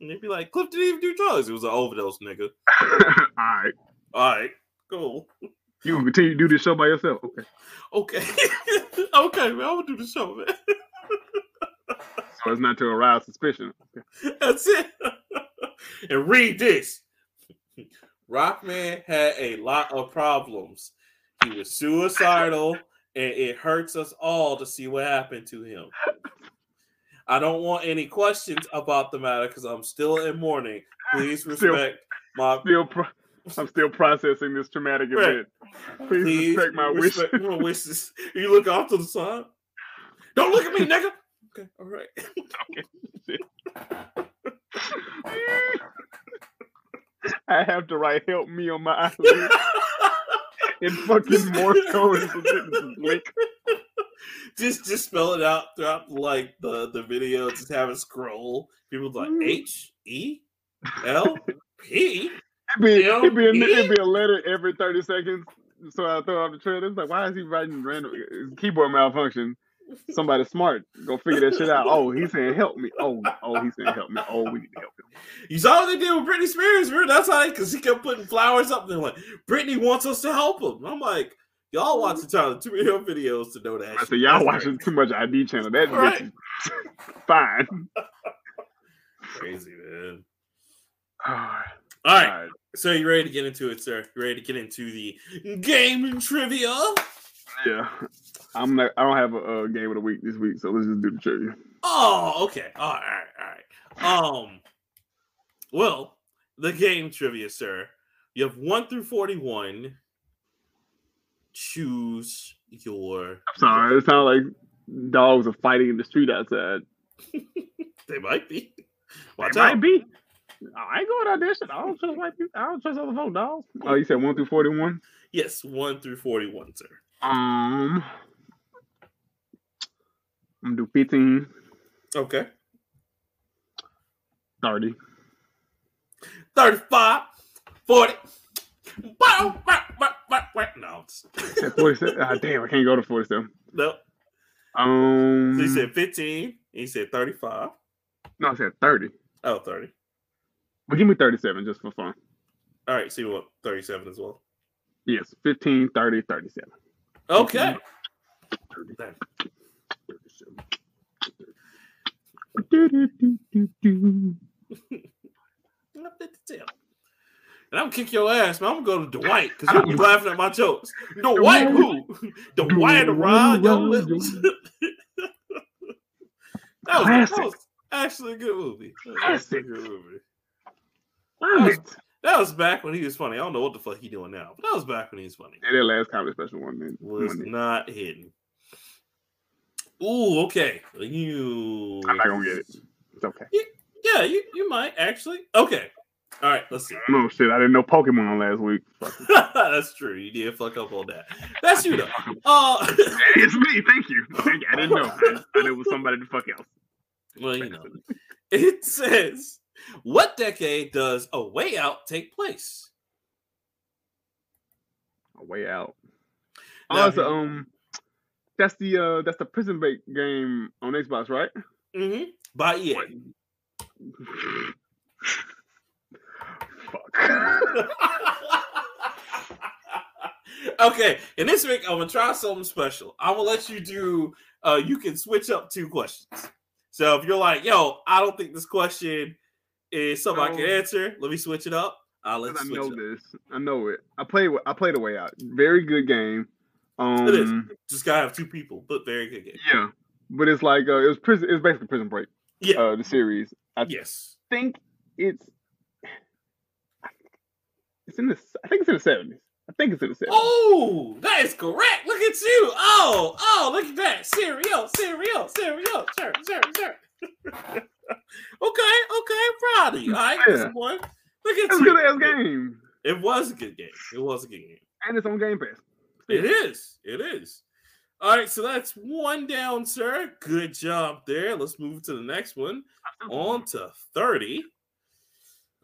And they'd be like, "Cliff didn't even do drugs. It was an overdose, nigga." all right. All right, cool. You can continue to do this show by yourself. Okay. Okay, okay, man. I'm gonna do the show, man. So it's not to arouse suspicion. Okay. That's it. and read this. Rockman had a lot of problems. He was suicidal, and it hurts us all to see what happened to him. I don't want any questions about the matter because I'm still in mourning. Please Still- respect my Still, pro- I'm still processing this traumatic Right. event. Please, please respect my respect wishes. wishes. You look off to the side. Don't look at me, nigga. Okay, all right. I have to write "help me" on my eyelid in fucking Morse code. and some shit that's Link. just just spell it out throughout like the the video. Just have it scroll. People like Mm. H E L P. It'd be, L it'd, be a, it'd be a letter every 30 seconds. So I throw out the trailer. It's like, why is he writing random keyboard malfunction? Somebody smart. Go figure that shit out. Oh, he's saying help me. Oh, oh, he's saying help me. Oh, we need to help him. You saw what they did with Britney Spears, bro. That's how because he kept putting flowers up there. Like Britney wants us to help him. I'm like, y'all watching Tyler too many videos to know that. I said, y'all That's watching too much ID channel. That Right. fine. crazy, man. All All right, right. So you ready to get into it, sir? You ready to get into the gaming trivia? Yeah. I'm not, I don't have a, uh game of the week this week, so let's just do the trivia. Oh, okay. All right, all right. Um, well, the game trivia, sir. You have one through forty-one. Choose your. I'm sorry. It sounds like dogs are fighting in the street outside. They might be. Watch It might out. Be. I ain't going to audition. I don't trust white people. I don't trust other folk, dogs. Oh, you said one through forty-one. Yes, one through forty-one, sir. Um, I'm gonna do 15, Okay. 30. 35, 40. Wow, wow, wow, wow, wow. No, it's- 47. Ah, damn, I can't go to 47. no. Um, So he said 15, and he said 35. no, I said 30. Oh, 30. But give me 37 just for fun. All right, so you want 37 as well. Yes, 15, 30, 37. Okay. 37. And I'm gonna kick your ass, man. I'm gonna go to Dwight because you'll be laughing at my jokes. Dwight who? Dwight around your lips. that, was, that Classic. was actually a good movie. That was actually a Classic. good movie. Damn it. That was back when he was funny. I don't know what the fuck he doing now, but that was back when he was funny. Yeah, that last comedy special one, man. Was Monday. not hidden. Ooh, okay. You. I'm not gonna get it. It's okay. Yeah, you, you might actually. Okay. All right, let's see. No shit, I didn't know Pokemon last week. That's true. You did fuck up on that. That's you though. Uh, it's me. Thank you. Thank you. I didn't know. I thought it was somebody the fuck else. well, you know, it says, "What decade does A Way Out take place?" A way out. Now, Oh, it's um, that's the uh, that's the prison break game on Xbox, right? Mm-hmm. By EA. Fuck. okay, in this week I'm gonna try something special. I'm gonna let you do. Uh, you can switch up two questions. So if you're like, "Yo, I don't think this question is something I can Oh. answer," let me switch it up. I'll let I switch know this. I know it. I play. I played the way out. Very good game. Um, It is. Just gotta have two people, but very good game. Yeah, but it's like uh, it was prison. It's basically Prison Break. Yeah. Uh, the series. I yes. think it's. It's in the. I think it's in the seventies. I think it's in the seventies. Oh, that is correct. Look at you. Oh, oh, look at that. Cereal, cereal, cereal. Sure, sure, sure. Okay, okay. Proud of you. All right, Yeah. this one. Look at It's a you. good ass game, It was a good game. It was a good game. and it's on Game Pass. It is. It is. All right, so that's one down, sir. Good job there. Let's move to the next one. On to 30.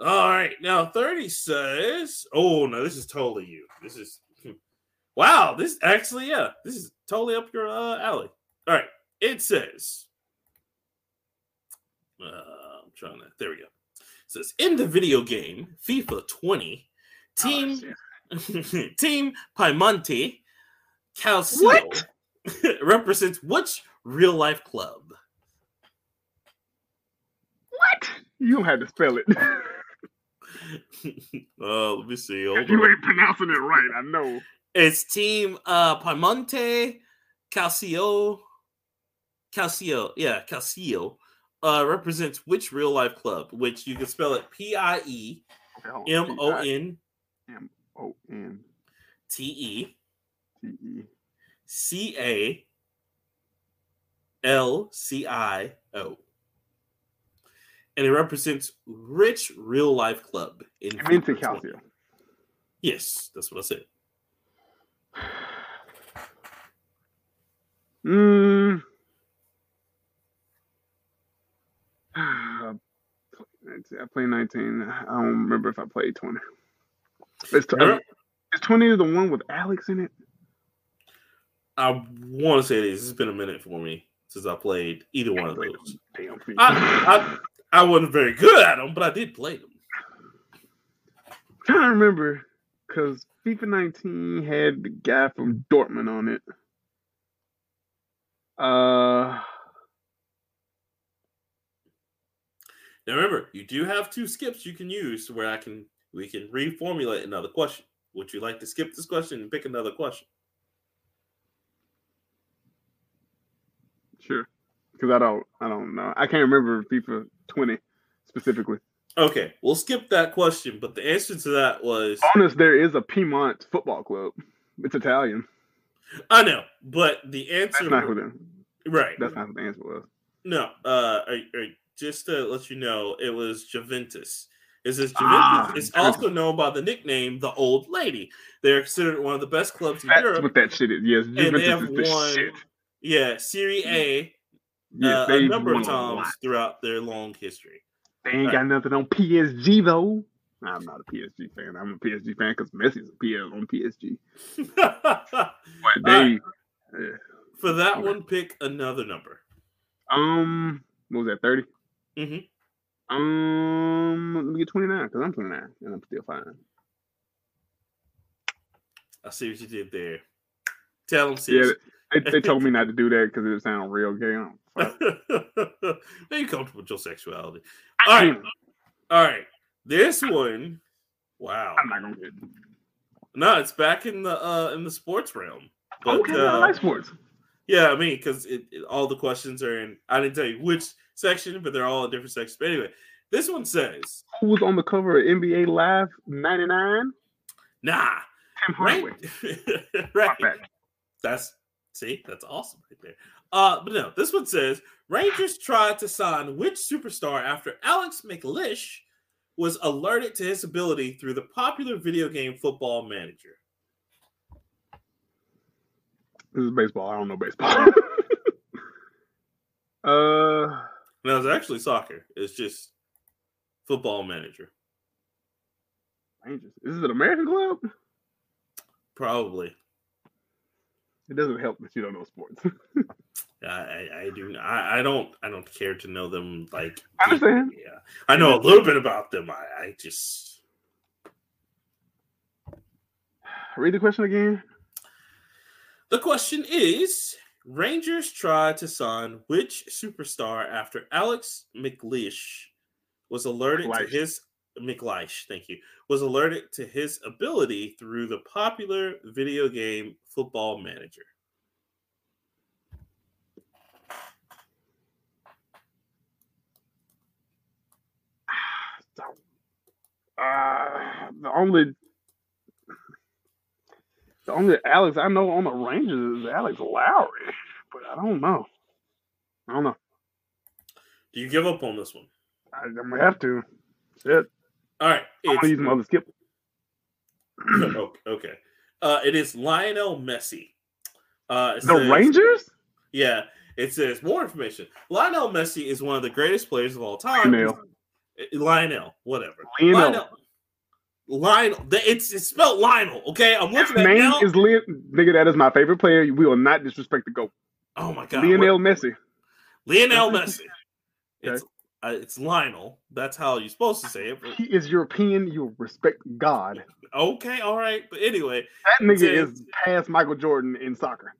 All right, now 30 says, oh no, this is totally you. This is wow, this actually, yeah, this is totally up your uh, alley. All right, it says, uh, I'm trying to, there we go. It says in the video game FIFA 20, Team Team Piemonte Calcio represents which real life club? What? You don't have to spell it. uh, let me see. Hold you on. ain't pronouncing it right. I know. It's Team uh, Piemonte Calcio. Calcio, yeah, Calcio uh, represents which real life club? Which you can spell it P I E Okay, hold on. M O N M O N T E T E. C A L C I O. And it represents rich real life club in Mente FIFA 20. Calcio. Yes, that's what I said. Mm. I played 19. I don't remember if I played 20. It's, t- Remember- is 20 the one with Alex in it? I want to say this. It's been a minute for me since I played either one of those. Damn. I, I, I wasn't very good at them, but I did play them. i trying to remember because FIFA 19 had the guy from Dortmund on it. Uh, Now remember, you do have two skips you can use where I can we can reformulate another question. Would you like to skip this question and pick another question? sure. Because I don't, I don't know. I can't remember FIFA 20 specifically. Okay, we'll skip that question, but the answer to that was honest. there is a Piedmont football club. It's Italian. I know, but the answer. That's not who the, right. that's not who the answer was. No, uh, are, are- just to let you know, it was Juventus. It says Juventus Ah, is also known by the nickname the Old Lady. They're considered one of the best clubs in That's Europe. what that shit is. Yes, and they Juventus have is the won, shit. yeah, Serie A Yes, uh, a number of won a lot. times throughout their long history. They ain't got nothing on PSG though. I'm not a PSG fan. I'm a PSG fan because Messi's a PS on PSG. But they, Alright. yeah. For that Okay. one, pick another number. um, what was that? 30 Mhm. Um, let me get 29 because I'm 29 and I'm still fine. I see what you did there. Tell them, Yeah, they, they told me not to do that because it sounded real gay. I. Are you comfortable with your sexuality? All right, all right. This one, wow. I'm not gonna get. No, it's back in the uh in the sports realm. But, okay, I uh, like sports. Yeah, I mean, because all the questions are in. I didn't tell you which section, but they're all in different sections. But anyway, this one says, Who was on the cover of NBA Live '99? "Nah, Tim right, Hardaway. right." My. That's see, that's awesome right there. Uh, but no, this one says Rangers tried to sign which superstar after Alex McLeish was alerted to his ability through the popular video game Football Manager. This is baseball. I don't know baseball. uh, No, it's actually soccer. It's just Football Manager, Rangers. Is this an American club? probably. It doesn't help that you don't know sports. I, I, I do. I, I don't. I don't care to know them. Like I understand. Yeah, I know a little bit about them. I, I just Read the question again. The question is Rangers tried to sign which superstar after Alex McLeish was alerted McLeish. to his McLeish, thank you, was alerted to his ability through the popular video game Football Manager. Uh, the only the only Alex I know on the Rangers is Alex Lowry, but I don't know. I don't know. Do you give up on this one? I, I'm gonna have to. Shit. All right. I'm gonna use skip. okay. okay. Uh, it is Lionel Messi. Uh, it The says- Rangers? Yeah, it says more information. Lionel Messi is one of the greatest players of all time. Lionel. Uh, Lionel, whatever. Lionel. Lionel. Lionel. It's it's spelled Lionel. Okay, I'm looking at Name now. is Leon. Nigga, that is my favorite player. We will not disrespect the GOAT. oh my god, Lionel what- Messi. Lionel Messi. Okay. It's uh, it's Lionel. That's how you're supposed to say it. but- He is European. You respect God. okay, all right. But anyway, That nigga Says- is past Michael Jordan in soccer.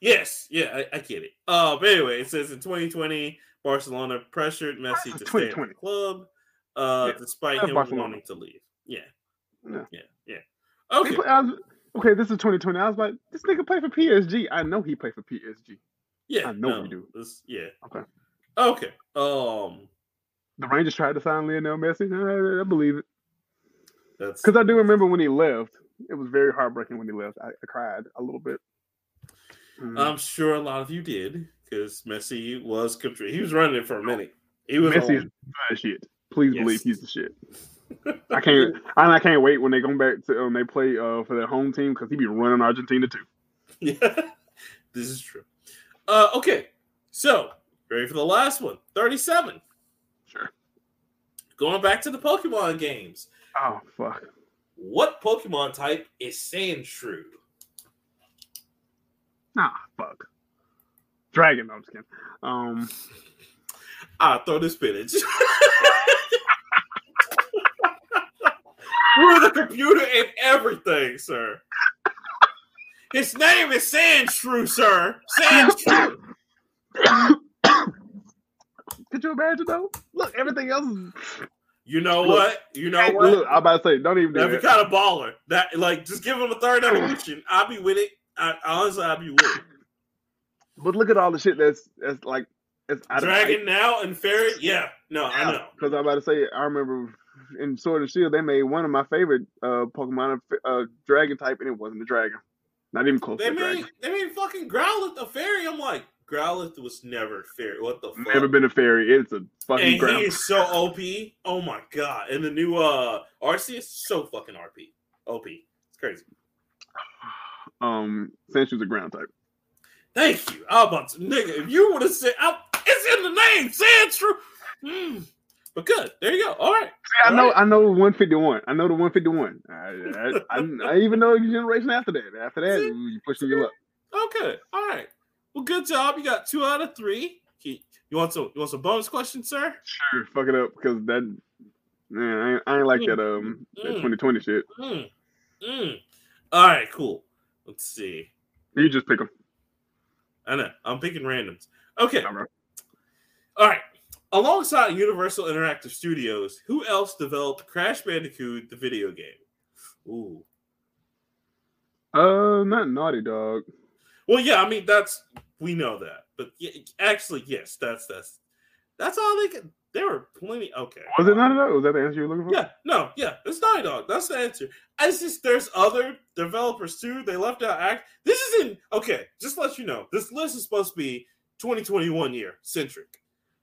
Yes, yeah, I, I get it. Uh, but anyway, it says in 2020, Barcelona pressured Messi to stay at the club, uh, despite him Barcelona. wanting to leave. Yeah, Yeah. yeah, yeah. Okay, play- was- okay, this is 2020. I was like, this nigga play for PSG. I know he played for PSG. yeah, I know no, we do. This, yeah, Okay. okay. Um, The Rangers tried to sign Lionel Messi. I, I believe it that's because I do remember when he left. It was very heartbreaking when he left. I, I cried a little bit. Mm. I'm sure a lot of you did because Messi was control. He was running it for a minute. He was Messi is on. the shit. Please Yes. believe he's the shit. I can't. I, I can't wait when they come back to when they play uh, for their home team because he be running Argentina too. Yeah, this is true. Uh, okay, so ready for the last one? 37. Sure. Going back to the Pokemon games. Oh fuck. What Pokemon type is Sandshrew? Nah, fuck. Dragon. No, I'm just kidding. Um, Ah, throw the spinach. We're the computer and everything, sir. His name is Sandshrew, sir. Sandshrew. could you imagine though? Look, everything else is. You know Look, what? You know what? Look, I'm about to say, don't even do That'd be kind of baller. That like just give him a third evolution. I'll be with it. I, honestly, I'll be with it. But look at all the shit that's that's like it's out Dragon now and ferret. Yeah, no, I know. Because I'm about to say, I remember in Sword and Shield they made one of my favorite uh Pokemon uh dragon type, and it wasn't a dragon. Not even close They to made dragon. they made fucking Growlithe a fairy. I'm like Growlithe was never fairy. What the fuck? Never been a fairy. It's a fucking and he is so OP. Oh my god! And the new uh Arceus is so fucking RP. OP. It's crazy. Um, Sandshrew's a ground type. Thank you. I'm about to nigga. If you would have said, I, it's in the name, Sandshrew. Mm. But good. There you go. All right. See, I know, I know 151. I know the 151. I, I, I, I even know the generation after that. After that, you pushing your luck. Okay. All right. Well, good job. You got two out of three. You want some? You want some bonus questions, sir? Sure, fuck it up because that man, I ain't, I ain't like that um that Mm. 2020 shit. Mm. Mm. All right. Cool. Let's see. You just pick them. I know. I'm picking randoms. Okay. All right. All right. Alongside Universal Interactive Studios, who else developed Crash Bandicoot, the video game? Ooh. Uh, not Naughty Dog. Well, yeah, I mean that's we know that, but yeah, actually, yes, that's that's that's all they could. There were plenty. Okay, Was it Naughty Dog? Was that the answer you were looking for? Yeah, no, yeah, it's Naughty Dog. That's the answer. It's just there's other developers too. They left out act. This isn't okay. Just to let you know, this list is supposed to be 2021 year centric.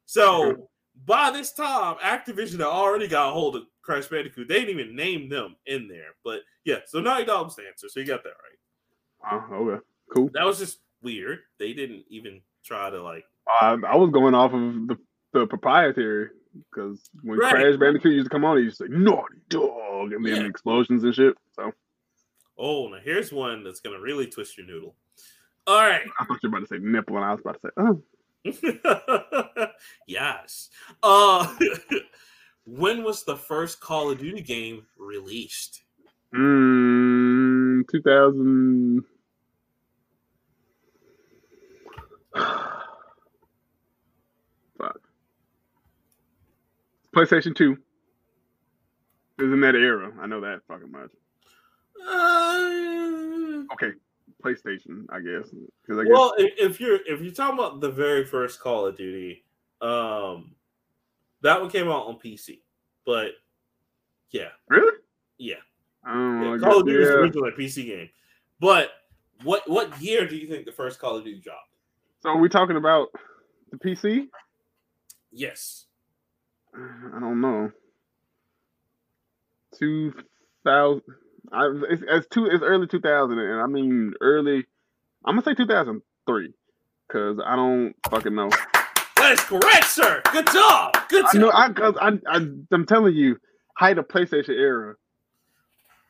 So by this time, Activision had already got a hold of Crash Bandicoot. They didn't even name them in there. But yeah, so Naughty Dog's the answer. So you got that right. Oh, okay. Cool. That was just weird. They didn't even try to like. I, I was going off of the, the proprietary because when Right. Crash Bandicoot used to come on, he used to say Naughty Dog and then Yeah. explosions and shit. So Oh, now here's one that's gonna really twist your noodle. All right. I thought you were about to say nipple, and I was about to say, oh, yes. Uh, when was the first Call of Duty game released? Mm, 2000. Fuck. PlayStation 2. It was in that era. I know that fucking much. Uh... Okay, PlayStation, I guess. I guess well, if, you're if you're talking about the very first Call of Duty, um, that one came out on PC, but yeah, really, yeah, um, yeah Call of Duty is yeah. originally a PC game. But what what year do you think the first Call of Duty dropped? So are we talking about the PC? Yes, I don't know. Two thousand. I it's, it's two. It's early two thousand, and I mean early. I'm gonna say two thousand three, cause I don't fucking know. that is correct, sir. Good job. Good I job. know. I, cause I, I, I'm telling you, height of PlayStation era,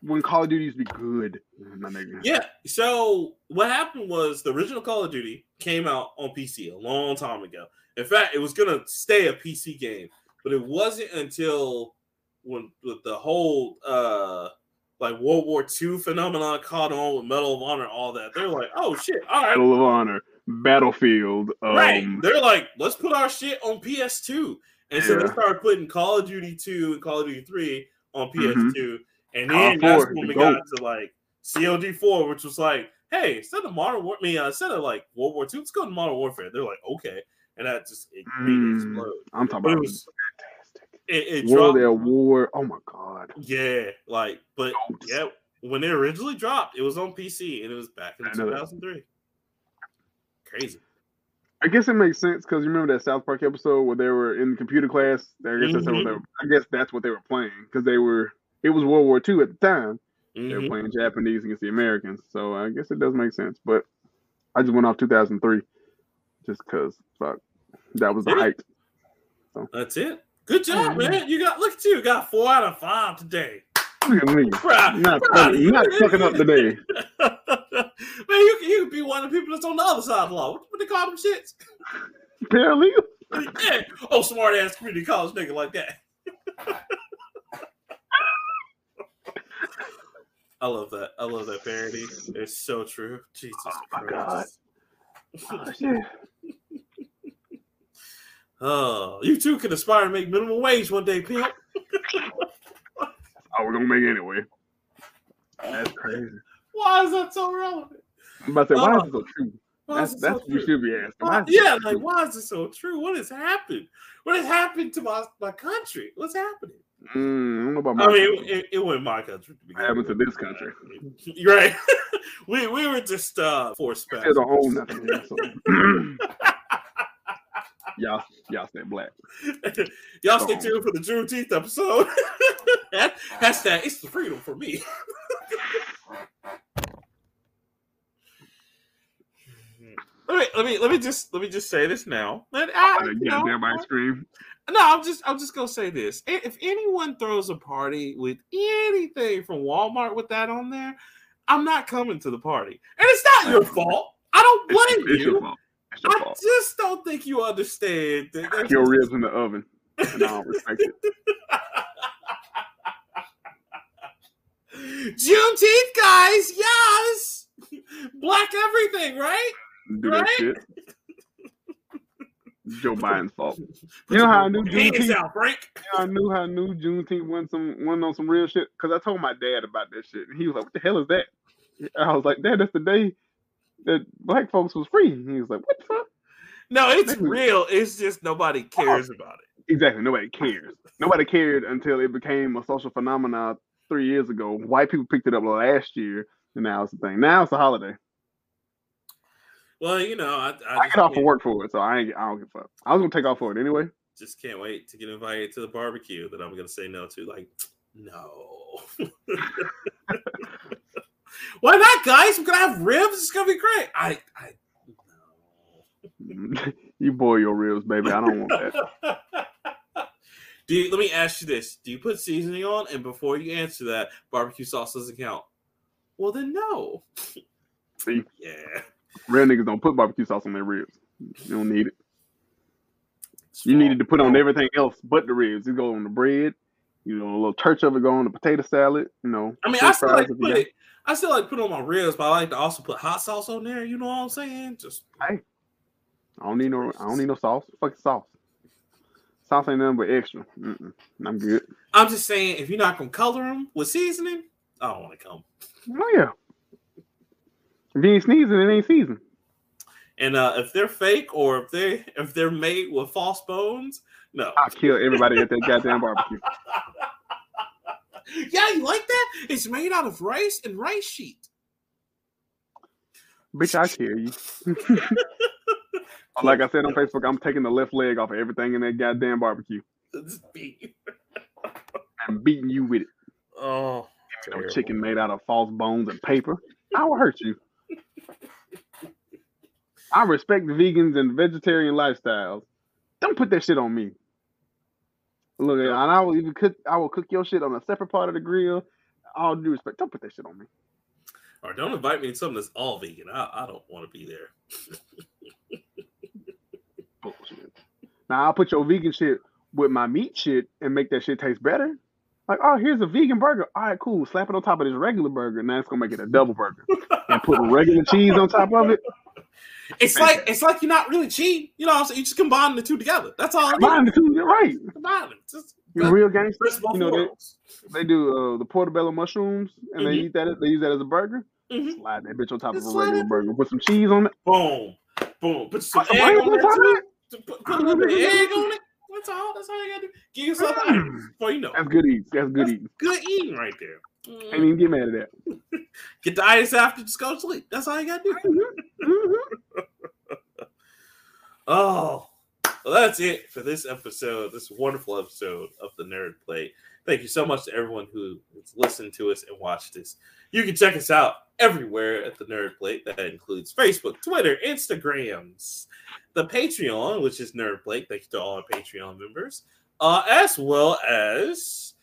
when Call of Duty used to be good, my nigga. Yeah. So what happened was the original Call of Duty came out on PC a long time ago. In fact, it was gonna stay a PC game, but it wasn't until when with the whole uh like World War II phenomenon caught on with Medal of Honor, all that. They're like, oh shit, all right, Medal of Honor, Battlefield. Um, right. They're like, let's put our shit on PS2. And so they started putting Call of Duty 2 and Call of Duty 3 on Mhm. PS2. And Call then that's when we got to like COD 4, which was like, hey, instead of modern war, I mean, uh, instead of like World War II, let's go to Modern Warfare. They're like, okay. And that just it Mm, explode. I'm talking But it about was it, it World dropped. at War. Oh my god. Yeah, like, but Goats. yeah, when it originally dropped, it was on PC and it was back in I know that. 2003. Crazy. I guess it makes sense because you remember that South Park episode where they were in computer class. I guess that's what Mhm. they were, I guess that's what they were playing because they were. It was World War II at the time. They were Mhm. playing Japanese against the Americans, so I guess it does make sense. But I just went off 2003 just because fuck that was the Yeah. height. That's it. Good job, Mhm. man. You got look at you, got four out of five today. Look at me, Proud, not proud fucking, you. not fucking up today. man, you can, you can be one of the people that's on the other side of the law. What, what they call them shits? Paralegal. yeah. Oh, smart ass community college nigga like that. I love that. I love that parody. It's so true. Jesus Oh my Christ. Oh, shit. Oh, you too can aspire to make minimum wage one day, pimp. Oh, we're gonna make it anyway. That's crazy. Why is that so relevant? I'm about to say, why Oh, is it so true? Why is That's it so what we true? should be asking. Why Why- yeah, like true? why is it so true? What has happened? What has happened to my, my country? What's happening? Mm, I don't know about my I mean, it, it wasn't my country. To happened to this country? Right. we we were just uh forced back. don't own nothing. Y'all, y'all stay black. Y'all stay tuned for the Juneteenth episode. That- Hashtag it's the freedom for me. let me let me let me just let me just say this now. Let- I- Uh, yeah, know, everybody scream. no, I'm just I'm just gonna say this. If anyone throws a party with anything from Walmart with that on there, I'm not coming to the party. And it's not your fault. I don't It's, blame it's your you. Fault. It's your I just don't think you understand that Your ribs in the oven, and I don't respect it. Juneteenth, guys, yes, black everything, right? Do Right? that shit. Joe Biden's fault. You know how I knew Juneteenth? out, Frank. You know, I knew how I knew Juneteenth went some went on some real shit because I told my dad about that shit, and he was like, "What the hell is that?" I was like, "Dad, that's the day that black folks was free." He was like, "What the fuck?" No, it's real. It's just nobody cares about it. Exactly. Nobody cares. Nobody cared until it became a social phenomenon three years ago. White people picked it up last year, and now it's a thing. Now it's a holiday. Well, you know, I, I, I get off of work for it, so I ain't. I don't give a fuck. I was gonna take off for it anyway. just can't wait to get invited to the barbecue that I'm gonna say no to. Like, no. Why not, guys? We're gonna have ribs. It's gonna be great. I, I, you boil your ribs, baby. I don't want that. Do you, let me ask you this: Do you put seasoning on? And before you answer that, barbecue sauce doesn't count. Well, then no. See, Yeah. real niggas don't put barbecue sauce on their ribs. You don't need it. it's You needed to put on everything else but the ribs. You go on the bread. You know, a little touch of it go on the potato salad. You know, I mean, I still like put it. I still like put on my ribs, but I like to also put hot sauce on there. You know what I'm saying? Just hey, I don't need no. I don't need no sauce. Fucking sauce. Sauce ain't nothing but extra. Mm-mm, I'm good. I'm just saying, if you're not gonna color them with seasoning, I don't want to come. Oh yeah. If you ain't sneezing, it ain't season. And uh, if they're fake or if they if they're made with false bones, no. I'll kill everybody at that goddamn barbecue. yeah, you like that? It's made out of rice and rice sheet. Bitch, I kill you. like I said on Facebook, I'm taking the left leg off of everything in that goddamn barbecue. I'm beating you with it. Oh, no chicken made out of false bones and paper. I will hurt you. I respect vegans and vegetarian lifestyles. Don't put that shit on me. Look, and I will even cook. I will cook your shit on a separate part of the grill. All due respect, don't put that shit on me. Or don't invite me to something that's all vegan. I, I don't want to be there. Bullshit. Now I'll put your vegan shit with my meat shit and make that shit taste better. Like, oh, here's a vegan burger. All right, cool. Slap it on top of this regular burger. Now it's gonna make it a double burger. and put regular cheese on top of it. It's like it's like you're not really cheating. You know, so you just combine the two together. That's all. Combine the two. You're right. Combine them. Just, you're real gangster. You know they, they do uh, the portobello mushrooms and mm-hmm. they eat that. They use that as a burger. Mm-hmm. Slide that bitch on top just of a regular it. burger. Put some cheese on it. Boom, boom. Put some egg on it. Put, put a little bit of egg on it. That's all. That's all you gotta do. Give yourself mm. before you know. That's good eating. That's good That's eating. Good eating right there. Mm. Can't get mad at that. get the ice after, just go to sleep. That's all you gotta do. Mm-hmm. Mm-hmm. oh, well, that's it for this episode. This wonderful episode of the Nerd Plate. Thank you so much to everyone who has listened to us and watched this. You can check us out everywhere at the Nerd Plate. That includes Facebook, Twitter, Instagrams, the Patreon, which is Nerd Plate. Thank you to all our Patreon members, uh, as well as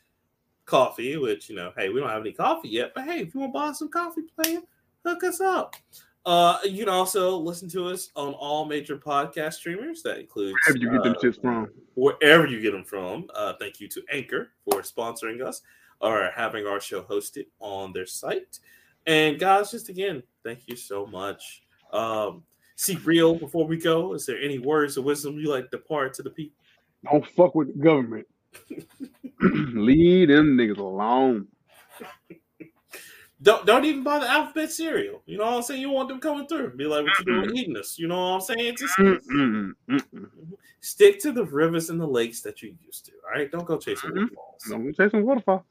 coffee, which, you know, hey, we don't have any coffee yet, but hey, if you want to buy some coffee, player, hook us up. Uh, you can also listen to us on all major podcast streamers. That includes wherever you get them uh, shits from. Wherever you get them from. Uh, thank you to Anchor for sponsoring us or having our show hosted on their site. And guys, just again, thank you so much. Um, see real before we go. Is there any words of wisdom you like to part to the people? Don't fuck with the government. Leave them niggas alone. Don't don't even buy the alphabet cereal. You know what I'm saying? You want them coming through. Be like, what you doing eating this? You know what I'm saying? Just mm-mm, mm-mm. stick to the rivers and the lakes that you used to. All right, don't go chasing mm-hmm. waterfalls. Don't go chasing waterfalls.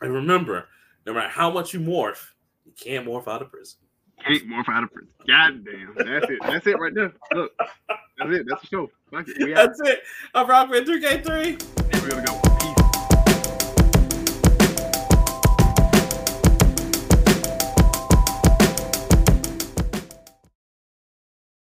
And remember, no matter how much you morph, you can't morph out of prison. Can't morph out of prison. God damn, that's it. That's it right there. Look, that's it. That's the show. It. That's it. I'm Rockman 3K3. We're gonna go. Peace.